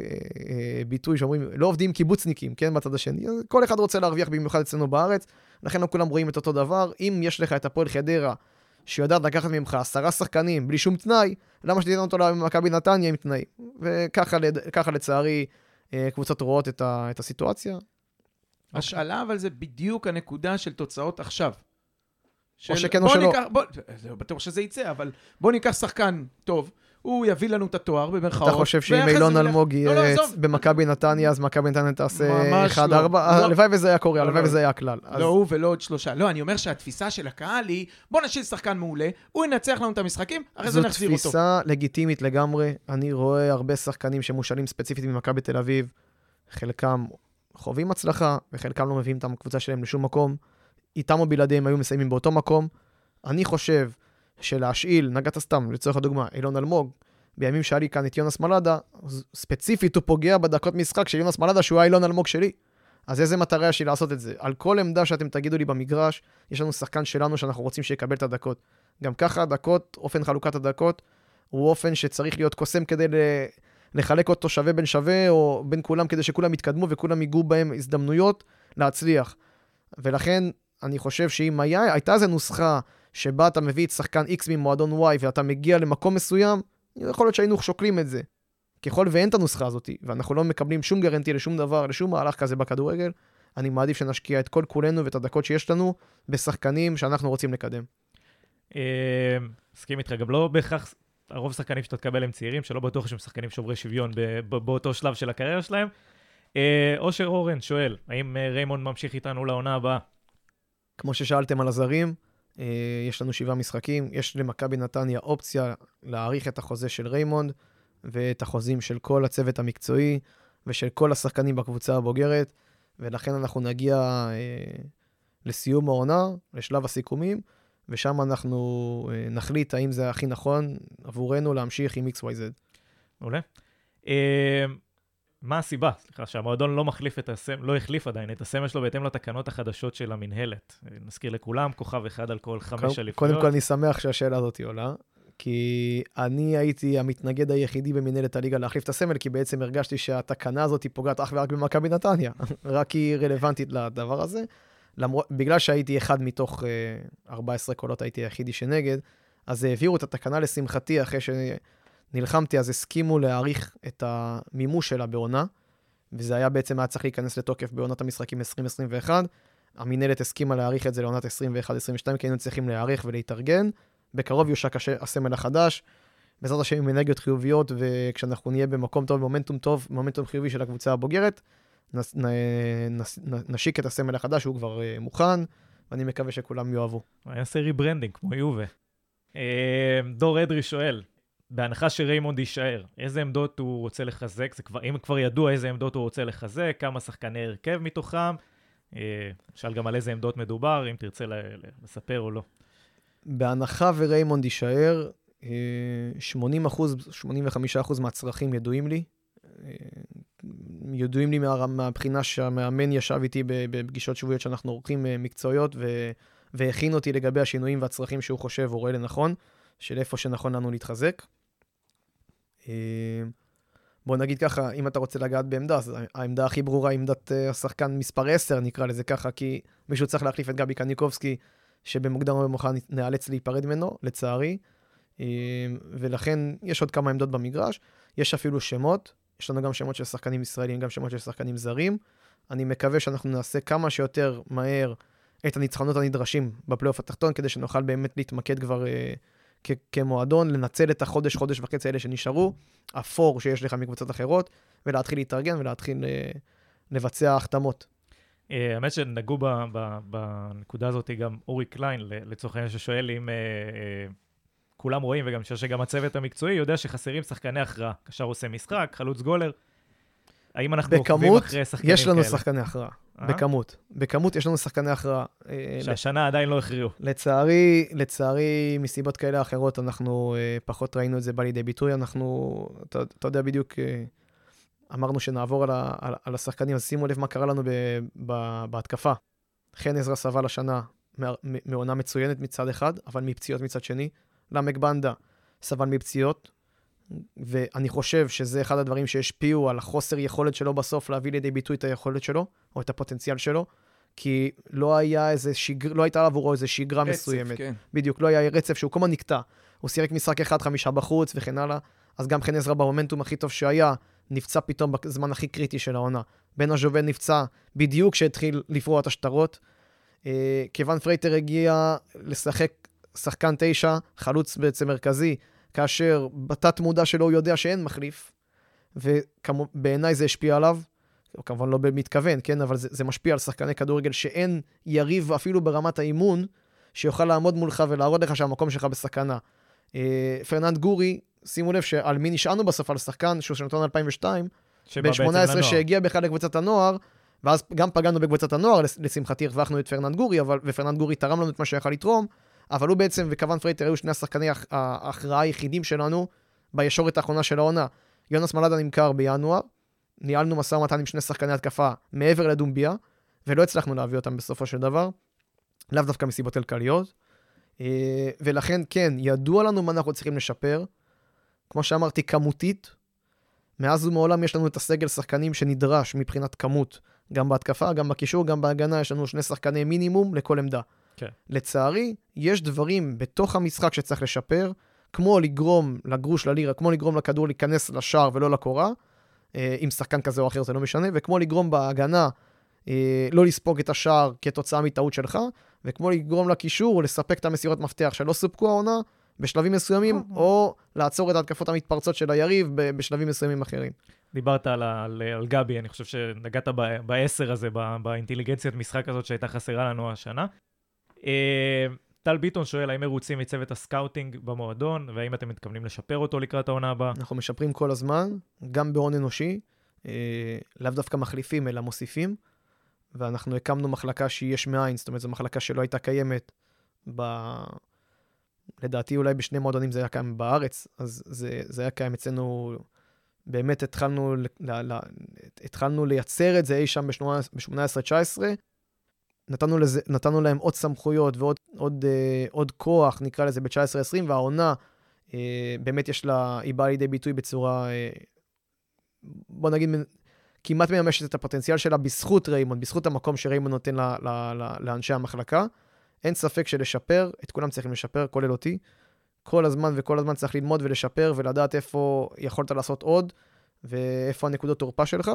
אה, ביטוי שאומרים, לא עובדים קיבוצניקים, כן, בצד השני. כל אחד רוצה להרוויח במיוחד אצלנו בארץ, לכן לא כולם רואים את אותו דבר. אם יש לך את הפועל חדרה, שיודעת לקחת ממך עשרה שחקנים בלי שום תנאי, למה שתיתן אותו למכבי נתניה עם תנאים? וככה לצערי אה, קבוצות רואות את, ה, את הסיטואציה. השאלה, אבל זה בדיוק הנקודה של תוצאות עכשיו. של- שכן או בוא שלא. ניקח, בוא, בטוח שזה יצא, אבל בוא ניקח שחקן טוב, הוא יביא לנו את התואר במרכאות. אתה חושב שאם אילון אלמוג לא, לא, יהיה. במכבי נתניה, אז מכבי נתניה תעשה ממש 1-4? לא. הלוואי וזה היה קורה, הלוואי. וזה היה הכלל. לא הוא ולא עוד שלושה. לא, אני אומר שהתפיסה של הקהל היא, בוא נשאיר שחקן מעולה, הוא ינצח לנו את המשחקים, אחרי זה זו נחזיר אותו. תפיסה לגיטימית לגמרי. אני רואה הרבה שחקנים שמושאלים ספציפית ממכבי תל אביב, חלקם חווים הצלחה, וחלקם לא מביאים את הקבוצה שלהם לשום מקום. איתם או בלעדיהם היו מסיימים באותו מקום. אני חושב שלהשאיל, נגעת סתם, לצורך הדוגמה, אילון אלמוג, בימים שהיה לי כאן את יונס מלאדה, ספציפית הוא פוגע בדקות משחק של יונס מלאדה, שהוא האילון אלמוג שלי. אז איזה מטרה יש לי לעשות את זה? על כל עמדה שאתם תגידו לי במגרש, יש לנו שחקן שלנו שאנחנו רוצים שיקבל את הדקות. גם ככה הדקות, אופן חלוקת הדקות, הוא אופן שצריך להיות קוסם כדי. לחלק אותו שווה בין שווה, או בין כולם, כדי שכולם יתקדמו וכולם ייגעו בהם הזדמנויות להצליח. ולכן, אני חושב שאם היה, הייתה איזו נוסחה שבה אתה מביא את שחקן X ממועדון Y ואתה מגיע למקום מסוים, יכול להיות שהיינו שוקלים את זה. ככל ואין את הנוסחה הזאת, ואנחנו לא מקבלים שום גרנטי לשום דבר, לשום מהלך כזה בכדורגל, אני מעדיף שנשקיע את כל כולנו ואת הדקות שיש לנו בשחקנים שאנחנו רוצים לקדם. אה, מסכים איתך, גם לא בהכרח, הרוב השחקנים שאתה תקבל הם צעירים, שלא בטוח שהם שחקנים שוברי שוויון באותו שלב של הקריירה שלהם. אה, אושר אורן שואל, האם אה, ריימונד ממשיך איתנו לעונה הבאה? כמו ששאלתם על הזרים, יש לנו שבעה משחקים, יש למכבי נתניה אופציה להאריך את החוזה של ריימונד ואת החוזים של כל הצוות המקצועי ושל כל השחקנים בקבוצה הבוגרת, ולכן אנחנו נגיע אה, לסיום העונה, לשלב הסיכומים, ושם אנחנו אה, נחליט האם זה הכי נכון עבורנו להמשיך עם XYZ. מעולה. אה, מה הסיבה, סליחה, שהמועדון לא מחליף את הסמל, לא החליף עדיין את הסמל שלו בהתאם לתקנות החדשות של המינהלת. אה, נזכיר לכולם, כוכב אחד על כל חמש אליפויות. קודם כל, אני שמח שהשאלה הזאת עולה, כי אני הייתי המתנגד היחידי במנהלת הליגה להחליף את הסמל, כי בעצם הרגשתי שהתקנה הזאת היא פוגעת אך ורק במכבי נתניה, רק היא רלוונטית לדבר הזה. למרות, בגלל שהייתי אחד מתוך uh, 14 קולות, הייתי היחידי שנגד, אז העבירו את התקנה לשמחתי, אחרי שנלחמתי, אז הסכימו להאריך את המימוש שלה בעונה, וזה היה בעצם, היה צריך להיכנס לתוקף בעונת המשחקים 2021. המינהלת הסכימה להאריך את זה לעונת 21-22, כי היינו צריכים להיערך ולהתארגן. בקרוב יושק הסמל החדש, בעזרת השם עם אנרגיות חיוביות, וכשאנחנו נהיה במקום טוב, מומנטום טוב, מומנטום חיובי של הקבוצה הבוגרת, נס, נ, נס, נשיק את הסמל החדש, הוא כבר uh, מוכן, ואני מקווה שכולם יאהבו. אני אעשה rebranding, כמו יובה. אה, דור אדרי שואל, בהנחה שריימונד יישאר, איזה עמדות הוא רוצה לחזק? זה כבר, אם כבר ידוע איזה עמדות הוא רוצה לחזק, כמה שחקני הרכב מתוכם? אה, שאל גם על איזה עמדות מדובר, אם תרצה לספר או לא. בהנחה וריימונד יישאר, 80 אחוז, 85 אחוז מהצרכים ידועים לי. ידועים לי מה, מהבחינה שהמאמן ישב איתי בפגישות שבועיות שאנחנו עורכים אה, מקצועיות, ו, והכין אותי לגבי השינויים והצרכים שהוא חושב או רואה לנכון, של איפה שנכון לנו להתחזק. אה, בוא נגיד ככה, אם אתה רוצה לגעת בעמדה, אז העמדה הכי ברורה היא עמדת אה, השחקן מספר 10, נקרא לזה ככה, כי מישהו צריך להחליף את גבי קניקובסקי, שבמוקדם או במאוחר נאלץ להיפרד ממנו, לצערי. ולכן יש עוד כמה עמדות במגרש. יש אפילו שמות, יש לנו גם שמות של שחקנים ישראלים, גם שמות של שחקנים זרים. אני מקווה שאנחנו נעשה כמה שיותר מהר את הניצחונות הנדרשים בפלייאוף התחתון, כדי שנוכל באמת להתמקד כבר אה, כ- כמועדון, לנצל את החודש, חודש וחצי האלה שנשארו, אפור שיש לך מקבוצות אחרות, ולהתחיל להתארגן ולהתחיל אה, לבצע החתמות. אה, האמת שנגעו בנקודה הזאת גם אורי קליין, לצורך העניין, ששואל אם... אה, כולם רואים, וגם שגם הצוות המקצועי יודע שחסרים שחקני הכרעה. קשר עושה משחק, חלוץ גולר. האם אנחנו עוקבים אחרי שחקנים כאלה? יש לנו? שחקני הכרעה? בכמות. בכמות יש לנו שחקני הכרעה. אה, שהשנה. עדיין לא הכריעו. לצערי, לצערי, מסיבות כאלה אחרות, אנחנו אה, פחות ראינו את זה בא לידי ביטוי. אנחנו, אתה, אתה יודע בדיוק, אה, אמרנו שנעבור על, ה, על, על השחקנים, אז שימו לב מה קרה לנו ב, ב, בהתקפה. חן עזרא סבל השנה מעונה מצוינת מצד אחד, אבל מפציעות מצד שני. לעמק בנדה סבל מפציעות, ואני חושב שזה אחד הדברים שהשפיעו על החוסר יכולת שלו בסוף להביא לידי ביטוי את היכולת שלו, או את הפוטנציאל שלו, כי לא היה איזה שגר, לא הייתה עבורו איזה שגרה רצף, מסוימת. כן. בדיוק, לא היה רצף שהוא כל הזמן נקטע. הוא שיחק משחק אחד, חמישה בחוץ וכן הלאה, אז גם חן עזרא במומנטום הכי טוב שהיה, נפצע פתאום בזמן הכי קריטי של העונה. בן הז'ובל נפצע בדיוק כשהתחיל לפרוע את השטרות. אה, כוון פרייטר הגיע לשחק שחקן תשע, חלוץ בעצם מרכזי, כאשר בתת מודע שלו הוא יודע שאין מחליף, ובעיניי זה השפיע עליו, כמובן לא במתכוון, כן, אבל זה, זה משפיע על שחקני כדורגל שאין יריב אפילו ברמת האימון, שיוכל לעמוד מולך ולהראות לך שהמקום שלך בסכנה. אה, פרננד גורי, שימו לב שעל מי נשענו בסוף, על שחקן שהוא שנתון 2002, בן 18 שהגיע בכלל לקבוצת הנוער, ואז גם פגענו בקבוצת הנוער, לשמחתי הרווחנו את פרננד גורי, אבל, ופרננד גורי תרם לנו את מה שיכל לתרום, אבל הוא בעצם וכוון פרייטר היו שני השחקני ההכרעה היחידים שלנו בישורת האחרונה של העונה. יונס מלאדה נמכר בינואר, ניהלנו משא ומתן עם שני שחקני התקפה מעבר לדומביה, ולא הצלחנו להביא אותם בסופו של דבר, לאו דווקא מסיבות כלכליות. אה, ולכן, כן, ידוע לנו מה אנחנו צריכים לשפר. כמו שאמרתי, כמותית. מאז ומעולם יש לנו את הסגל שחקנים שנדרש מבחינת כמות, גם בהתקפה, גם בקישור, גם בהגנה, יש לנו שני שחקני מינימום לכל עמדה. כן. לצערי, יש דברים בתוך המשחק שצריך לשפר, כמו לגרום לגרוש ללירה, כמו לגרום לכדור להיכנס לשער ולא לקורה, אה, עם שחקן כזה או אחר זה לא משנה, וכמו לגרום בהגנה אה, לא לספוג את השער כתוצאה מטעות שלך, וכמו לגרום לקישור לספק את המסירות מפתח שלא סופקו העונה בשלבים מסוימים, נכון. או לעצור את ההתקפות המתפרצות של היריב בשלבים מסוימים אחרים. דיברת על, על, על גבי, אני חושב שנגעת בחוסר הזה, באינטליגנציית משחק הזאת שהייתה חסרה לנו השנה. אה, טל ביטון שואל, האם מרוצים מצוות הסקאוטינג במועדון, והאם אתם מתכוונים לשפר אותו לקראת העונה הבאה? אנחנו משפרים כל הזמן, גם בהון אנושי, אה, לאו דווקא מחליפים, אלא מוסיפים, ואנחנו הקמנו מחלקה שהיא יש מאין, זאת אומרת, זו מחלקה שלא הייתה קיימת ב... לדעתי אולי בשני מועדונים זה היה קיים בארץ, אז זה, זה היה קיים אצלנו, באמת התחלנו, ל, ל, התחלנו לייצר את זה אי שם ב-18-19, נתנו, לזה, נתנו להם עוד סמכויות ועוד עוד, אה, עוד כוח, נקרא לזה, ב-19-20, והעונה אה, באמת יש לה, היא באה לידי ביטוי בצורה, אה, בוא נגיד, כמעט מממשת את הפוטנציאל שלה בזכות ריימונד, בזכות המקום שריימונד נותן ל, ל, ל, לאנשי המחלקה. אין ספק שלשפר, את כולם צריכים לשפר, כולל אותי. כל הזמן וכל הזמן צריך ללמוד ולשפר ולדעת איפה יכולת לעשות עוד ואיפה הנקודות תורפה שלך.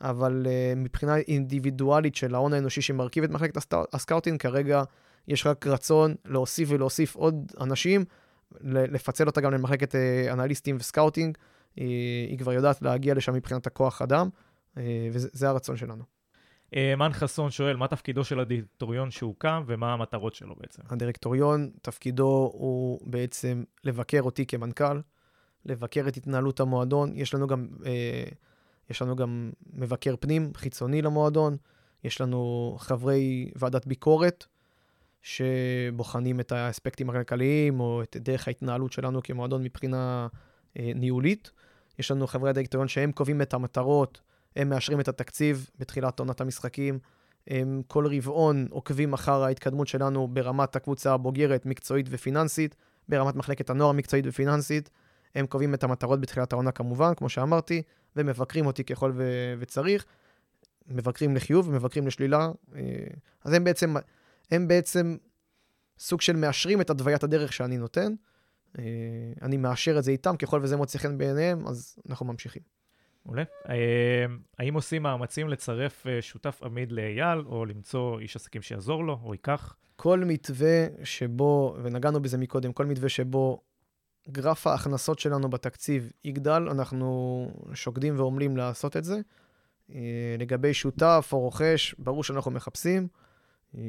אבל אה, מבחינה אינדיבידואלית של ההון האנושי שמרכיב את מחלקת הסקאוטינג, כרגע יש רק רצון להוסיף ולהוסיף עוד אנשים, לפצל אותה גם למחלקת אה, אנליסטים וסקאוטינג. היא, היא כבר יודעת להגיע לשם מבחינת הכוח אדם, אה, וזה הרצון שלנו. מן חסון שואל, מה תפקידו של הדירקטוריון שהוקם ומה המטרות שלו בעצם? הדירקטוריון, תפקידו הוא בעצם לבקר אותי כמנכ"ל, לבקר את התנהלות המועדון. יש לנו גם... אה, יש לנו גם מבקר פנים חיצוני למועדון, יש לנו חברי ועדת ביקורת שבוחנים את האספקטים הכלכליים או את דרך ההתנהלות שלנו כמועדון מבחינה אה, ניהולית. יש לנו חברי הדירקטוריון שהם קובעים את המטרות, הם מאשרים את התקציב בתחילת עונת המשחקים. הם כל רבעון עוקבים אחר ההתקדמות שלנו ברמת הקבוצה הבוגרת, מקצועית ופיננסית, ברמת מחלקת הנוער מקצועית ופיננסית. הם קובעים את המטרות בתחילת העונה כמובן, כמו שאמרתי, ומבקרים אותי ככל ו- וצריך. מבקרים לחיוב ומבקרים לשלילה. אה, אז הם בעצם, הם בעצם סוג של מאשרים את התוויית הדרך שאני נותן. אה, אני מאשר את זה איתם, ככל וזה מוצא חן בעיניהם, אז אנחנו ממשיכים. מעולה. אה, האם עושים מאמצים לצרף שותף עמיד לאייל, או למצוא איש עסקים שיעזור לו, או ייקח? כל מתווה שבו, ונגענו בזה מקודם, כל מתווה שבו גרף ההכנסות שלנו בתקציב יגדל, אנחנו שוקדים ועמלים לעשות את זה. אה, לגבי שותף או רוכש, ברור שאנחנו מחפשים. אה,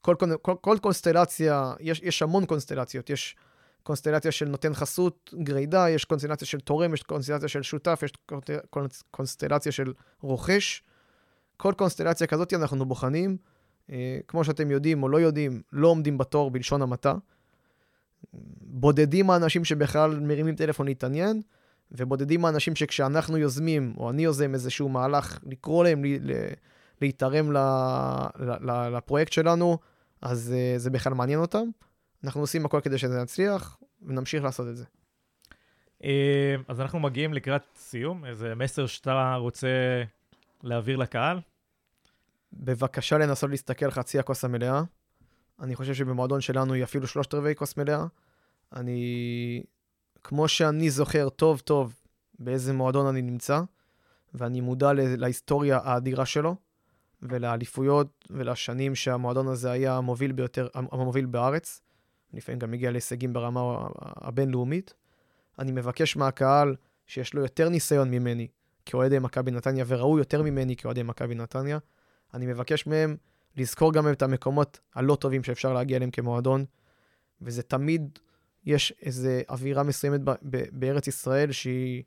כל, כל, כל קונסטלציה, יש, יש המון קונסטלציות. יש קונסטלציה של נותן חסות גרידא, יש קונסטלציה של תורם, יש קונסטלציה של שותף, יש קונסטלציה של רוכש. כל קונסטלציה כזאת אנחנו בוחנים. אה, כמו שאתם יודעים או לא יודעים, לא עומדים בתור בלשון המעטה. בודדים האנשים שבכלל מרימים טלפון להתעניין, ובודדים האנשים שכשאנחנו יוזמים, או אני יוזם איזשהו מהלך, לקרוא להם להתערם לפרויקט שלנו, אז uh, זה בכלל מעניין אותם. אנחנו עושים הכל כדי שזה יצליח, ונמשיך לעשות את זה. אה, אז אנחנו מגיעים לקראת סיום, איזה מסר שאתה רוצה להעביר לקהל? בבקשה לנסות להסתכל חצי הכוס המלאה. אני חושב שבמועדון שלנו היא אפילו שלושת רבעי כוס מלאה. אני, כמו שאני זוכר טוב טוב באיזה מועדון אני נמצא, ואני מודע להיסטוריה האדירה שלו, ולאליפויות ולשנים שהמועדון הזה היה המוביל ביותר, המוביל בארץ. לפעמים גם הגיע להישגים ברמה הבינלאומית. אני מבקש מהקהל שיש לו יותר ניסיון ממני כאוהדי מכבי נתניה, וראו יותר ממני כאוהדי מכבי נתניה. אני מבקש מהם לזכור גם את המקומות הלא טובים שאפשר להגיע אליהם כמועדון, וזה תמיד, יש איזו אווירה מסוימת ב- ב- בארץ ישראל שהיא...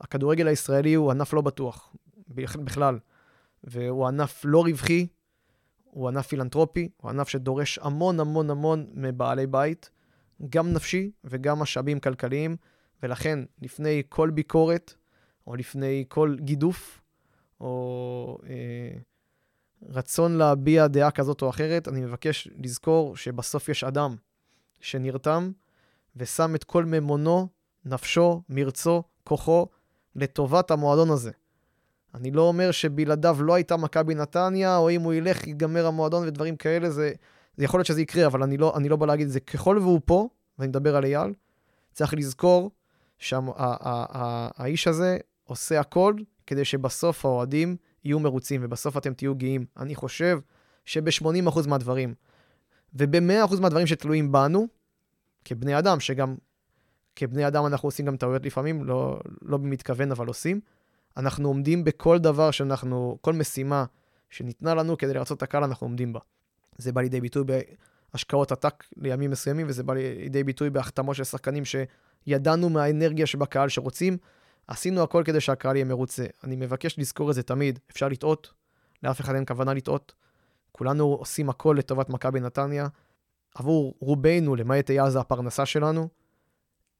הכדורגל הישראלי הוא ענף לא בטוח, בכלל, והוא ענף לא רווחי, הוא ענף פילנטרופי, הוא ענף שדורש המון המון המון מבעלי בית, גם נפשי וגם משאבים כלכליים, ולכן לפני כל ביקורת, או לפני כל גידוף, או אה, רצון להביע דעה כזאת או אחרת, אני מבקש לזכור שבסוף יש אדם שנרתם ושם את כל ממונו, נפשו, מרצו, כוחו, לטובת המועדון הזה. אני לא אומר שבלעדיו לא הייתה מכבי נתניה, או אם הוא ילך, ייגמר המועדון ודברים כאלה, זה, זה יכול להיות שזה יקרה, אבל אני לא, אני לא בא להגיד את זה. ככל והוא פה, ואני מדבר על אייל, צריך לזכור שהאיש הזה עושה הכל כדי שבסוף האוהדים יהיו מרוצים, ובסוף אתם תהיו גאים. אני חושב שב-80% מהדברים, וב-100% מהדברים שתלויים בנו, כבני אדם, שגם כבני אדם אנחנו עושים גם טעויות לפעמים, לא, לא במתכוון, אבל עושים, אנחנו עומדים בכל דבר שאנחנו, כל משימה שניתנה לנו כדי לרצות את הקהל, אנחנו עומדים בה. זה בא לידי ביטוי בהשקעות עתק לימים מסוימים, וזה בא לידי ביטוי בהחתמות של שחקנים שידענו מהאנרגיה שבקהל שרוצים, עשינו הכל כדי שהקהל יהיה מרוצה. אני מבקש לזכור את זה תמיד. אפשר לטעות, לאף אחד אין כוונה לטעות. כולנו עושים הכל לטובת מכבי נתניה. עבור רובנו, למעט אייל, זה הפרנסה שלנו.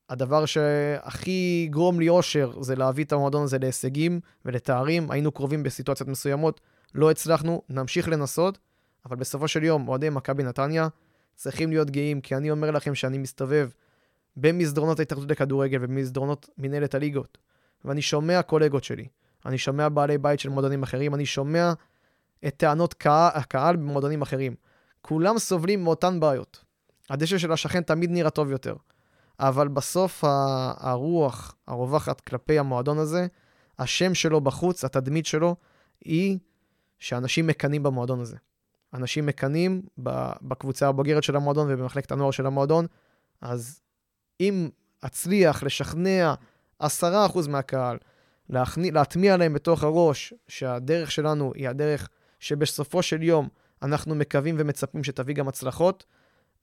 הדבר שהכי יגרום לי אושר זה להביא את המועדון הזה להישגים ולתארים. היינו קרובים בסיטואציות מסוימות, לא הצלחנו, נמשיך לנסות, אבל בסופו של יום, אוהדי מכבי נתניה צריכים להיות גאים, כי אני אומר לכם שאני מסתובב במסדרונות ההתאחדות לכדורגל ובמסדרונות מנהלת הליגות, ואני שומע קולגות שלי, אני שומע בעלי בית של מועדונים אחרים, אני שומע את טענות קהל, הקהל במועדונים אחרים. כולם סובלים מאותן בעיות. הדשא של השכן תמיד נראה טוב יותר, אבל בסוף הרוח הרווחת כלפי המועדון הזה, השם שלו בחוץ, התדמית שלו, היא שאנשים מקנאים במועדון הזה. אנשים מקנאים בקבוצה הבוגרת של המועדון ובמחלקת הנוער של המועדון, אז אם אצליח לשכנע עשרה אחוז מהקהל, להכני, להטמיע להם בתוך הראש שהדרך שלנו היא הדרך שבסופו של יום אנחנו מקווים ומצפים שתביא גם הצלחות,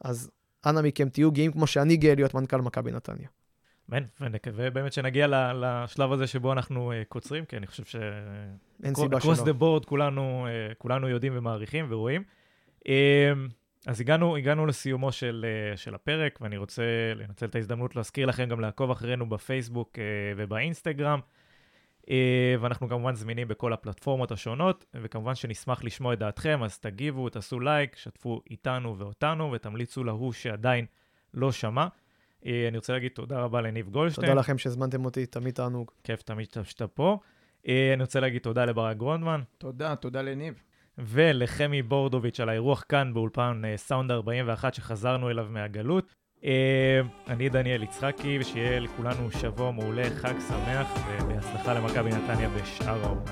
אז אנא מכם תהיו גאים כמו שאני גאה להיות מנכ"ל מכבי נתניה. אמן, ונקווה באמת שנגיע לשלב הזה שבו אנחנו uh, קוצרים, כי אני חושב ש... אין סיבה שלא. across the board כולנו, כולנו יודעים ומעריכים ורואים. אז הגענו, הגענו לסיומו של, uh, של הפרק, ואני רוצה לנצל את ההזדמנות להזכיר לכם גם לעקוב אחרינו בפייסבוק uh, ובאינסטגרם. Uh, ואנחנו כמובן זמינים בכל הפלטפורמות השונות, וכמובן שנשמח לשמוע את דעתכם, אז תגיבו, תעשו לייק, שתפו איתנו ואותנו, ותמליצו להוא שעדיין לא שמע. אה, אני רוצה להגיד תודה רבה לניב גולדשטיין. תודה לכם שהזמנתם אותי, תמיד תענוג. כיף תמיד שאתה פה. אה, אני רוצה להגיד תודה לברק גרונדמן. תודה, תודה לניב. ולחמי בורדוביץ' על האירוח כאן באולפן אה, סאונד 41 שחזרנו אליו מהגלות. אני דניאל יצחקי, ושיהיה לכולנו שבוע מעולה, חג שמח, ובהצלחה למכבי נתניה בשאר העונה.